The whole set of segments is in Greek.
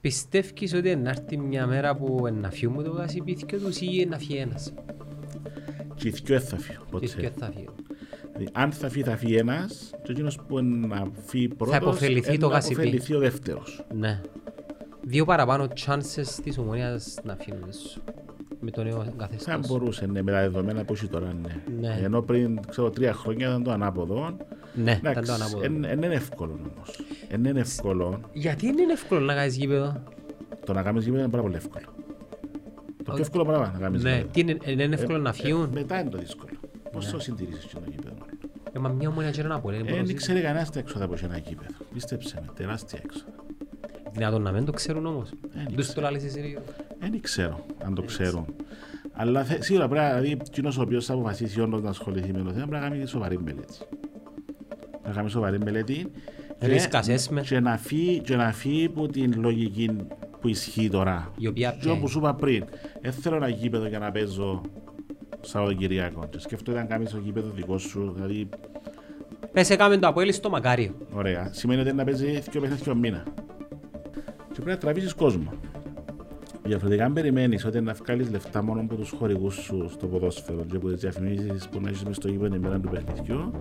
Πιστεύεις ότι να έρθει μια μέρα που να φύγουμε το γασιπίθηκιο τους ή να φύγει ένας; Και οι δυο θα φύγουν. Και ποτέ. ποιο θα φύγει. Δηλαδή, Αν θα φύγει, θα φύγει ένας και εκείνος που να φύγει πρώτος υποφεληθεί ε, το να γασιπί. υποφεληθεί ο δεύτερος. Ναι. Δύο παραπάνω chances της ομονίας να φύγουν σου. Με το νέο Θα καθεστώς. μπορούσε ναι, με τα δεδομένα που έχει τώρα. Ναι. Ναι. Ενώ πριν ξέρω, τρία χρόνια ήταν το ανάποδο. Ναι, ήταν το ανάποδο. Δεν είναι εύκολο όμως. Δεν είναι εύκολο. Γιατί είναι εύκολο να κάνεις γήπεδο; Το να κάνεις γήπεδο είναι πάρα πολύ εύκολο. Το πιο εύκολο πράγμα να κάνεις Ναι, τι είναι, είναι εύκολο να φύγουν; μετά είναι το δύσκολο. Πώ το συντηρήσεις το γήπεδο; Ε, μα μια ομονία και ένα πόλεμο. Ε, Δεν ξέρει κανένας τα έξοδα από ένα γήπεδο. Πίστεψε με, τεράστια έξοδα. Δυνατόν να μην το ξέρουν όμως. δεν Τους το ξέρω. λάλεις εσύ λίγο. Δεν ξέρω αν το ξέρουν. Αλλά θε- σίγουρα πρέπει να δηλαδή, εκείνος ο οποίος θα αποφασίσει όντως να ασχοληθεί με το θέμα πρέπει να κάνει σοβαρή μελέτη. Πρέπει να κάνει σοβαρή μελέτη και- Ρίσκας, έσμε. και να φύγει και να φύγει από την λογική που ισχύει τώρα. Η οποία Και ποια όπως είναι. σου είπα πριν, δεν θέλω ένα γήπεδο για να παίζω Σαββατοκυριακό. Και σκέφτομαι να κάνεις το γήπεδο δικό σου, δηλαδή Πες έκαμε το Αποέλ στο Μακάριο. Ωραία. Σημαίνει ότι είναι να παίζει δύο παιχνίδια δύο μήνα. Και πρέπει να τραβήσει κόσμο. Διαφορετικά, αν περιμένεις ότι να βγάλεις λεφτά μόνο από τους χορηγούς σου στο ποδόσφαιρο και από τις διαφημίσεις που να έχεις στο γήπεδο την ημέρα του παιχνιδιού,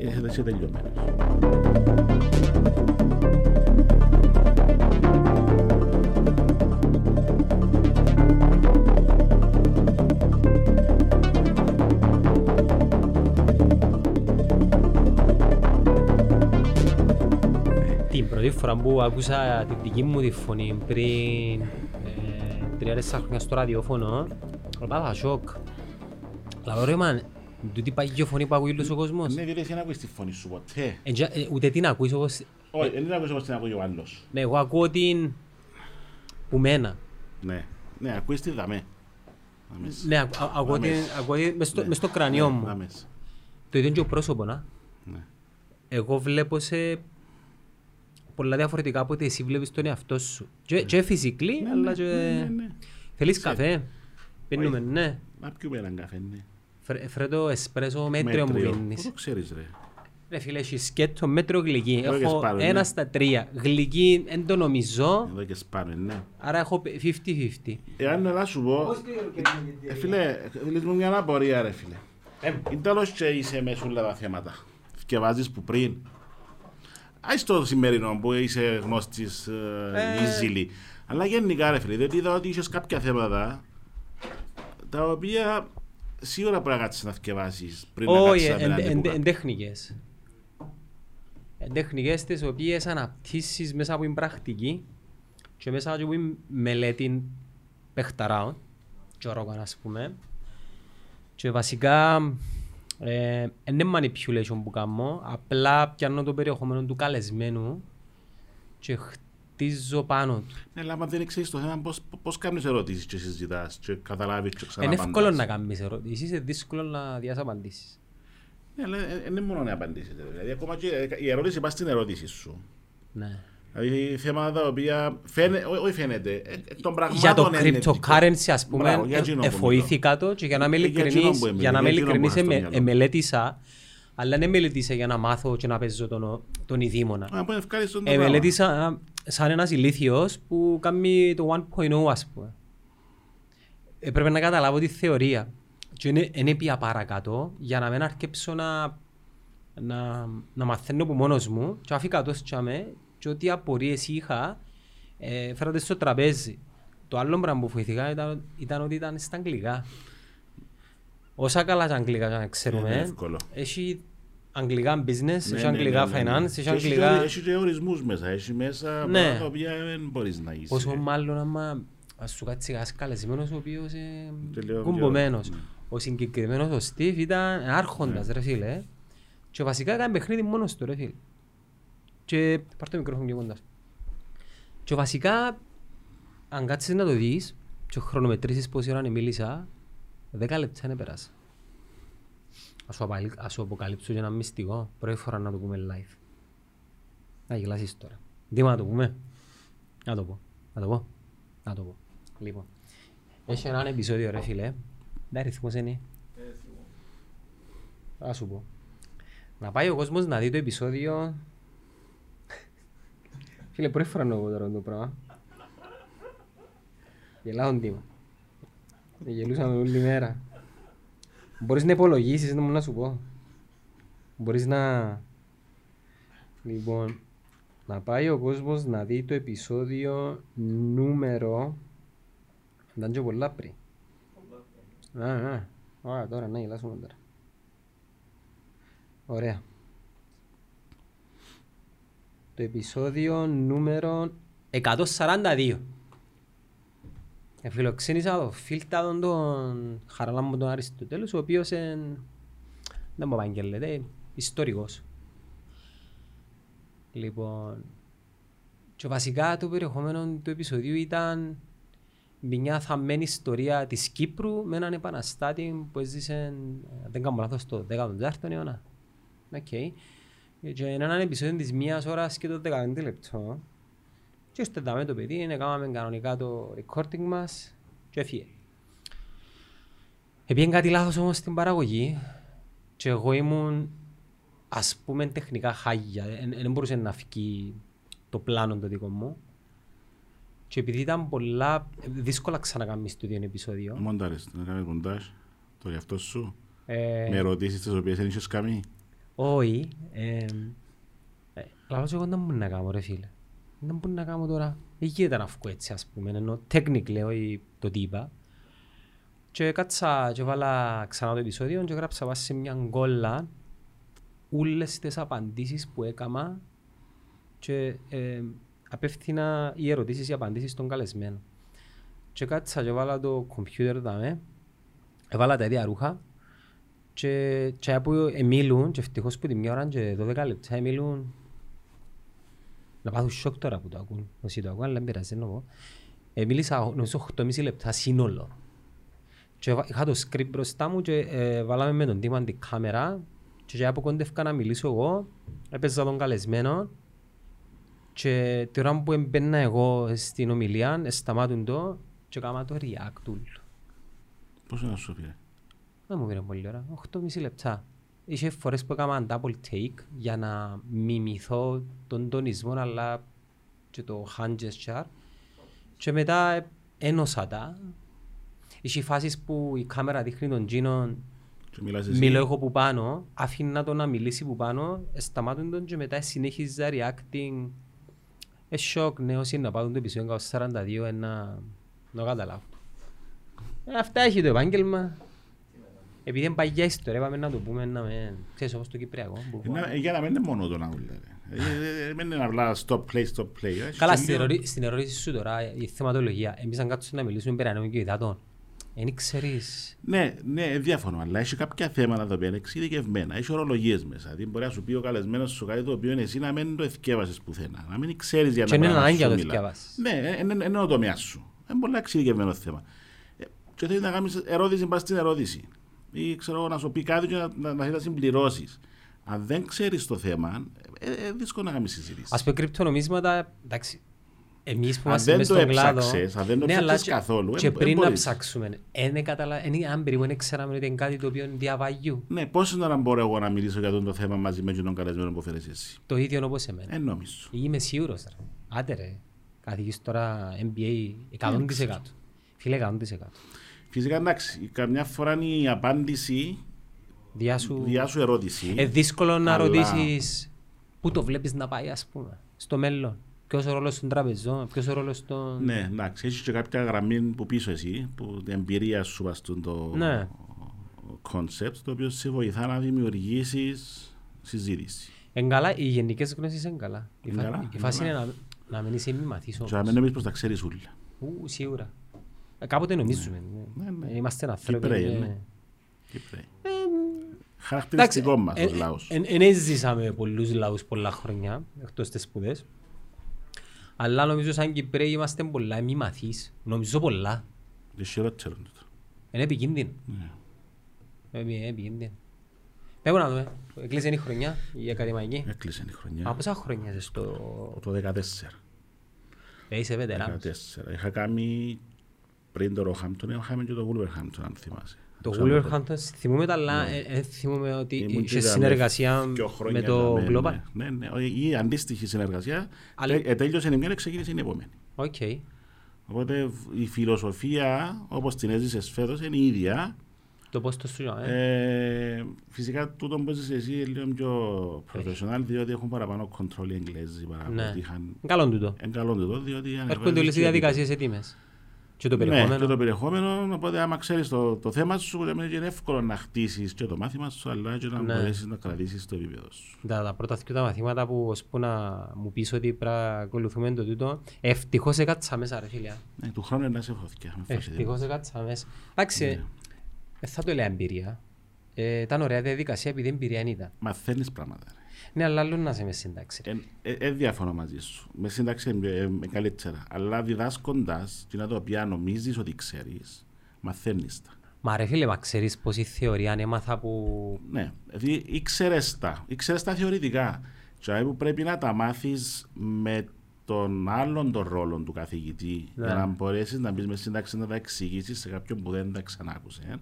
ε, θα είσαι τελειωμένος. Πρώτη φορά που άκουσα την δική μου τη φωνή πριν ε, τρία-τέσσερα χρόνια στο ραδιόφωνο, έπαθα σοκ. Λαβαίνω ρε μαν, τούτη παγιό φωνή που ακούει όλος ο κόσμος. Ναι, διότι δεν ακούεις τη φωνή σου ποτέ. Ε, τζα- ε, Ούτε την ακούεις όπως... Όχι, δεν ακούεις όπως την ακούει ο άλλος. Ναι, εγώ ακούω την... που μένα. Ναι, ναι, ακούεις τη δαμέ. Δαμές. Ναι, ακού- α- ακούω την... Αμέσως. ακούω την μες στο- Ναι. μες στο κρανιό Ναι, μου. δαμές. Το ίδιο και ο πρόσωπος, να. Ναι. Εγώ βλέπω σε πολλά διαφορετικά από ότι εσύ βλέπεις τον εαυτό σου. Και, και physically, Ναι, αλλά ναι, και... ναι, ναι, ναι. Θέλεις καφέ; Πίνουμε, Όχι. ναι. Να πιούμε έναν καφέ, ναι. Φρε- Φέρε το εσπρέσο μέτριο μου Πού πίνεις. το ξέρεις ρε; Ρε φίλε, έχεις σκέτο μέτριο γλυκή. Εδώ και Έχω σπάρω, ένα ναι. στα τρία. Γλυκή δεν το νομίζω, Εδώ και σπάμε, ναι. άρα έχω 50-50. Εάν να σου πω, ε, φίλε, θέλεις μου μια απορία ρε φίλε. Είναι τέλος και είσαι μέσα όλα τα θέματα. Και βάζεις που πριν. Άις το σημερινό που είσαι γνώστης ε, easily. Αλλά γενικά ρε φίλε, διότι είδα ότι είχες κάποια θέματα τα οποία σίγουρα πρέπει να κάτσεις να θυκευάσεις πριν να Όχι, κάτσεις απέναντι που εν τέχνικες. Εν τέχνικες τις οποίες αναπτύσσεις μέσα από την πρακτική και μέσα από την μελέτη παιχταράων και ορόγαν ας πούμε. Και βασικά ε, δεν είναι manipulation που κάνω, απλά πιάνω το περιεχόμενο του καλεσμένου και χτίζω πάνω του. Ναι, αλλά άμα δεν ξέρεις το θέμα, πώς, πώς κάνεις ερωτήσεις και συζητάς και καταλάβεις και Είναι ξαναπαντάς. εύκολο να κάνεις ερωτήσεις, είναι δύσκολο να διάσεις απαντήσεις. Ναι, αλλά δεν είναι μόνο να απαντήσεις. ρε. Δηλαδή, ακόμα και η ερώτηση πάει στην ερώτηση σου. Ναι. Δηλαδή θέματα τα οποία φαίνεται, όχι φαίνεται, ε, ε, των πραγμάτων Για το είναι cryptocurrency ας πούμε, Μπράβο, για εκείνο που εφοήθηκα το και για να είμαι Ε, για εκείνο ειλικρινής, που έμεινε, για να είμαι για εκείνο που ειλικρινής είχα στο εμε- μυαλό. εμελέτησα, αλλά δεν μελετήσα για να μάθω και να παίζω τον, τον ειδήμονα. Α, μπορεί να βγάλεις τον το Ε, πράγμα. μελέτησα σαν ένας ηλίθιος που κάνει το 1.0 ας πούμε. Έπρεπε να καταλάβω τη θεωρία. Και είναι, είναι πια παρακάτω για να μην αρκέψω να, να, να μαθαίνω από μόνος μου και αφήκα το τσάμε και ό,τι απορίες είχα ε, φέρατε στο τραπέζι. Το άλλο πράγμα που βοηθήκα ήταν, ήταν ότι ήταν στα αγγλικά. Όσα καλά τα αγγλικά να ξέρουμε, Είναι εύκολο. έχει αγγλικά business, Ναι, έχει ναι, αγγλικά ναι, ναι, ναι. finance, Και έχει έχει αγγλικά... και- Έχει και ορισμούς μέσα, έχει μέσα Ναι. πράγματα τα οποία δεν μπορείς να είσαι. Πόσο μάλλον άμα ας σου κάτσει ένας καλεσμένος ο οποίος είναι Τελείω- κουμπομένος. ναι. Ο συγκεκριμένος ο Στίβ ήταν άρχοντας ρε φίλε. Και βασικά έκανε παιχνίδι μόνος του ρε φίλε. Και πάρ' το μικρόφωνο πιο κοντάς. σου. Και βασικά αν κάτσεις να το δεις και χρονομετρήσεις πόση ώρα μίλησα, 10 λεπτά είναι πέρασα. Ας σου, απαλ- ας σου αποκαλύψω και ένα μυστικό, πρώτη φορά να το πούμε live. Να γελάσεις τώρα. Δήμα να το πούμε. Να το πω. Να το πω. Να το πω. Λοιπόν. Έχει έναν επεισόδιο ρε φίλε. Δεν αριθμός είναι. Θα σου πω. Να πάει ο κόσμος να δει το επεισόδιο Φίλε, πρώτη φορά να τώρα το πράγμα. Γελάω τίμα. Γελούσαμε όλη μέρα. Μπορείς να υπολογίσεις, να μου να σου πω. Μπορείς να... Λοιπόν, να πάει ο κόσμος να δει το επεισόδιο νούμερο... Ήταν και πολλά πριν. Α, α. Ωραία, τώρα να γελάσουμε τώρα. Ωραία. Το επεισόδιο νούμερο 142. Εφιλοξένησα το φίλτα τον Χαραλάμπο τον Αριστοτέλους, ο οποίος είναι, δεν μου λέτε, ιστορικός. Λοιπόν, και βασικά το περιεχόμενο του επεισοδίου ήταν μια θαμμένη ιστορία της Κύπρου με έναν επαναστάτη που έζησε, δεν κάνω λάθος, στο 14ο αιώνα. Okay. Και είναι έναν επεισόδιο της μίας ώρας και το 15 λεπτό. Και ώστε δάμε το παιδί, έκαναμε κανονικά το recording μας και έφυγε. Επήγαινε κάτι λάθος όμως στην παραγωγή και εγώ ήμουν ας πούμε τεχνικά χάγια, δεν μπορούσε να φύγει το πλάνο το δικό μου. Και επειδή ήταν πολλά, δύσκολα ξανακάμεις το ίδιο επεισόδιο. Μοντάρες, να κάνεις μοντάζ, το εαυτό σου, ε... με ερωτήσεις τις οποίες δεν είχες κάνει. Όχι. Ε, Λαλώς εγώ δεν μπορώ να κάνω ρε φίλε. Δεν μπορώ να κάνω τώρα. Δεν γίνεται να βγω έτσι ας πούμε. Ενώ technically όχι το τι είπα. Και κάτσα και βάλα ξανά το επεισόδιο και γράψα βάσει σε μια γκόλα όλες τις απαντήσεις που έκανα και ε, απέφθηνα οι ερωτήσεις ή απαντήσεις των καλεσμένων. Και κάτσα και βάλα το κομπιούτερ δάμε, έβαλα τα ίδια ρούχα και, και που εμίλουν και ευτυχώς που τη μια ώρα και 12 λεπτά εμίλουν να πάθουν σοκ τώρα που το ακούν. Όσοι το ακούν, αλλά δεν πειράζει να πω. Μίλησα νομίζω 8,5 λεπτά σύνολο. Και είχα το script μπροστά μου και ε, βάλαμε με τον τίμο την κάμερα και από κοντεύκα να μιλήσω εγώ, έπαιζα τον καλεσμένο και την ώρα που έμπαινα εγώ στην ομιλία, σταμάτουν το και έκανα το react Πώς να σου πήρε; Δεν μου πήρε πολύ ώρα, 8,5 λεπτά. Είχε φορές που έκανα double take για να μιμηθώ τον τονισμό αλλά και το hand gesture και μετά ένωσα τα. Είχε φάσεις που η κάμερα δείχνει τον Τζίνο μιλώ εγώ που πάνω, αφήνα τον να μιλήσει που πάνω, σταμάτουν τον και μετά συνέχιζα reacting ε, σοκ, ναι, όσοι να πάρουν το επεισόδιο 42 ένα... να καταλάβω. Ε, αυτά έχει το επάγγελμα. Επειδή είναι παγιά ιστορία, πάμε να το πούμε να με... Ξέρεις όπως το Κυπριακό. Για να μην είναι μόνο το να λέτε. Δεν είναι απλά stop play, stop play. Καλά, στην ερώτηση σου τώρα, η θεματολογία, εμείς αν κάτσουμε να μιλήσουμε πέρα και υδάτων, δεν ξέρεις. Ναι, ναι, διάφορο, αλλά έχει κάποια θέματα εδώ πέρα εξειδικευμένα. Έχει ορολογίες μέσα. Δηλαδή μπορεί να σου πει ο καλεσμένος σου κάτι το οποίο εσύ να μην το εθκεύασες πουθενά. Να μην ξέρεις για να μην είναι ανάγκη να το εθκεύασει. Ναι, είναι ο τομέα σου. Είναι πολύ εξειδικευμένο θέμα. Ε, και θέλεις να κάνεις ερώτηση, πα στην ερώτηση. Ή ξέρω να σου πει κάτι και να, να, να, να συμπληρώσεις. Αν δεν ξέρεις το θέμα, ε, ε, δύσκολο να κάνεις συζήτηση. Α πούμε, κρυπτονομίσματα, εντάξει, εμείς που είμαστε μες στον κλάδο... Αν δεν το ναι, ψάξες καθόλου, Και πριν να ψάξουμε, είναι καταλα... αν περίπου δεν ξέραμε ότι είναι κάτι το οποίο είναι διαβαγιού. Ναι, πώς είναι να μπορώ εγώ να μιλήσω για το θέμα μαζί με τον καλεσμένο που φέρεις εσύ; Το ίδιο όπως εμένα. Ε, νομίζω. Είμαι σίγουρος. Ρε. Άντε ρε, καθηγείς τώρα MBA 100%. Φίλε 100%. Φυσικά εντάξει, καμιά φορά είναι η απάντηση Διάσου... διάσου ερώτηση. Ε, δύσκολο να αλλά... ρωτήσεις πού το βλέπεις να πάει ας πούμε, στο μέλλον. Ποιος ο ρόλος των τραπεζών, ποιος ο ρόλος των... Ναι, εντάξει, έχεις και κάποια γραμμή που πίσω εσύ, που την εμπειρία σου βαστούν το ναι. concept, το οποίο σε βοηθά να δημιουργήσεις συζήτηση. Εν καλά, οι γενικές γνώσεις είναι καλά. Η, φα... η φάση είναι να, να μην είσαι μη μαθείς όμως. Και να μην νομίζεις πως τα ξέρεις όλα. Ού, σίγουρα. Ε, κάποτε νομίζουμε. Ναι. Ναι, ναι. Είμαστε άνθρωποι. Κυπρέοι, ναι. Κυπρέοι. Ε, Χαρακτηριστικό μας ως λαός. Εν έζησαμε πολλούς λαούς πολλά χρόνια, εκτός τις σπουδές. Αλλά νομίζω σαν Κυπρέοι είμαστε πολλά μη μαθείς. Νομίζω πολλά. Είναι χειρότερο τούτο. Είναι επικίνδυνο. Ναι. Είναι επικίνδυνο. Πέμπω να δούμε. Έκλεισε η χρονιά η ακαδημαϊκή. Έκλεισε η χρονιά. Α, πόσα χρόνια είσαι στο... Το 14. Ε, είσαι 14. Είχα κάνει πριν το Ροχάμπτον, είχαμε και το Βούλβερχάμπτον, αν θυμάσαι. Το Wolverhampton θυμούμε τα, αλλά ναι. ε, θυμούμε ότι είχε συνεργασία με το Global. Ναι, ναι, η αντίστοιχη συνεργασία τέλειωσε η μία και ξεκίνησε η επόμενη. Οπότε η φιλοσοφία, όπως την έζησες φέτος, είναι η ίδια. Το πώς το σου ε; Φυσικά τούτο που έζησες εσύ είναι λίγο πιο professional, διότι έχουν παραπάνω control οι Εγγλέζοι. Ναι. Καλό τούτο. Καλό τούτο, διότι... Έρχονται όλες οι διαδικασίες έτοιμες. Και το περιεχόμενο. Ναι, και το περιεχόμενο, οπότε άμα ξέρεις το, το θέμα σου, είναι εύκολο να χτίσεις και το μάθημα σου, αλλά και να ναι. μπορέσεις να κρατήσεις το επίπεδο σου. Τα, τα πρώτα δύο τα μαθήματα που, που να μου πεις ότι πρέπει να ακολουθούμε το τούτο, ευτυχώς έκατσα μέσα ρε φίλια. Ναι, του χρόνου να σε φωθήκια. Ευτυχώς έκατσα μέσα. Εντάξει, ναι. ε, θα το έλεγα εμπειρία. Ε, ήταν ωραία διαδικασία επειδή εμπειρία ήταν. Μαθαίνεις πράγματα. Ρε. Ναι, αλλά άλλο να είσαι με σύνταξη. Δεν ε, ε, διαφωνώ μαζί σου. Με σύνταξη είναι καλύτερα. Αλλά διδάσκοντας την τα οποία νομίζεις ότι ξέρεις, μαθαίνεις τα. Μα ρε φίλε, μα ξέρεις η θεωρία αν έμαθα που. Ναι, δηλαδή ήξερες τα. Ήξερες τα θεωρητικά. Και που πρέπει να τα μάθεις με τον άλλον τον ρόλο του καθηγητή ναι. για να μπορέσεις να μπεις με σύνταξη να τα εξηγήσεις σε κάποιον που δεν τα ξανάκουσε.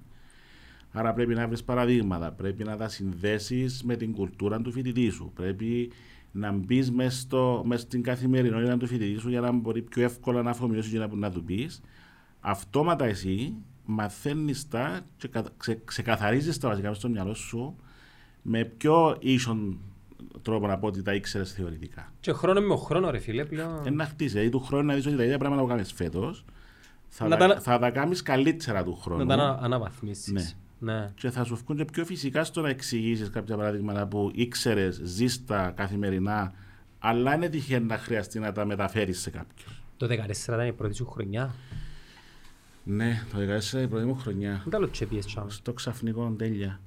Άρα πρέπει να βρεις παραδείγματα, πρέπει να τα συνδέσεις με την κουλτούρα του φοιτητή σου. Πρέπει να μπεις μέσα στην καθημερινότητα του φοιτητή σου για να μπορεί πιο εύκολα να αφομοιώσεις και να, να του πεις. Αυτόματα εσύ μαθαίνεις τα και ξε, ξεκαθαρίζεις τα βασικά στο μυαλό σου με πιο ίσον τρόπο να πω ότι τα ήξερες θεωρητικά. Και χρόνο με χρόνο, ρε φίλε, πλέον. Ε, να χτίσεις. Δηλαδή, του χρόνου να δεις ότι τα ίδια πράγματα που κάνεις φέτος θα, τα, θα τα κάνεις καλύτερα του χρόνου. Να τα αναβαθμίσεις. Ναι. Ναι. Και θα σου βγουν και πιο φυσικά στο να εξηγήσεις κάποια παραδείγματα που ήξερες, ζήστα καθημερινά, αλλά είναι τυχαίο να χρειαστεί να τα μεταφέρεις σε κάποιον. Το 2014 ήταν η πρώτη σου χρονιά. Ναι, το 2014 ήταν η πρώτη μου χρονιά. Δεν τα τσέπιες τσάμε. Στο ξαφνικό τέλεια.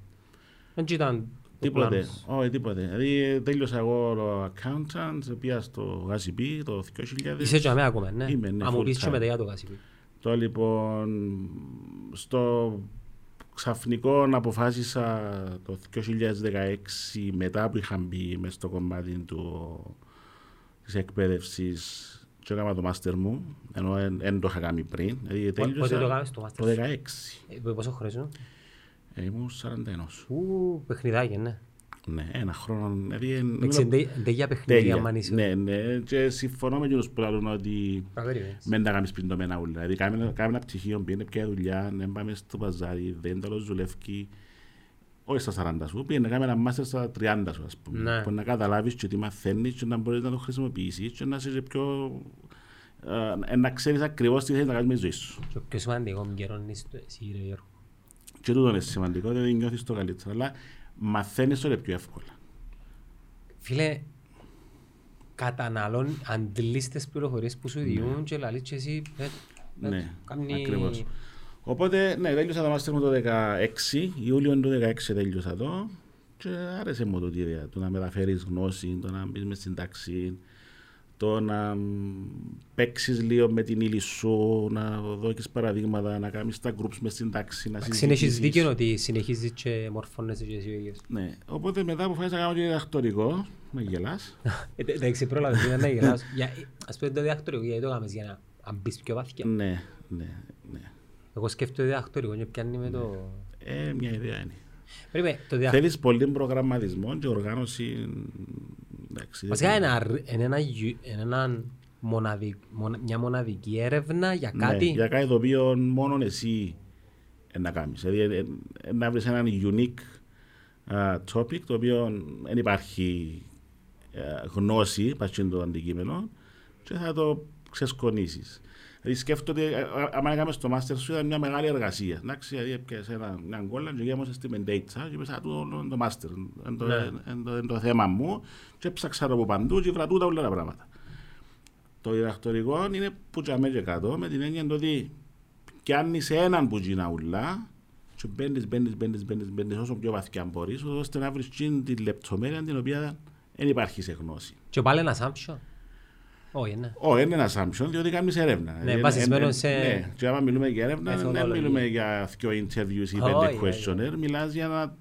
Δεν ήταν Τίποτε, όχι τίποτε. Δηλαδή τέλειωσα εγώ το accountant, πήγα στο GACP το 2000. Είσαι και ακόμα, ναι. Είμαι, ναι. Αν μου πεις και μετά για το GACP. Το λοιπόν, στο ξαφνικό αποφάσισα το 2016 μετά που είχα μπει μέσα στο κομμάτι του, της εκπαίδευσης και έκανα το μάστερ μου, ενώ δεν το είχα κάνει πριν. Δηλαδή, Πότε το κάνεις το μάστερ Το 2016. Ε, πόσο χρόνο ε, ήμουν 41. Ου, παιχνιδάκι, ναι. Ναι, ένα χρόνο. Δηλαδή, δεν για παιχνίδια αν είσαι. Ναι, ναι, και συμφωνώ με εκείνους που λένε ότι δεν τα κάνεις πριν το μένα ούλα. Δηλαδή κάμε ένα πτυχίο, πήγαινε πια δουλειά, δεν πάμε στο παζάρι, δεν τέλος δουλεύει. Όχι στα 40 σου, πήγαινε κάμε ένα μάστερ στα 30 σου, ας πούμε. Ναι. Που να καταλάβεις και τι μαθαίνεις και να μπορείς να το χρησιμοποιήσεις και να είσαι πιο... Ε, να ξέρεις ακριβώς τι θέλεις να κάνεις με τη ζωή σου. Και πιο σημαντικό, καιρό είναι εσύ, ρε Γιώργο. Και τούτο είναι σημαντικό, δεν νιώθεις το καλύτερο. Αλλά μαθαίνεις το πιο εύκολα. Φίλε, καταναλώνει, αντλείς τις πληροφορίες που σου διούν ναι. και λαλείς και εσύ ε, ε, ναι, κάνει... ακριβώς. Οπότε, ναι, τέλειωσα το μάστερ μου το 16, Ιούλιο του 16 τέλειωσα το και άρεσε μου το ιδέα, το να μεταφέρεις γνώση, το να μπεις μες στην τάξη, το να παίξεις λίγο με την ύλη σου, να δώσει παραδείγματα, να κάνεις τα groups μες στην τάξη. Να Έχεις δίκιο ότι συνεχίζεις και μορφώνεσαι και εσύ ο ίδιος. Ναι. Οπότε μετά αποφάσισα να κάνω και διδακτορικό. Με γελάς. Ε, εντάξει, πρόλαβε να γελάς. Α πούμε το διδακτορικό, γιατί το κάνεις για να μπεις πιο βαθιά. Ναι, ναι, ναι. Εγώ σκέφτομαι το διδακτορικό και πιάνει με το. Ε, μια ιδέα είναι. Θέλεις πολύ προγραμματισμό και οργάνωση. Βασικά είναι μια μοναδική έρευνα για ναι, κάτι. για κάτι το οποίο μόνο εσύ να κάνεις. Δηλαδή να βρεις έναν unique topic το οποίο δεν υπάρχει γνώση πάνω το αντικείμενο και θα το ξεσκονίσεις. Δηλαδή σκέφτομαι ότι άμα έκαμε στο μάστερ σου ήταν μια μεγάλη εργασία. Εντάξει, δηλαδή έπιασε ένα, μια γκόλα και γέμωσε στη Μεντέιτσα και μέσα του το μάστερ. Είναι το θέμα μου και έψαξα από παντού και βρατού τα όλα τα πράγματα. Το διδακτορικό είναι που τσαμέ και κάτω με την έννοια ότι πιάνεις έναν που γίνα ουλά και μπαίνεις, μπαίνεις, μπαίνεις, μπαίνεις, μπαίνεις όσο πιο βαθιά μπορείς ώστε να βρεις την λεπτομέρεια την οποία δεν υπάρχει σε γνώση. Και πάλι ένα σάμψο. Όχι, ναι. Όχι, είναι ένα assumption, διότι κάνεις έρευνα. Ναι, βασισμένο σε... Ναι, και άμα μιλούμε για έρευνα, δεν μιλούμε για δύο interviews ή πέντε questionnaire, μιλάς για να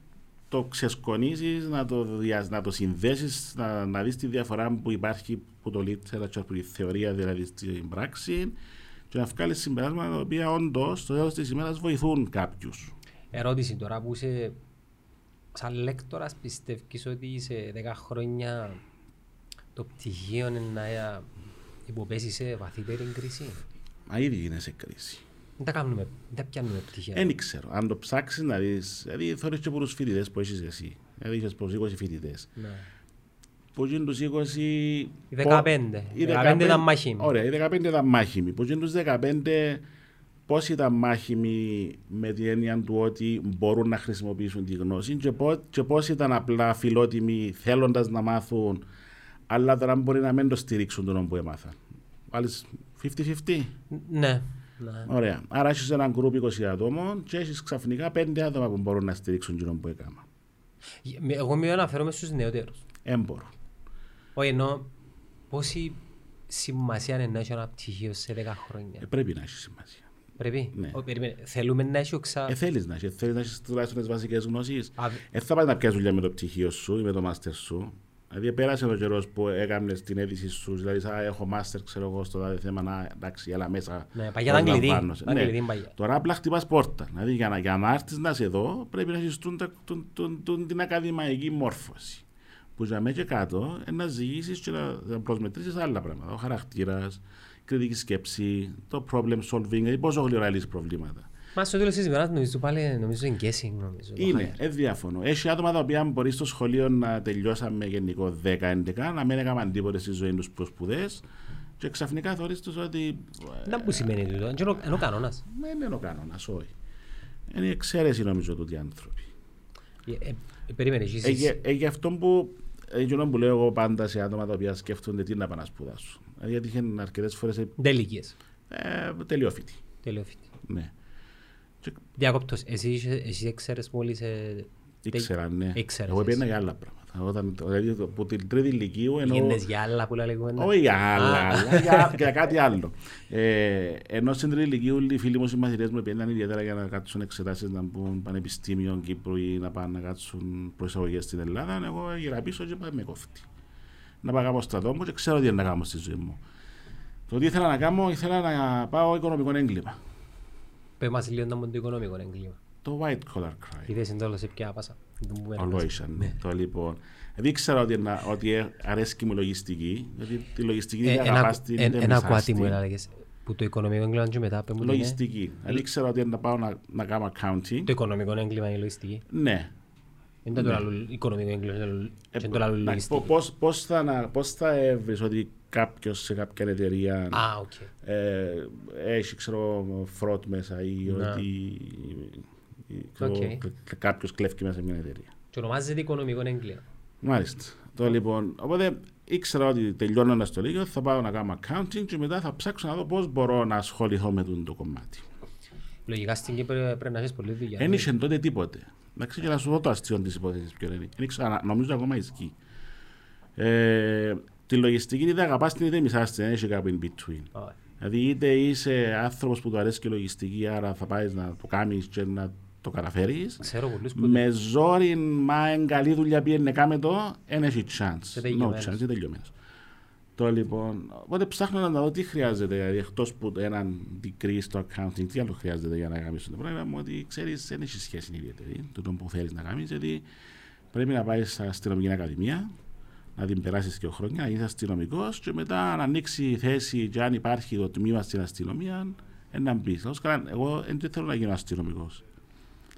το ξεσκονίσεις, να το, να το συνδέσεις, να, να δεις τη διαφορά που υπάρχει που το literature, που η θεωρία δηλαδή στην πράξη και να βγάλεις συμπεράσματα τα οποία όντως στο τέλος της ημέρας βοηθούν κάποιους. Ερώτηση τώρα που είσαι σαν λέκτορας πιστεύεις ότι σε 10 χρόνια το πτυχίο είναι να υποπέσει σε βαθύτερη κρίση. Μα ήδη είναι σε κρίση. Δεν τα κάνουμε, δεν τα πιάνουμε πτυχία. Δεν ξέρω. Αν το ψάξεις να δεις, δηλαδή θωρείς και πολλούς φοιτητές που έχεις εσύ. Δηλαδή είχες προς 20 φοιτητές. Ναι. Πώς είναι τους 20... Οι 15. Οι 15 ήταν μάχημοι. Ωραία, οι 15 ήταν μάχημοι. Πώς είναι τους 15 πώς ήταν μάχημοι με την έννοια του ότι μπορούν να χρησιμοποιήσουν τη γνώση και πώς, και πώς ήταν απλά φιλότιμοι θέλοντας να μάθουν αλλά τώρα μπορεί να μην το στηρίξουν τον που έμαθαν. Βάλεις 50-50. Ναι. Ναι. Ωραία. Άρα έχεις έναν γκρουπ 20 ατόμων και έχεις ξαφνικά 5 άτομα που μπορούν να στηρίξουν τον που έκανα. Εγώ με αναφέρομαι στους νεότερους. Έμπορου. Όχι, ενώ πόση σημασία είναι να έχει ένα πτυχίο σε 10 χρόνια. Ε, πρέπει να έχει σημασία. Πρέπει; Ναι. Ο, Θέλουμε να έχει οξά. Ε, θέλεις να έχει. Θέλεις να έχεις τουλάχιστον τις βασικές γνώσεις. Ε, θα πάει να πιάσει δουλειά με το πτυχίο σου ή με το μάστερ σου. Δηλαδή πέρασε ο καιρός που έκανε την αίτηση σου, δηλαδή σαν έχω μάστερ, ξέρω εγώ, στο τάδε θέμα, να εντάξει, έλα μέσα. Ναι, παγιά ήταν κλειδί. Ναι. Τώρα απλά χτυπάς πόρτα. Δηλαδή για να, για να έρθεις να είσαι εδώ, πρέπει να έχεις την ακαδημαϊκή μόρφωση. Που για μέσα και κάτω να ζήσει και να προσμετρήσεις άλλα πράγματα. Ο χαρακτήρας, κριτική σκέψη, το problem solving, δηλαδή πόσο γλυόρα λύσεις προβλήματα. Μα στο τέλο τη ημέρα νομίζω πάλι νομίζω είναι guessing. Νομίζω, είναι, ε, διάφωνο. Έχει άτομα τα οποία μπορείς στο σχολείο να τελειώσαμε γενικό 10-11, να μην έκαναν τίποτε στη ζωή τους σπουδέ και ξαφνικά θεωρείς τους ότι. Δεν που σημαίνει τούτο, είναι ο κανόνας. Δεν είναι ο κανόνας, όχι. Είναι η εξαίρεση νομίζω του οι άνθρωποι. Ε, ε, περίμενες, εσύ. Ε, γι' αυτό που Εκείνο που λέω εγώ πάντα σε άτομα τα οποία σκέφτονται τι να πάνε να σπουδάσουν. Δηλαδή γιατί είχαν αρκετές φορές. Τελικίε. Ε, τελειόφοιτη. Τελειόφοιτη. Ναι. Διακόπτως, εσύ, εσύ έξερες μόλις... Ε, Ήξερα, ναι. Ήξερες, Εγώ πήγαινα για άλλα πράγματα. Όταν, δηλαδή από την τρίτη ηλικίου... Ενώ... Πήγαινες για άλλα που λέγουμε. Όχι για άλλα, για, για κάτι άλλο. Ε, ενώ στην τρίτη ηλικίου οι φίλοι μου, οι μαθητές μου πήγαιναν ιδιαίτερα για να κάτσουν εξετάσεις να μπουν πανεπιστήμιο Κύπρου ή να πάνε να κάτσουν προσαγωγές στην Ελλάδα. Εγώ γύρα πίσω και πάμε με κόφτη. Να πάω κάπου στρατό μου και ξέρω τι είναι να κάνω στη ζωή μου. Το τι ήθελα να κάνω, ήθελα να πάω οικονομικό έγκλημα. Πες μας λίγο το οικονομικό έγκλημα. Το white collar crime. Είδες εντόλος σε ποια πάσα. Ολόησαν, ναι. Το λοιπόν. Δεν ήξερα ότι, ότι αρέσκει μου λογιστική, γιατί τη λογιστική δεν ε, αγαπάς την Ένα κουάτι μου έλεγες, που το οικονομικό έγκλημα και μετά πέμπουν Λογιστική. Δεν ήξερα ότι να πάω να, να κάνω accounting. Το οικονομικό έγκλημα είναι λογιστική. Ναι. Είναι το άλλο οικονομικό έγκλημα, είναι το άλλο λογιστική. Πώς θα έβρεις ότι κάποιος σε κάποια εταιρεία ah, okay. ε, έχει ξέρω φρότ μέσα ή ναι. ότι okay. κάποιος κλέφει μέσα σε μια εταιρεία. Και ονομάζεται οικονομικό έγκλημα. Μάλιστα. Το λοιπόν, οπότε ήξερα ότι τελειώνοντας το λίγο θα πάω να κάνω accounting και μετά θα ψάξω να δω πώς μπορώ να ασχοληθώ με το κομμάτι. Λογικά στην Κύπρο πρέπει να έχεις πολύ δουλειά. Δεν είχε τότε τίποτε. Εντάξει, και να σου δω το αστείο της υπόθεσης ποιο είναι. Νομίζω ακόμα ισχύει. Ε, τη λογιστική είτε αγαπάς την είτε μισά την, δεν έχει κάπου in between. Oh. Δηλαδή είτε είσαι άνθρωπος που του αρέσει και λογιστική, άρα θα πάεις να το κάνεις και να το καταφέρεις. Με ζόρι, μα εν καλή δουλειά πήγαινε κάμε το, δεν έχει chance. No chance, είναι τελειωμένος. Το λοιπόν, οπότε ψάχνω να δω τι χρειάζεται, δηλαδή εκτός που έναν degree στο accounting, τι άλλο χρειάζεται για να κάνεις το πράγμα, μου ότι ξέρεις, δεν έχει σχέση ιδιαίτερη, το που θέλεις να κάνεις, γιατί πρέπει να πάεις στην αστυνομική ακαδημία, να την περάσεις και χρόνια, να είσαι αστυνομικός και μετά να ανοίξει η θέση και αν υπάρχει το τμήμα στην αστυνομία, να μπεις. Εγώ δεν θέλω να γίνω αστυνομικός.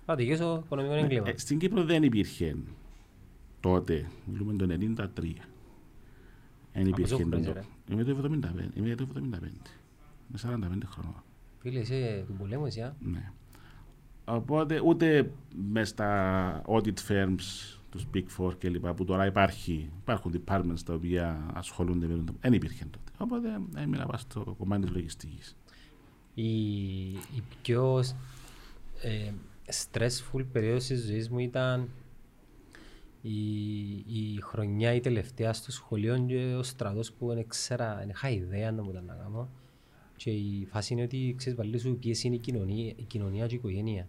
Πάτε και στο οικονομικό ναι, έγκλημα. Ε, στην Κύπρο δεν υπήρχε τότε, μιλούμε το 1993. Δεν υπήρχε τότε. Είμαι το 75. Είμαι το 75. Με 45 χρόνια. Φίλε, είσαι του πολέμου, εσύ. Ναι. Οπότε ούτε μες στα audit firms τους Big Four και λοιπά που τώρα υπάρχει, υπάρχουν departments τα οποία ασχολούνται με το... Δεν υπήρχε τότε. Οπότε έμεινα πάνω στο κομμάτι της λογιστικής. Η, η πιο ε, stressful περίοδος της ζωής μου ήταν η, η χρονιά η τελευταία στο σχολείο και ο στρατός που δεν ξέρα, δεν είχα ιδέα να μου τα να κάνω. Και η φάση είναι ότι ξέρεις βάλει σου ποιες είναι η κοινωνία, η κοινωνία και η οικογένεια.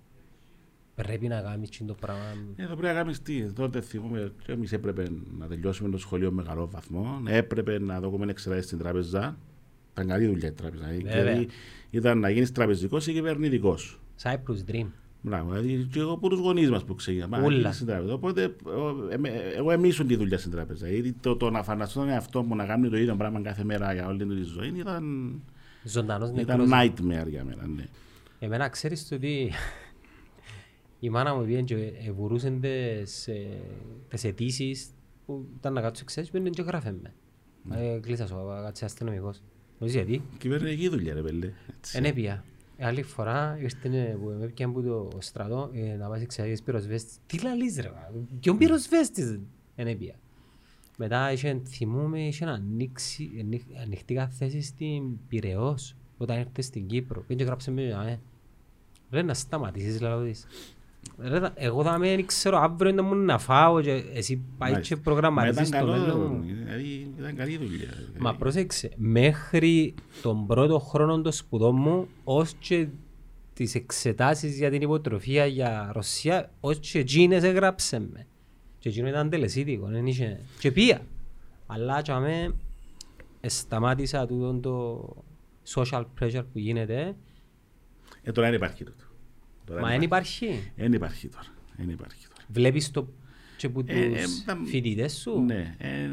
Πρέπει να κάνεις το πράγμα. Ε, θα πρέπει να κάνεις τι. Τότε θυμούμε και εμείς έπρεπε να τελειώσουμε το σχολείο με καλό βαθμό. Έπρεπε να δούμε εξετάσεις στην τράπεζα. Ήταν καλή δουλειά η τράπεζα. Δηλαδή ήταν να γίνεις τραπεζικός ή κυβερνητικός. Cyprus Dream. Μπράβο, δηλαδή και εγώ από τους γονείς μας που ξεκινάμε. Ούλα. Στην τράπεζα. Οπότε ε, ε, εγώ εμίσουν τη δουλειά στην τράπεζα. Γιατί το, το να φανταστώ τον εαυτό μου να κάνει το ίδιο πράγμα κάθε μέρα για όλη τη ζωή ήταν, Ζωντανός ήταν νεκρός. nightmare για μένα. Ναι. Εμένα ξέρεις το ότι η μάνα μου πήγαινε και βουρούσε τις, ε, τις αιτήσεις που ήταν να κάτσω ξέρεις πήγαινε και γράφε με. Ε, Κλείσα σου, κάτσε αστυνομικός. Νομίζεις γιατί. Κυβερνητική δουλειά ρε πέλε. Έτσι. Εν έπια. Άλλη φορά ήρθε που με έπιαν από το στρατό ε, να πας εξαγείς πυροσβέστης. Τι λαλείς ρε, βα, ποιον πυροσβέστης εν έπια. Μετά είχε, θυμούμαι, είχε ανοίξει, ανοι- ανοιχτήκα θέση στην Πειραιώς όταν ήρθε στην Κύπρο. Πήγαινε και γράψε με, ε. Ρε να σταματήσεις λαλό της. Ρε, θα- εγώ θα με ξέρω αύριο να μου να φάω και εσύ πάει Μάλιστα. και Μα ήταν προγραμματίζεις το καλό, μέλλον μου. δηλαδή, ήταν καλή δουλειά. Μα πρόσεξε, μέχρι τον πρώτο χρόνο των σπουδών μου, ως και τις εξετάσεις για την υποτροφία για Ρωσία, ως και εκείνες έγραψε με. Και εκείνο ήταν τελεσίδικο, δεν είχε... Και πία. Αλλά και αμέ, σταμάτησα τούτο το social pressure που γίνεται, Ε, τώρα δεν υπάρχει τούτο. Τώρα μα δεν δεν υπάρχει. Δεν υπάρχει τώρα. Δεν υπάρχει τώρα. Βλέπεις το και που Ε, ε, τους τα- φοιτητές σου; Ναι. ε,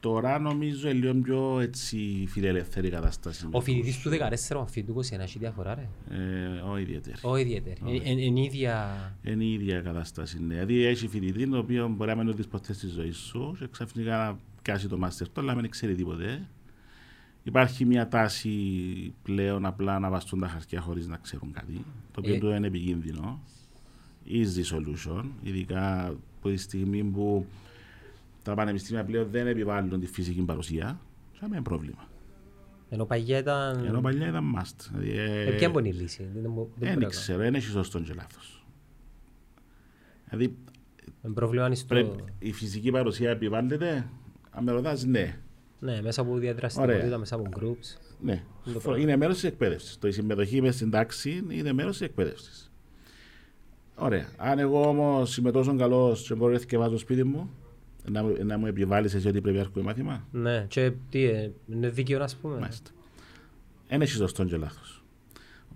τώρα νομίζω είναι λίγο πιο έτσι φιλελεύθερη κατάσταση. Ο φοιτητής του 14 με φοιτητού 21 έχει διαφορά ρε. Ε, όχι ιδιαίτερη. Όχι ιδιαίτερη. Είναι ίδια... Είναι η ίδια κατάσταση. Ναι. Δηλαδή έχει φοιτητή το οποίο μπορεί να μην το δεις ποτέ στη ζωής σου και ξαφνικά να πιάσει το μάστερ του αλλά να μην ξέρει τίποτε. Υπάρχει μια τάση πλέον απλά να βαστούν τα χαρτιά χωρίς να ξέρουν κάτι, το οποίο Ε. το είναι επικίνδυνο. Easy solution, ειδικά από τη στιγμή που τα πανεπιστήμια πλέον δεν επιβάλλουν τη φυσική παρουσία, θα είναι πρόβλημα. Ενώ παγιά ήταν... Ενώ παλιά ήταν must. Δηλαδή, ε, Ε, ποια μπορεί η λύση; Δεν, μπο- δεν δεν μπορεί να ξέρω, δεν έχει σωστό και λάθος. Δηλαδή κάνω. Είναι πρόβλημα είναι στο... Πρέπει, η φυσική παρουσία επιβάλλεται. Αν με ρωτάς, ναι. Ναι, μέσα από διαδραστικότητα, Ωραία. μέσα από groups. ναι. το Φο- πρόβλημα. Είναι μέρος της εκπαίδευσης. Το η συμμετοχή μες στην τάξη είναι μέρος της εκπαίδευσης. Ωραία. Αν εγώ όμως είμαι τόσο καλό και μπορώ να θυκευάζω σπίτι μου, να, μου- να μου επιβάλλεις εσύ ότι πρέπει να έρχομαι μάθημα; Ναι, και τι, ε, είναι δίκαιο να πούμε; Μάλιστα. Δεν έχει σωστό και λάθος.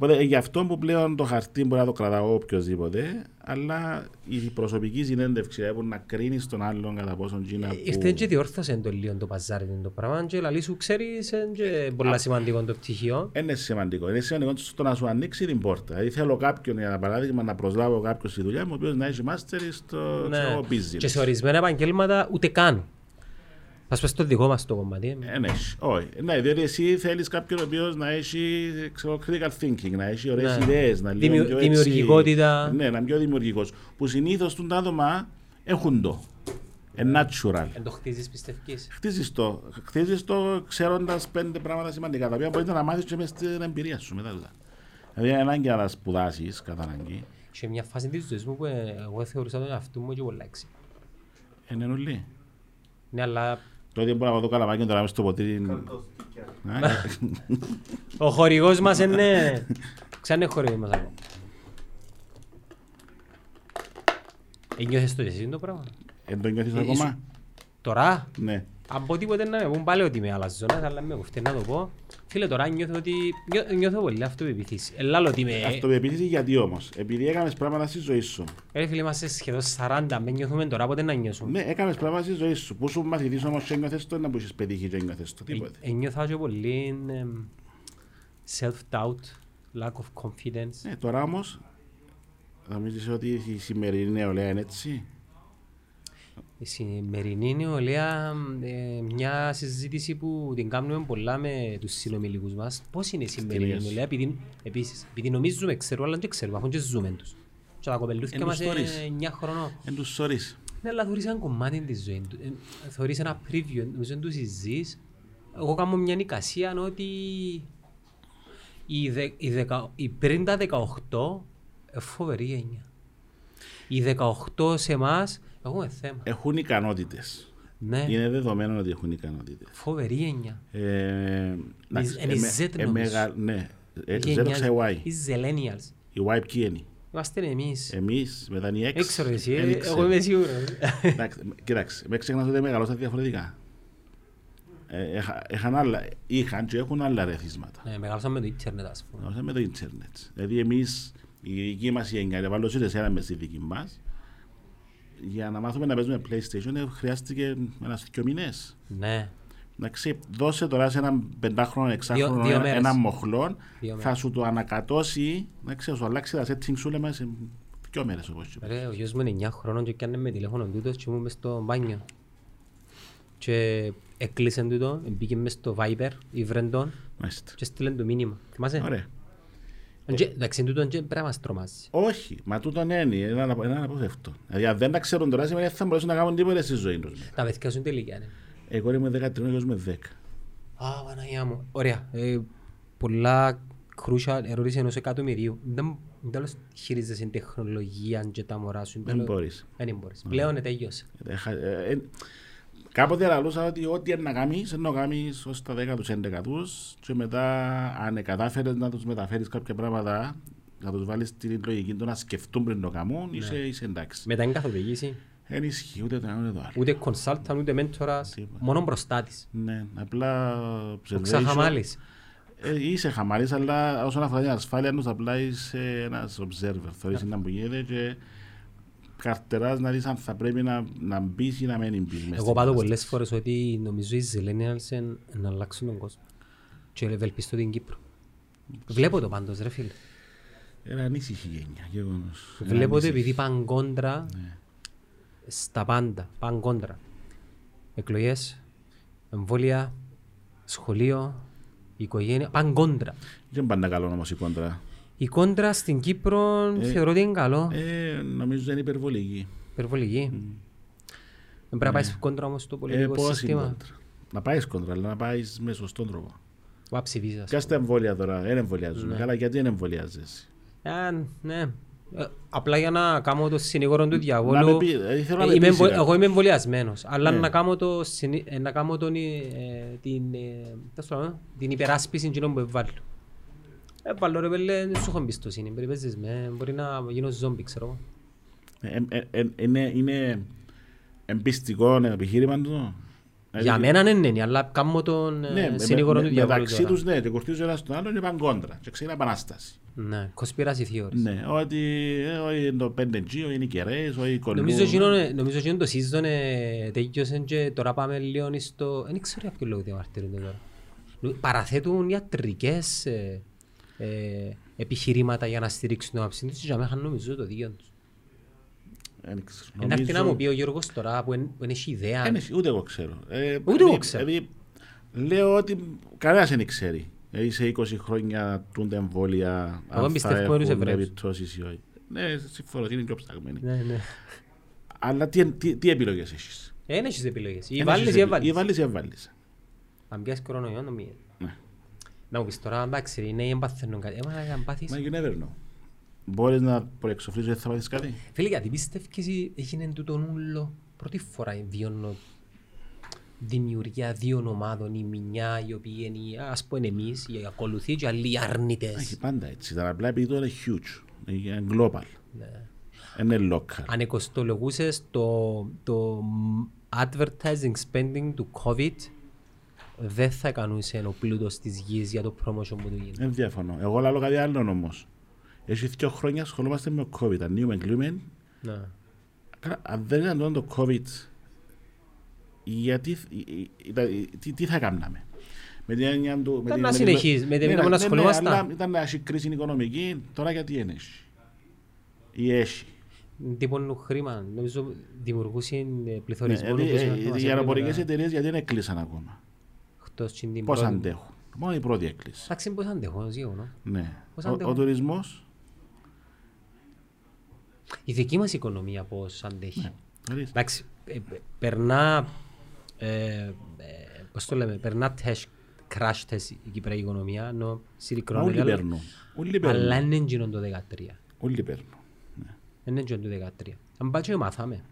Οπότε ε, γι' αυτό που πλέον το χαρτί μπορεί να το κρατάω οποιοδήποτε, αλλά η προσωπική συνέντευξη ε, που να κρίνεις τον άλλον κατά πόσον Τζίνα. Ε, Ήρθε και διόρθωσε το λίγο το παζάρι το πράγμα και λαλή σου ξέρεις είναι και πολλά σημαντικό το πτυχίο. Είναι σημαντικό. Είναι σημαντικό στο να σου ανοίξει την πόρτα. Δηλαδή θέλω κάποιον, για παράδειγμα, να προσλάβω κάποιον στη δουλειά μου, ο οποίος να έχει μάστερ στο Ναι. ξέρω, business. Και σε ορισμένα επαγγέλματα ούτε καν. Ας πες το δικό μας το κομμάτι. ε. Δεν έχει. Όχι. Ναι, διότι εσύ θέλεις κάποιον ο οποίος να έχει ξέρω, critical thinking, να έχει ωραίες Ναι. ιδέες, να λέει Δημιου- πιο έτσι- δημιουργικότητα. Ναι, να είναι πιο δημιουργικός. Που συνήθως τα άτομα έχουν το. Ε, natural. Εν το χτίζεις πιστεύεις; Χτίζεις το, χτίζεις το ξέροντας πέντε πράγματα σημαντικά, τα οποία μπορείς να μάθεις και μέσα στην εμπειρία σου μετά. τούτα. Δηλαδή, είναι ανάγκη να τα σπουδάσεις κατά ανάγκη. Σε μια φάση της ζωής μου που ε, εγώ θεωρούσα τον εαυτό μου και πολλά έξι. Είναι νουλή. Ναι, αλλά Το ότι μπορώ να δω καλαμάκι τώρα μες στο ποτήρι. Α, ο χορηγός μας είναι... Ξανά είναι χορηγός μας ακόμα. Ένιωθες το και εσύ το πράγμα; Εν το νιώθεις Ε, ακόμα; Τώρα, Ναι. Αν πω τίποτε να με πούν πάλι ότι είμαι άλλας ζώνας, αλλά με κοφτεί να το πω. Φίλε, τώρα νιώθω ότι... νιώ- Νιώθω πολύ αυτοπεποίθηση. Ελάλο ότι είμαι... Αυτοπεποίθηση γιατί όμως; Επειδή έκανες πράγματα στη ζωή σου. Ρε φίλε, είμαστε σχεδόν 40, με νιώθουμε τώρα, πότε να νιώσουμε; Ναι, έκανες πράγματα στη ζωή σου. Πού σου μαθητής όμως και νιώθες το, να που είχες πετύχει και νιώθες το. Τίποτε. Ε, Ένιωθα και πολύ εμ, self-doubt, lack of confidence. Ναι, τώρα όμως νομίζεις ότι η σημερινή νεολαία είναι έτσι; Η σημερινή νεολαία, ε, μια συζήτηση που την κάνουμε πολλά με τους συνομιλικούς μας. Πώς είναι η σημερινή Αστυνίας. νεολαία, επειδή, επίσης, επειδή νομίζουμε ξέρουμε, αλλά δεν ξέρουμε, αφού και ζούμε τους. Και τα κοπελούθια Εν μας τους είναι θωρείς. 9 χρονών. Εν τους σωρείς. Ναι, αλλά θωρείς ένα κομμάτι της ζωής του. Ε, Θωρείς ένα preview, νομίζω τους συζείς. Εγώ κάνω μια νοικασία ότι η, δε, η, δεκα, η πριν τα 18 ε, φοβερή γενιά. Οι 18 σε εμάς έχουμε θέμα. Έχουν ικανότητες. Ναι, Είναι δεδομένο ότι έχουν ικανότητες. φοβερή γενιά. Ε, εντάξει, είναι η ε, Z, ε, νομίζω. μεγα- Ναι, ε, Z Γενιάς- ξέρει Y. Οι Zillennials. Η Y ποιοι είναι; Είμαστε εμείς. Εμείς, μετά είναι η X. Έξω ρε εσύ, δεν ε, ξέρω. εγώ είμαι σίγουρος. Εντάξει, Κοίταξε, με ξεχνάς ότι μεγαλώσαν διαφορετικά. Ε, έχα- Είχαν άλλα, είχαν και έχουν άλλα ρεθίσματα. Ναι, μεγαλώσαμε με το ίντερνετ ας πούμε. Μεγαλώσαν με το ίντερνετ. Δηλαδή εμείς η δική μας γενιά, βάλω σε εσένα μες στη δική μας, για να μάθουμε να παίζουμε PlayStation ε, χρειάστηκε ένας δυο μήνες. Ναι. Εντάξει, δώσε τώρα σε έναν πεντάχρονο, εξάχρονο, δύο ένα, μέρες. έναν μοχλό, Δύο θα μέρες. σου το ανακατώσει, εντάξει, θα σου αλλάξει τα settings σου λέμε σε δυο μέρες όπως είπα. Ρε, ο γιος μου είναι 9 χρόνων και έκανε με τηλέφωνο τούτος και ήμουν μες στο μπάνιο. Και έκλεισε τούτο, μπήκε μες στο Viber, ήβρε τον Μάλιστα. και στείλε το μήνυμα. Θυμάσαι; Ωραία. Εν και- Εντάξει, τούτο και πρέπει να μας τρομάζει. Όχι, μα τούτο είναι είναι ένα ένα αποφεύκτο. Δηλαδή αν δεν τα ξέρουν τώρα σημαίνει ότι δεν θα μπορέσουν να κάνουν τίποτα στη ζωή τους. Τα παιδιά σου είναι τελικά, ναι. Εγώ είμαι 13, εγώ είμαι 10. Α, Παναγιά μου. Ωραία. Ε, πολλά κρούσια ερώτηση ενός εκατομμυρίου. Δεν δεν τέλος χειρίζεσαι την τεχνολογία και τα μωρά σου. Δεν μπορείς. Δεν μπορείς. Πλέον ε, τέλειωσε. Ε, χα- ε, ε, Κάποτε λαλούσα ότι ό,τι είναι να κάνεις, είναι να κάνεις ως τα 10 τους 11 τους και μετά αν κατάφερες να τους μεταφέρεις κάποια πράγματα να τους βάλεις την λογική του να σκεφτούν πριν το κάνουν, είσαι, είσαι εντάξει. Μετά είναι καθοδήγηση. Δεν ισχύει ούτε το ένα ούτε το άλλο. Ούτε consultant, ούτε μέντορας. Τίποτα. Μόνο μπροστά της. Ναι, απλά Ο observation. ξαχαμάλης. Ε, είσαι χαμαλής, αλλά όσον αφορά την ασφάλεια τους απλά είσαι ένας observer. Θωρείς να που γίνεται και καρτεράς να δεις αν θα πρέπει να, να μπεις ή να μην μπεις. μες Εγώ στην πάντω κατάσταση. πολλές φορές ότι νομίζω οι Zillennials εν- να αλλάξουν τον κόσμο. Και ευελπιστώ την Κύπρο. Βλέπω το πάντως ρε φίλε. Ένα ανήσυχη γενιά, γεγονός. Ένα Βλέπω το ανήσυχης. επειδή πάνε κόντρα Ναι. στα πάντα. Πάνε κόντρα. Εκλογές, εμβόλια, σχολείο, οικογένεια. Πάνε κόντρα. Δεν πάντα καλό όμως η κόντρα. Η κόντρα στην Κύπρο θεωρώ ότι είναι καλό. Ε, νομίζω είναι υπερβολική. Υπερβολική. Δεν πρέπει να πάεις κόντρα όμως στο Ε, πολιτικό πώς είναι σύστημα. κόντρα; Να πάεις κόντρα, αλλά να πάεις με σωστόν τρόπο. Βά ψηφίζας. Ποια στα εμβόλια τώρα, δεν Ναι. εμβολιάζουμε. Καλά, γιατί δεν εμβολιάζεσαι. Α, ναι. Ε, Απλά για να κάνω το συνήγορο του Να με διαβόλου. πει, ε, θέλω να ε, με είμαι πεις εμβο- κάτι. Εγώ είμαι εμβολιασμένος. Αλλά Ναι. να κάνω, το, συνη- ε, να κάνω τον, ε, την, ε, πώς το λέμε, την υπεράσπιση εκείνων που εβάλλω. Έβαλω ρε πέλε, δεν σου έχω εμπιστοσύνη. Περιπέζεις με, μπορεί να γίνω ζόμπι, ξέρω εγώ. Ε, ε, ε, είναι, είναι εμπιστικό επιχείρημα του. Για μένα δεν είναι, αλλά κάνω τον ε, ναι, με- συνήγορο με- του διαβόλου μεταξύ τώρα. τους ναι, και κουρτίζουν ένας τον άλλον είπαν κόντρα και ξεκινά επανάσταση. Ναι, conspiracy theories. Ναι, ότι ε, όχι είναι το 5G, όχι είναι οι κεραίες, όχι οι κολλούν. Νομίζω εκείνο, ε, νομίζω εκείνο το season ε, τέλειωσε και τώρα πάμε λίγο στο... Δεν ξέρω για ποιο λόγο διαμαρτύρονται τώρα. Νο- Παραθέτουν ιατρικές ε, ε, επιχειρήματα για να στηρίξουν το άψη τους και για μένα νομίζω το δίκιο τους. Δεν ξέρω. Ένα έρθει να Νομίζω- μου πει ο Γιώργος τώρα που δεν έχει ιδέα. Δεν έχει, ούτε εγώ ξέρω. Ε, Ούτε δηλαδή- εγώ ξέρω. Δηλαδή, λέω ότι κανένας δεν ξέρει. Δηλαδή σε 20 χρόνια τούντα εμβόλια Εγώ αν εμπιστεύω θα τους έχουν Εβραίους. επιπτώσεις ή όχι. Ναι, συμφωνώ ότι είναι πιο ψαγμένοι. Ναι, ναι. Αλλά τι, τι, τι επιλογές έχεις; Ε, Δεν έχεις επιλογές. Ή Δεν βάλεις έχεις ή επι- Ή έβαλεις. βάλεις ή έβαλεις. Αν πιάσεις κορονοϊό, νομίζω. Ναι. Να μου πεις τώρα, εντάξει, είναι οι εμπαθαίνουν κάτι. Έμα να πάθεις. Μα you never know. Μπορείς να προεξοφλήσεις ότι θα πάθεις κάτι; Φίλε, γιατί πιστεύεις εσύ έγινε τούτο ούλο πρώτη φορά βιώνω δημιουργία δύο ομάδων ή μια οι οποίοι είναι ας πούμε εμείς οι ακολουθοί και άλλοι οι Έχει αρνητές. πάντα έτσι. Ήταν απλά επειδή τώρα είναι huge. Είναι global. Είναι local. Αν εκοστολογούσες το, το advertising spending του COVID δεν θα ικανούσε ο πλούτος της γης για το promotion που του γίνεται. Δεν διαφωνώ. Εγώ λέω κάτι άλλο όμως. Έχει δύο χρόνια ασχολούμαστε με το COVID. Ανοίγουμε κλείμε. Ναι. Καλά, Αν δεν ήταν τότε το COVID, γιατί, ήταν- τι, τι θα κάναμε; Με την έννοια του... με Ήταν την- να με την- συνεχίζει, με την- ναι, να ναι, ναι, ασχολούμασταν. αλλά Ήταν να έχει κρίση οικονομική, τώρα γιατί είναι έχει; Ή έχει; Τύπον χρήμα, νομίζω δημιουργούσε ε, Ναι, πληθωρισμό. δηλαδή, όπως ε, είμαστε οι μας αεροπορικές έπρεπε, εταιρείες γιατί δεν έκλεισαν ακόμα; Εκτός και την Πώς πρώτη. αντέχουν. Μόνο η πρώτη έκλεισε. Εντάξει, πώς αντέχω, γεγονός. Ναι. Πώς Ο, αντέχουν. ο τουρισμός, Η δική μας οικονομία πώς αντέχει. δηλαδή, Εντάξει, ε, ε, περνά, ε, ε, πώς το λέμε, περνά τεστ, crash test η Κυπριακή οικονομία, ενώ μα όλοι συρρικρώνεται, αλλά- παίρνουν. Όλοι αλλά παίρνουν. είναι εκείνο το 13. Όλοι παίρνουν. Είναι εκείνο το 13. Αν πάτσο μάθαμε.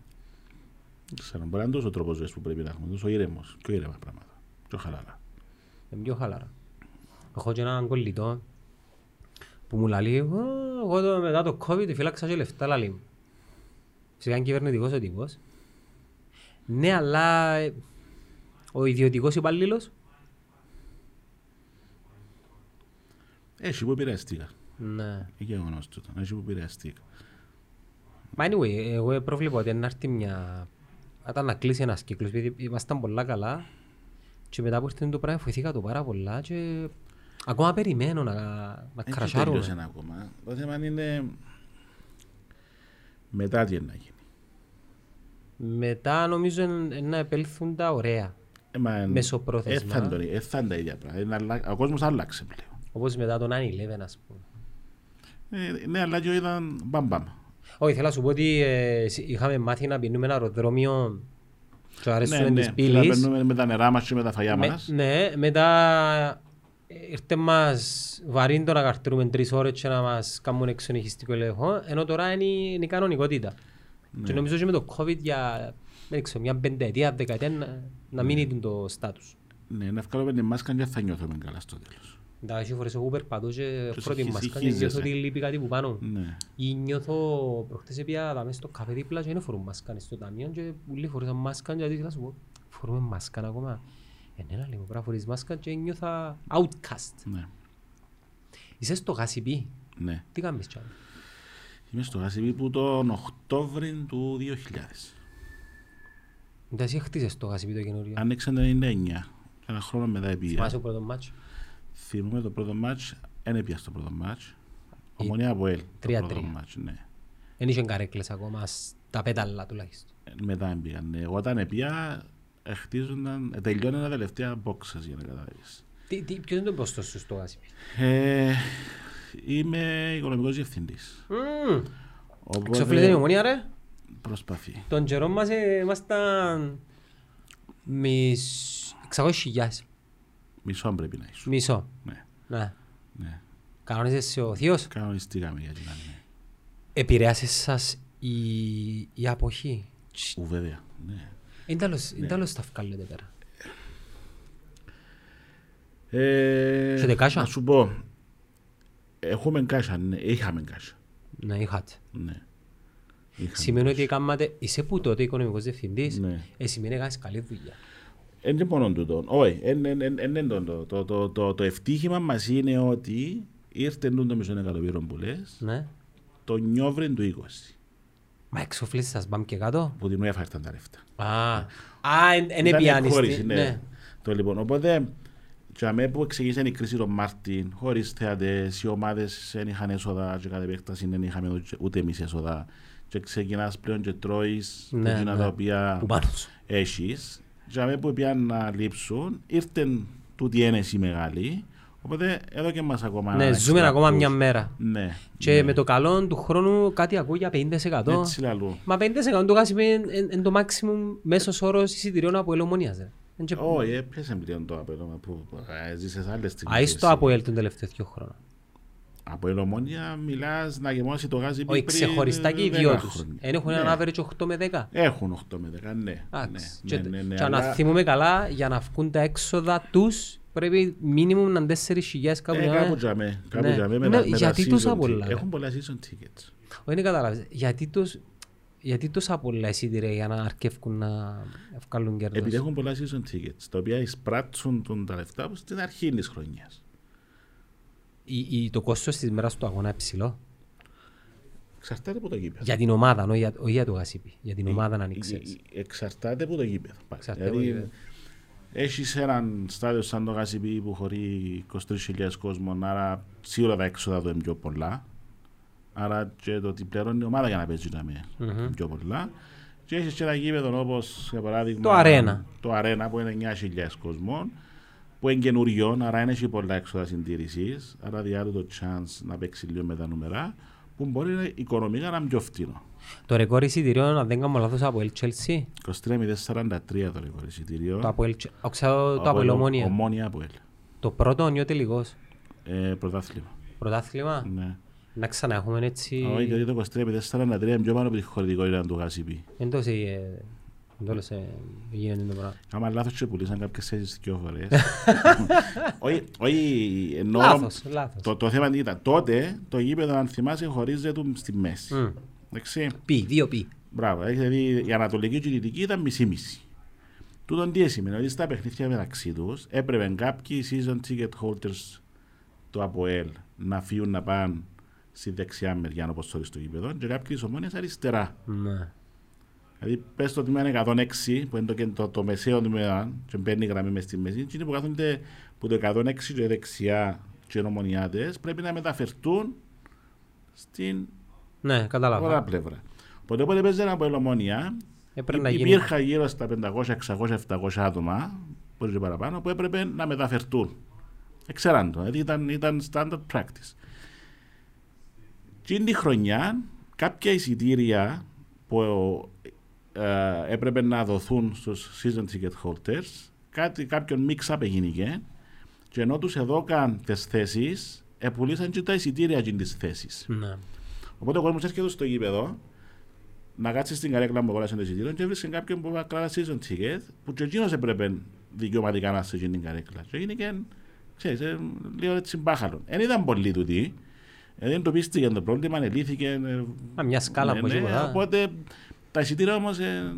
Δεν ξέρω, μπορεί να είναι τόσο ο τρόπος ζωής που πρέπει να έχουμε. Τόσο ήρεμος. Πιο ήρεμα πράγματα. Πιο χαλαρά. Είναι πιο χαλάρα. Έχω και έναν κολλητό που μου λέει, «Ω, εγώ το, μετά το COVID φύλαξα και λεφτά λαλή μου. Φυσικά είναι κυβερνητικός ο τύπος. Ναι, αλλά ε, ο ιδιωτικός υπαλλήλος Έχει που επηρεαστήκα. Ναι. Είναι γεγονός τούτο. Έτσι που επηρεαστήκα. Μα anyway, εγώ προβλέπω ότι να έρθει μια... Όταν να κλείσει ένας κύκλος, επειδή ήμασταν πολλά καλά και μετά που ήρθε το πράγμα φοηθήκα το πάρα πολλά και ακόμα περιμένω να, να Δεν κρασάρουμε. τελειώσει ακόμα. Το θέμα είναι μετά τι είναι να γίνει. Μετά νομίζω εν- εν να επέλθουν τα ωραία. Ε, μα, Μεσοπρόθεσμα. ε, θα είναι το- ε, θα είναι τα ίδια πράγματα. Είναι αλλα- Ο κόσμος άλλαξε πλέον. Όπως μετά τον 9-11 ας πούμε. Ε, ναι, αλλά και ήταν μπαμ μπαμ. Όχι, θέλω να σου πω ότι ε, σ- είχαμε μάθει να πίνουμε ένα αεροδρόμιο και Ναι, αρέσουμε ναι. της Να πύλης. περνούμε με τα νερά μας και με τα φαγιά Με- μας. Ναι, μετά ε, ήρθε μας βαρύν το να καρτρούμε τρεις ώρες και να μας κάνουν εξονυχιστικό έλεγχο, ενώ τώρα είναι, η- είναι η κανονικότητα. Ναι. Και νομίζω και με το COVID για δεν ξέρω, μια πενταετία, δεκαετία να, να μείνει το στάτους. Ναι, να βγάλουμε την μάσκα και θα νιώθουμε καλά στο τέλος. Εντάξει, φορές εγώ περπατώ και Και φορώ τη μάσκα και συγχύζεσαι. νιώθω ότι λείπει κάτι που πάνω. Ναι. Ή νιώθω, προχτές έπια τα μέσα στο καφέ δίπλα και δεν φορούν μάσκα στο ταμείο και πολλοί φορούσαν μάσκα και γιατί θα σου πω, φορούμε μάσκα ακόμα. Ε, ναι, λέει, πρέπει να φορείς μάσκα και νιώθα outcast. Ναι. Είσαι στο γάσιπι, Ναι. τι κάνεις κι άλλο. Είμαι στο Γασιπί που τον Οκτώβρη του 2000. Εντάξει, χτίσες το γάσιπι το καινούριο. Άνοιξαν το 99. Ένα χρόνο μετά Θυμάσαι πήγα. το πρώτο μάτσο. Θυμούμε το πρώτο μάτς. Δεν έπια στο πρώτο μάτς. Η- Ομονία από ελ. Το 3-3. πρώτο μάτς, ναι. Δεν είχε καρέκλες ακόμα, στα πέταλα τουλάχιστον. Ε, Μετά πήγαν. Ναι. Εγώ όταν έπια, χτίζονταν, ε, τελειώναν τα τελευταία boxes για να καταλάβεις. Τι, τι, ποιος είναι το ποστό σου στο γάσιπι. Ε, είμαι οικονομικός διευθυντής. Μμμ, Οπότε Εξοφλείται η ομονία ρε. προσπαθεί. Τον καιρό μας ε, ήμασταν μισ... 600.000. Μισό πρέπει να είσαι. Μισό. Ναι, Ναι. ναι. Κανόνιζεσαι ο θείος; Κανονιστήκαμε για την άλλη. ναι. Επηρεάσε σας η, η αποχή; Ου, βέβαια. Ναι. Είναι τέλος, είναι τέλος τα βγάλετε πέρα. Ε, Έχετε κάσα; Να σου πω. Έχουμε κάσα, ναι. Είχαμε κάσα. Ναι, είχατε. Ναι. Είχαμε Σημαίνει ότι κάματε, είσαι που τότε οικονομικός διευθυντής, Ναι. ε, σημαίνει έκανες καλή δουλειά. Είναι μόνο τούτο. Όχι, είναι το, το, το, το, το, το ευτύχημα μας είναι ότι ήρθε το μισό εκατομμύριο που λες Ναι. το Νιόβριν του 20 Μα εξοφλήσεις σας πάμε και κάτω. που την UEFA ήρθαν τα λεφτά. Α, α, εν- εν Ήταν επιάνεις. εκχώρηση, τη- ναι. Ναι. Το λοιπόν, οπότε για μένα που εξηγήσαν η κρίση των Μάρτιν, χωρίς θεατές, οι ομάδες δεν είχαν έσοδα και κάθε επέκταση δεν είχαμε ούτε- ούτε εμείς έσοδα και ξεκινάς πλέον και τρώεις Ναι, εκείνα ναι. τα οποία Που πάνω σου. έχεις. Για μένα που πήγαν να λείψουν, ήρθαν τούτη ένεση μεγάλη, οπότε εδώ και μας ακόμα Ναι, ένα ζούμε extra ακόμα push. μια μέρα. Ναι, Και ναι. με το καλό του χρόνου κάτι ακούω για 50%. Έτσι λαλού. Μα 50% το κάσι είναι το maximum μέσος όρος εισιτηρίων από ελομονίας. ρε. Εν και- Όχι, έπιασε πλέον το απέλωμα που ε, ζήσες άλλες στιγμές. Α, είσαι το εσύ. από ελ τον τελευταίο δύο χρόνων. Από ελομόνια μιλάς να γεμώσει το γάζι Όχι, πριν ξεχωριστά και οι 10 δυο τους. χρόνια. Εν έχουν Ναι. έναν average 8 με 10. Έχουν 8 με 10, ναι. Εντάξει. ναι, Και ναι, ναι, ναι, και να αλλά- θυμούμε καλά, για να βγουν τα έξοδα τους, πρέπει minimum να είναι 4.000 κάπου. Ε, για κάπου να- τζαμέ, κάπου Ναι. τζαμέ με Ναι, τα- με τα γιατί τόσα season πολλά, tickets. ρε. Έχουν πολλά season tickets. Όχι, δεν καταλάβεις. Γιατί τους- Γιατί τόσα πολλά εισιτήρια για να αρκεύκουν να βγάλουν κέρδος; Επειδή έχουν πολλά season tickets, τα οποία εισπράττουν τον τα λεφτά στην αρχή της χρονιάς. Η- η- Το κόστος της μέρας του αγώνα είναι ψηλό. Εξαρτάται από το γήπεδο. Για την ομάδα, όχι για, όχι για το γασίπι. Για την ομάδα να Ε, ανοίξεις. ε, Εξαρτάται από το γήπεδο. πάλι. Εξαρτάται από το Δηλαδή, γήπεδο. έχεις έναν στάδιο σαν το Γασιπί που χωρεί 23.000 κόσμων, άρα σίγουρα τα έξοδα του είναι πιο πολλά. Άρα και το ότι πληρώνει η ομάδα για να παίζει να είναι Μμμ. πιο πολλά. Και έχεις και ένα γήπεδο όπως για παράδειγμα Το Αρένα. το Αρένα που είναι 9.000 κόσμων που είναι καινούριο, άρα δεν έχει πολλά έξοδα συντήρησης, άρα διάρκει το chance να παίξει λίγο με τα νούμερα, που μπορεί να- οικονομικά να είναι πιο φτηνό. Το ρεκόρ εισιτηρίων, αν δεν κάνω λάθος, από El Chelsea. 23.043 το ρεκόρ εισιτήριο. Το από El Ch- ο, ξέρω, το από El Ομόνια. Ομόνια από ελ. Το πρώτο νιώ τελικός. Ε, πρωτάθλημα. Πρωτάθλημα; Ναι. Να ξαναέχουμε έτσι... Όχι, γιατί το 23.043 είναι πιο πάνω από τη χωρητικότητα του Γασιπί. Εν τόσο, ε, εν τόσο, ε, γίνεται το πράγμα. Άμα λάθος και πουλήσαν κάποιες θέσεις δυο φορές. Όχι, όχι, εννοώ... Λάθος, λάθος. Το, το θέμα ήταν τότε το γήπεδο, αν θυμάσαι, χωρίζεται στη μέση. Μμ. Εντάξει. Πι, δύο πι. Μπράβο, έχετε δει η Ανατολική και η Δυτική ήταν μισή-μισή. Τούτον τι σημαίνει, ότι στα παιχνίδια μεταξύ τους έπρεπε κάποιοι season ticket holders το ΑΠΟΕΛ να φύγουν να πάνε στη δεξιά μεριά όπως το στο γήπεδο και κάποιοι της ομόνιας αριστερά. Ναι. Δηλαδή πες το τμήμα είναι 106 που είναι το, το, το μεσαίο τμήμα και μπαίνει η γραμμή μες στη μέση και είναι που κάθονται που το 106 και δεξιά και ομονιάτες πρέπει να μεταφερθούν στην ναι, όλα πλευρά. Οπότε όποτε παίζει ένα από ελομόνια υπήρχαν γύρω στα 500, 600, 700 άτομα μπορεί και παραπάνω που έπρεπε να μεταφερθούν. Εξέραν το, δηλαδή ήταν, ήταν standard practice. Και τη χρονιά κάποια εισιτήρια που ε, έπρεπε να δοθούν στους season ticket holders κάτι, κάποιον mix-up έγινε και ενώ τους έδωκαν τις θέσεις επουλήσαν και τα εισιτήρια για τις θέσεις. Ναι. Οπότε ο κόσμος έρχεται στο γήπεδο να κάτσει στην καρέκλα που αγοράσει το εισιτήριο και έβρισκε κάποιον που κράτα season ticket που και εκείνος έπρεπε δικαιωματικά να σε την καρέκλα. Και έγινε και, ξέρεις, ε, λίγο έτσι μπάχαλο. Δεν ήταν πολύ τούτοι. Ε, δεν το πίστηκε το πρόβλημα, λύθηκε. Α, μια σκάλα ναι, από ναι, Οπότε τα εισιτήρια όμως ε,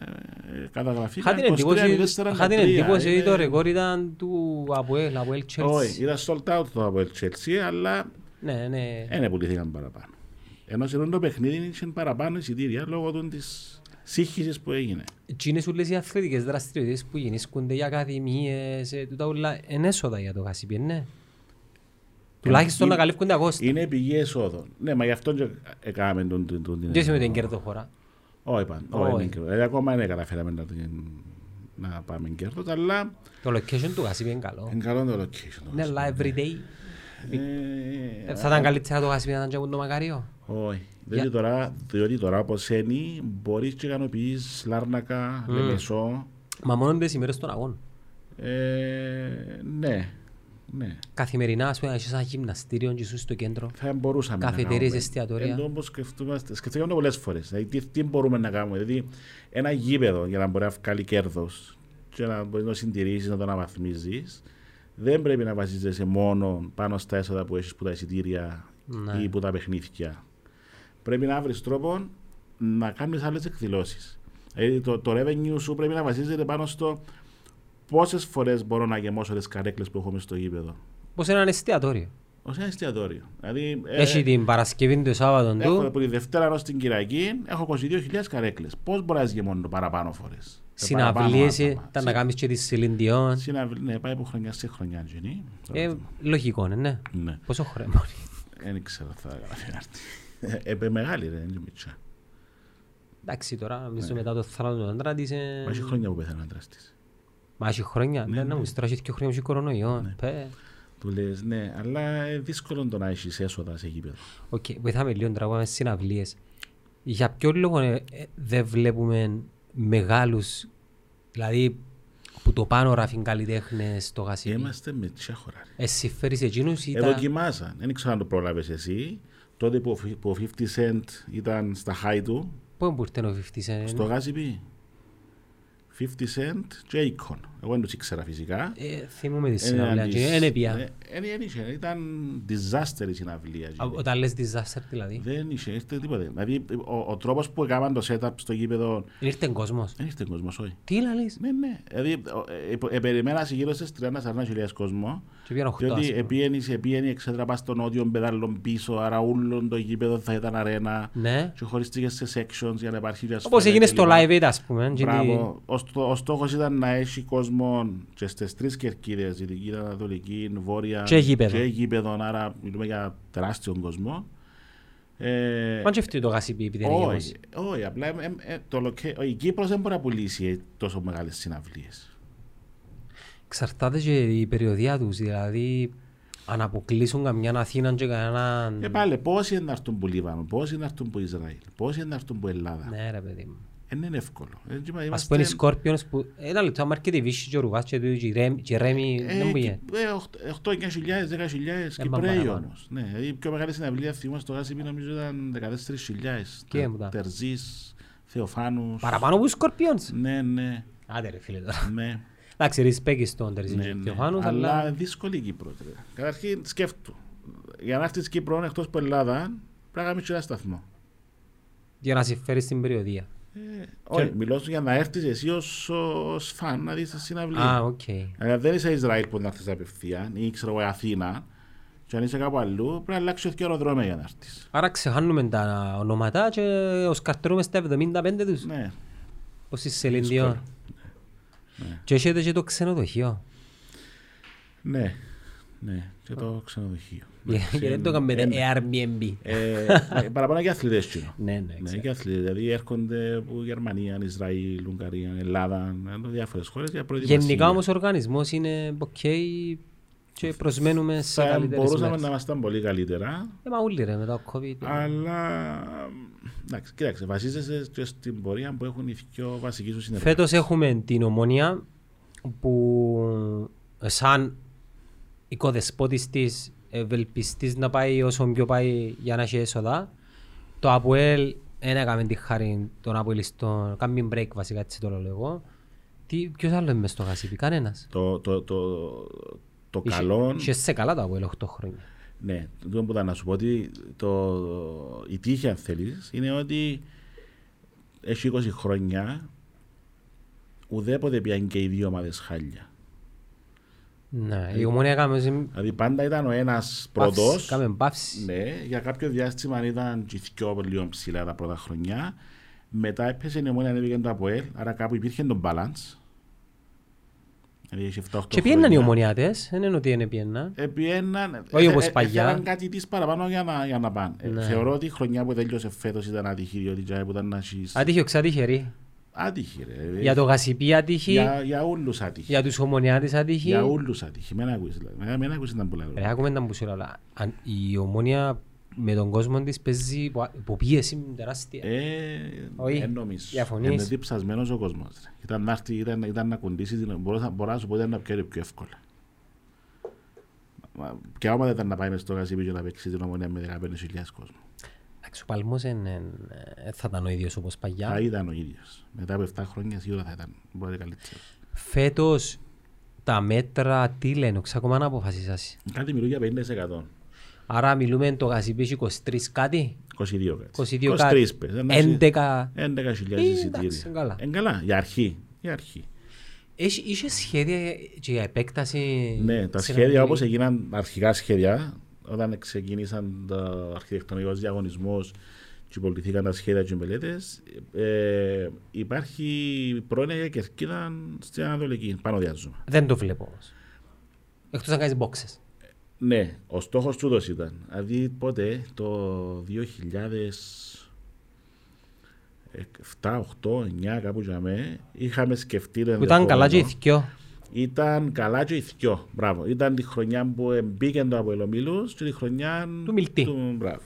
ε, καταγραφήκαν. Είχα την εντύπωση ότι το ρεκόρ ήταν του Αποέλ, Αποέλ Chelsea. Όχι, ήταν sold out το Αποέλ Chelsea, αλλά ναι, ναι. δεν πουλήθηκαν παραπάνω. Ενώ σε το παιχνίδι είχε παραπάνω εισιτήρια λόγω της σύγχυσης που έγινε. Τι είναι σου λες οι αθλητικές δραστηριότητες που γεννήσκονται για ακαδημίες, ε, τούτα όλα, είναι έσοδα για το Γασιπί, ναι. Τουλάχιστον να καλύφκονται αγώστα. Είναι πηγή εσόδων. Ναι, μα γι' αυτό και έκαναμε τον... Δεν είσαι με την κερδοφορά. Όχι, παν. Όχι, δηλαδή, ακόμα δεν καταφέραμε να, να πάμε κέρδος, αλλά... Το location του Γασιπί είναι καλό. Είναι καλό το location. Είναι live every day. Ε, θα ήταν καλύτερα το Γασιπί να ήταν το μακάριο. Όχι. Διότι τώρα, διότι τώρα όπως είναι, μπορείς και ικανοποιείς Λάρνακα, Λεμεσό. Μα μόνο τις ημέρες των αγών. Ε, ναι. Ναι. Καθημερινά, ας πούμε, έχεις ένα γυμναστήριο και είσαι στο κέντρο. Θα μπορούσαμε Καφετέρειες, εστιατορία. Ενώ όμως σκεφτόμαστε, σκεφτόμαστε πολλές φορές. Δηλαδή, τι, τι μπορούμε να κάνουμε. Δηλαδή, ένα γήπεδο για να μπορεί να βγάλει κέρδος και να μπορείς να συντηρήσεις, να το αναβαθμίζεις, δεν πρέπει να βασίζεσαι μόνο πάνω στα έσοδα που έχεις που τα εισιτήρια ναι. ή που τα παιχνίδια πρέπει να βρεις τρόπο να κάνεις άλλες εκδηλώσεις. Δηλαδή το, το revenue σου πρέπει να βασίζεται πάνω στο πόσες φορές μπορώ να γεμώσω τις καρέκλες που έχουμε στο γήπεδο; Πώς είναι ένα εστιατόριο; Ω ένα εστιατόριο. Δηλαδή, ε, Έχει ε, την Παρασκευή του Σάββατο του. Έχω από τη Δευτέρα ω την Κυριακή έχω 22.000 καρέκλες. Πώς μπορεί να γεμώνω παραπάνω φορές; Συναυλίες, ήταν να κάνεις και τη Σιλιντιών. Ναι, πάει από χρονιά σε χρονιά. Ε, λογικό, ναι. ναι. Πόσο χρόνο. Δεν ξέρω, θα γράφει Επέ μεγάλη ρε, είναι μητσά. Εντάξει τώρα, νομίζω ναι. μετά το θάνατο του άντρα της... Μα έχει χρόνια που πέθανε ο άντρας της. Μα έχει χρόνια, ναι, να μου στρώσει και χρόνια που έχει κορονοϊό. Του λες, ναι, αλλά δύσκολο το να έχεις έσοδα σε γήπεδο. Οκ, βοηθάμε λίγο τώρα με συναυλίες. Για ποιο λόγο ε, δεν βλέπουμε μεγάλους, δηλαδή που το πάνω ράφιν καλλιτέχνες στο γασίδι. Είμαστε με τσιά χώρα. Εσύ φέρεις εκείνους ή τα... Εδοκιμάζαν, δεν ξέρω αν το πρόλαβες εσύ τότε που ο 50 Cent ήταν στα high του. Πού ήρθε ο 50 Cent? Στο Γάζιπι. 50 Cent και Akon. Εγώ δεν τους ήξερα φυσικά. Ε, θυμούμαι τη συναυλία και δεν έπια. Ήταν disaster η συναυλία. Όταν λες disaster δηλαδή. Δεν είχε, ήρθε τίποτα. Δηλαδή ο, ο τρόπος που έκαναν το setup στο γήπεδο... Ήρθε κόσμος. Δεν ήρθε κόσμος, όχι. Τι λαλείς. Ναι, ναι. Δηλαδή επεριμένα γύρω στις 30-40 χιλιάδες κόσμο. Και πήγαν 8 Διότι επίενει εξέτρα πας στον νότιο μπεδάλλον πίσω, άρα ούλον το γήπεδο θα ήταν αρένα. Ναι. Και χωριστήκες σε sections για να υπάρχει... Όπως έγινε στο live aid ας πούμε. Μπράβο. Ο στόχος ήταν να έχει κόσμο και στις τρεις κερκίδες, δυτική, ανατολική, βόρεια και γήπεδο. Και γήπεδο, άρα μιλούμε για τεράστιο κόσμο. Ε, Μα και αυτή το γάσιπι επειδή είναι Όχι, όχι, απλά ε, ε, το, η Κύπρος δεν μπορεί να πουλήσει τόσο μεγάλες συναυλίες. Εξαρτάται και η περιοδία τους, δηλαδή αν αποκλείσουν καμιά Αθήνα και κανέναν... Ε, πάλι, πόσοι είναι να έρθουν που Λίβανο, πόσοι είναι να έρθουν που Ισραήλ, πόσοι είναι να έρθουν που Ελλάδα; Ναι ρε παιδί μου. Δεν είναι εύκολο. Ε, Ας πούμε οι Σκόρπιονες που... Ένα λεπτό, άμα έρχεται η Βύση και ο Ρουβάς και η Ρέμι, δεν μου πήγε. 8-9 χιλιάδες, 10 χιλιάδες Κυπρέοι όμως. Ναι, η πιο μεγάλη συναυλία θυμός στο Γάσιμπι νομίζω ήταν 14 χιλιάδες. Τερζής, Θεοφάνους. Παραπάνω από οι Scorpions. Ναι, ναι. Άντε ρε φίλε τώρα. Ναι. Εντάξει, respect στον Τερζής και Θεοφάνους, αλλά... Αλλά δύσκολη η Κύπρο. Καταρχήν σκέφτου. Για να έρθεις Κύπρο εκτός από Ελλάδα, πρέπει να κάνεις ένα σταθμό. Για να συμφέρεις την περιοδεία. Ε, όχι, μιλώ για να έρθεις εσύ ως φαν να δεις τη συναυλία. Α, οκ. δεν είσαι Ισραήλ που να έρθεις απευθεία ή ξέρω εγώ Αθήνα. Και αν είσαι κάπου αλλού, πρέπει να αλλάξει και αεροδρόμια για να έρθεις. Άρα ξεχάνουμε τα ονόματα και ως καρτρούμε στα 75 τους. Ναι. Ως η Σελήν Και έχετε και το ξενοδοχείο. Ναι, ναι, και το ξενοδοχείο. Γιατί δεν το κάνουμε Airbnb. Ε, παραπάνω και αθλητές κοινό. Ναι, ναι, ναι, και αθλητές. Δηλαδή έρχονται από Γερμανία, Ισραήλ, Ουγγαρία, Ελλάδα, διάφορες χώρες για προετοιμασία. Γενικά όμως ο οργανισμός είναι ok και προσμένουμε σε Θα καλύτερες μπορούσαμε μέρες. να ήμασταν πολύ καλύτερα, Ε, μα όλοι ρε μετά το COVID. αλλά εντάξει, κοίταξε, βασίζεσαι και στην πορεία που έχουν οι πιο βασικοί σου συνεργάτες. Φέτος έχουμε την ομόνια που σαν οικοδεσπότης της ευελπιστής να πάει όσο πιο πάει για να έχει έσοδα. Το ΑΠΟΕΛ δεν έκαμε τη χάρη των ΑΠΟΕΛιστών, κάνει break βασικά έτσι το λέω εγώ. Τι, ποιος άλλος είναι μες στο Γασίπι, κανένας. Το, το, το, το Είχε- καλό, Είχε σε καλά το ΑΠΟΕΛ 8 χρόνια. ναι, το που θα να σου πω ότι το, η τύχη αν θέλεις είναι ότι έχει 20 χρόνια ουδέποτε πιάνει και οι δύο ομάδες χάλια. Ναι, η ομόνια έκαμε Δηλαδή πάντα ήταν ο ένας πρώτος, Κάμε παύσης. ναι, για κάποιο διάστημα ήταν και οι δυο λίγο ψηλά τα πρώτα χρονιά. Μετά έπεσε η ομόνια ανέβηκε το ΑΠΟΕΛ, άρα κάπου υπήρχε το balance. Δηλαδή είχε 7-8 Και πιέναν οι χρόνια. ομονιάτες, δεν είναι ότι είναι πιέναν. Επιέναν, Όχι ε, όπως ε, παλιά. Θέλαν κάτι της παραπάνω για να, για να πάνε. Ε, Ναι. Θεωρώ ότι η χρονιά που τέλειωσε φέτος ήταν άτυχη, διότι τζάι που ήταν να έχεις... Άτυχε ο ξάτυχερη. Άτυχη ρε. Για το Γασιπί άτυχη, για, για όλους άτυχη. για τους ομονιάτες άτυχη. Για όλους άτυχη. Μένα ακούεις. δηλαδή. Μένα- Μένα ακούεις ήταν πολλά. Ρε, άκουμε τα μπουσίρα, αλλά αν- η ομόνια με τον κόσμο της παίζει υπο- υποπίεση τεράστια. Ε, Όχι. δεν νομίζω. Διαφωνείς. Είναι διψασμένος ο κόσμος. ρε. Ήταν να έρθει, ήταν, ήταν να κοντήσει, την- μπορώ, να- μπορώ να σου πω ήταν να πιέρει πιο εύκολα. Μα, Ποια ομάδα ήταν να πάει μες στο γασίπι και να παίξει την ομονία με 15.000 κόσμο. Εντάξει, ο Παλμός εν- εν- ε, θα ήταν ο ίδιος όπως Θα παλιά. ήταν ο ίδιος. Μετά από 7 χρόνια σίγουρα θα ήταν. Μπορεί να είναι καλύτερος. Φέτος τα μέτρα τι λένε, ακόμα να αποφασίσασαι. Κάτι μιλούν για 50%. Άρα μιλούμε το Γασιπί έχει 23 κάτι, 22 κάτι. 22 κάτι, 23 πες. Να έχει 11. 11.000 Ε, εισιτήρια. εντάξει, καλά. Ε, καλά. Για αρχή. Για αρχή. Έχει, είχες σχέδια και για επέκταση. Ναι, τα στην σχέδια Αγγλική. όπως έγιναν αρχικά σχέδια, όταν ξεκίνησαν τα αρχιτεκτονικός διαγωνισμός και υπολοιθήκαν τα σχέδια και οι μελέτες, ε, υπάρχει πρόνοια για κερκίδα στην Ανατολική, πάνω διάζουμε. Δεν το βλέπω όμως. Εκτός να κάνεις boxes. Ναι, ο στόχος τούτος ήταν. Δηλαδή πότε, το 2007, 8, 9 κάπου για μέ, είχαμε σκεφτεί το Που ήταν καλά και οι ενδεχόμενο. δυο. Ήταν καλά και οι δυο. Μπράβο. Ήταν τη χρονιά που μπήκε το Αποελομίλους και τη χρονιά Του Μιλτή. μπράβο.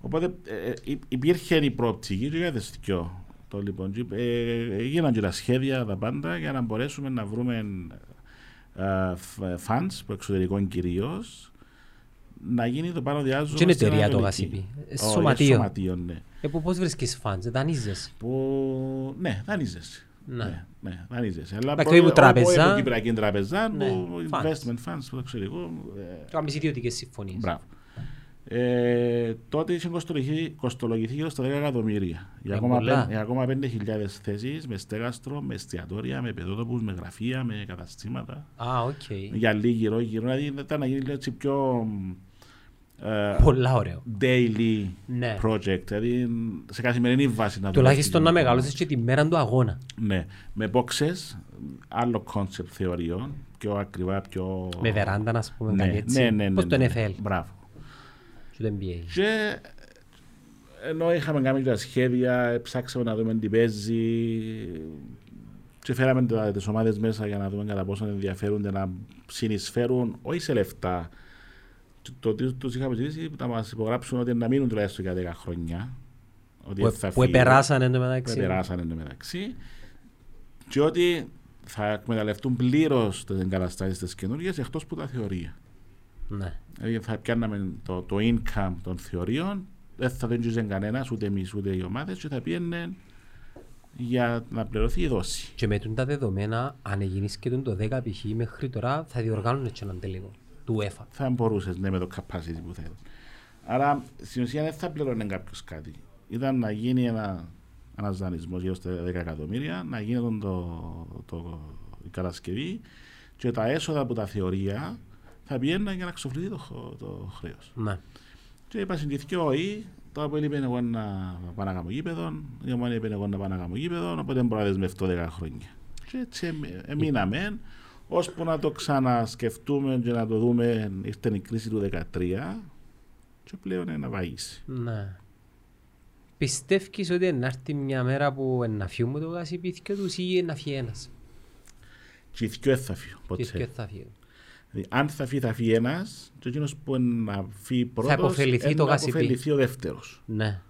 Οπότε ε, ε, υ- υπήρχε η προοπτική και για τις δυο. Το, λοιπόν, και, ε, έγιναν και τα σχέδια τα πάντα για να μπορέσουμε να βρούμε funds από εξωτερικών κυρίω να γίνει το πάνω διάζωμα Και είναι στην εταιρεία το Ανατολική. Γασίπι. Ε, Ω, σωματείο. είναι σωματείο, ναι. Ε, που πώς βρίσκεις funds, δανείζεσαι. Που, ναι, δανείζεσαι. Ναι. Ναι, ναι, δανείζεσαι. Αλλά Εντάξει, μπορεί- όχι που τράπεζα. όχι από Κυπριακή τραπεζά, Ναι, που funds. investment funds του εξωτερικού. ε, Κάνεις ιδιωτικές συμφωνίες. Μπράβο. Ε, τότε είχε κοστολογηθεί, κοστολογηθεί γύρω στα 10 εκατομμύρια. Για Ε, ακόμα, πολλά. πεν- για ακόμα 5.000 θέσεις με στέγαστρο, με εστιατόρια, με παιδότοπους, με γραφεία, με καταστήματα. Α, οκ. Για λίγη γύρω γύρω. Δηλαδή ήταν να γίνει λίγο έτσι πιο ε, Πολλά ωραίο. daily Ναι. project. Δηλαδή σε καθημερινή βάση να Τουλάχιστον να δουλεύει. μεγαλώσεις και τη μέρα του αγώνα. Ναι, με boxes, άλλο concept θεωριών, πιο ακριβά, πιο... Με βεράντα, να πούμε ναι, κάτι έτσι. ναι, ναι, ναι, Πώς το ναι. NFL Μπράβο. Και το NBA. Και ενώ είχαμε κάνει τα σχέδια, ψάξαμε να δούμε τι παίζει και φέραμε τα- τις ομάδες μέσα για να δούμε κατά πόσο ενδιαφέρονται να συνεισφέρουν, όχι σε λεφτά. Το- Το ότι τους είχαμε ζητήσει να μας υπογράψουν ότι να μείνουν τουλάχιστον για 10 χρόνια. Ότι Που- θα Που φύγουν επεράσαν εν τω που μεταξύ. περάσαν εν τω μεταξύ και ότι θα εκμεταλλευτούν πλήρως τις εγκαταστάσεις τις καινούργιες εκτός που τα θεωρία. Ναι. Δηλαδή θα πιάναμε το, το income των θεωρίων, δεν θα δεν τζουζε κανένας, ούτε εμείς ούτε οι ομάδες, και θα πήγαινε για να πληρωθεί η δόση. Και με τούν τα δεδομένα, αν έγινες και τούν το 10 π.χ. μέχρι τώρα, θα διοργάνουν και έναν τελικό του UEFA. Θα μπορούσες ναι, με το capacity που θέλει. Άρα στην ουσία δεν θα πληρώνει κάποιος κάτι. Ήταν να γίνει ένα ένας δανεισμός γύρω στα 10 εκατομμύρια, να γίνει τον το, το, η κατασκευή και τα έσοδα από τα θεωρία θα πιένα για να ξοφληθεί το, το χρέος. Ναι. Και είπα συντηρηθώ ή το Απόελ είπε εγώ να πάω να κάνω γήπεδο, η Ομόνια είπε εγώ να πάω να κάνω γήπεδο, οπότε δεν μπορώ να δεσμευτώ 10 χρόνια. Και έτσι εμείναμε, ώσπου να το ξανασκεφτούμε και να το δούμε, ήρθε η κρίση του 2013 και πλέον είναι να βαγίσει. Ναι. Πιστεύεις ότι να έρθει μια μέρα που να φύγουμε το γασιπίθηκο τους ή να φύγει ένας; Και οι δυο θα φύγουν. Και οι δυο θα φύγουν. Δηλαδή, αν θα φύγει, θα φύγει ένας, και εκείνος που να φύγει πρώτος, θα αποφεληθεί το θα αποφεληθεί ο δεύτερος. Ναι.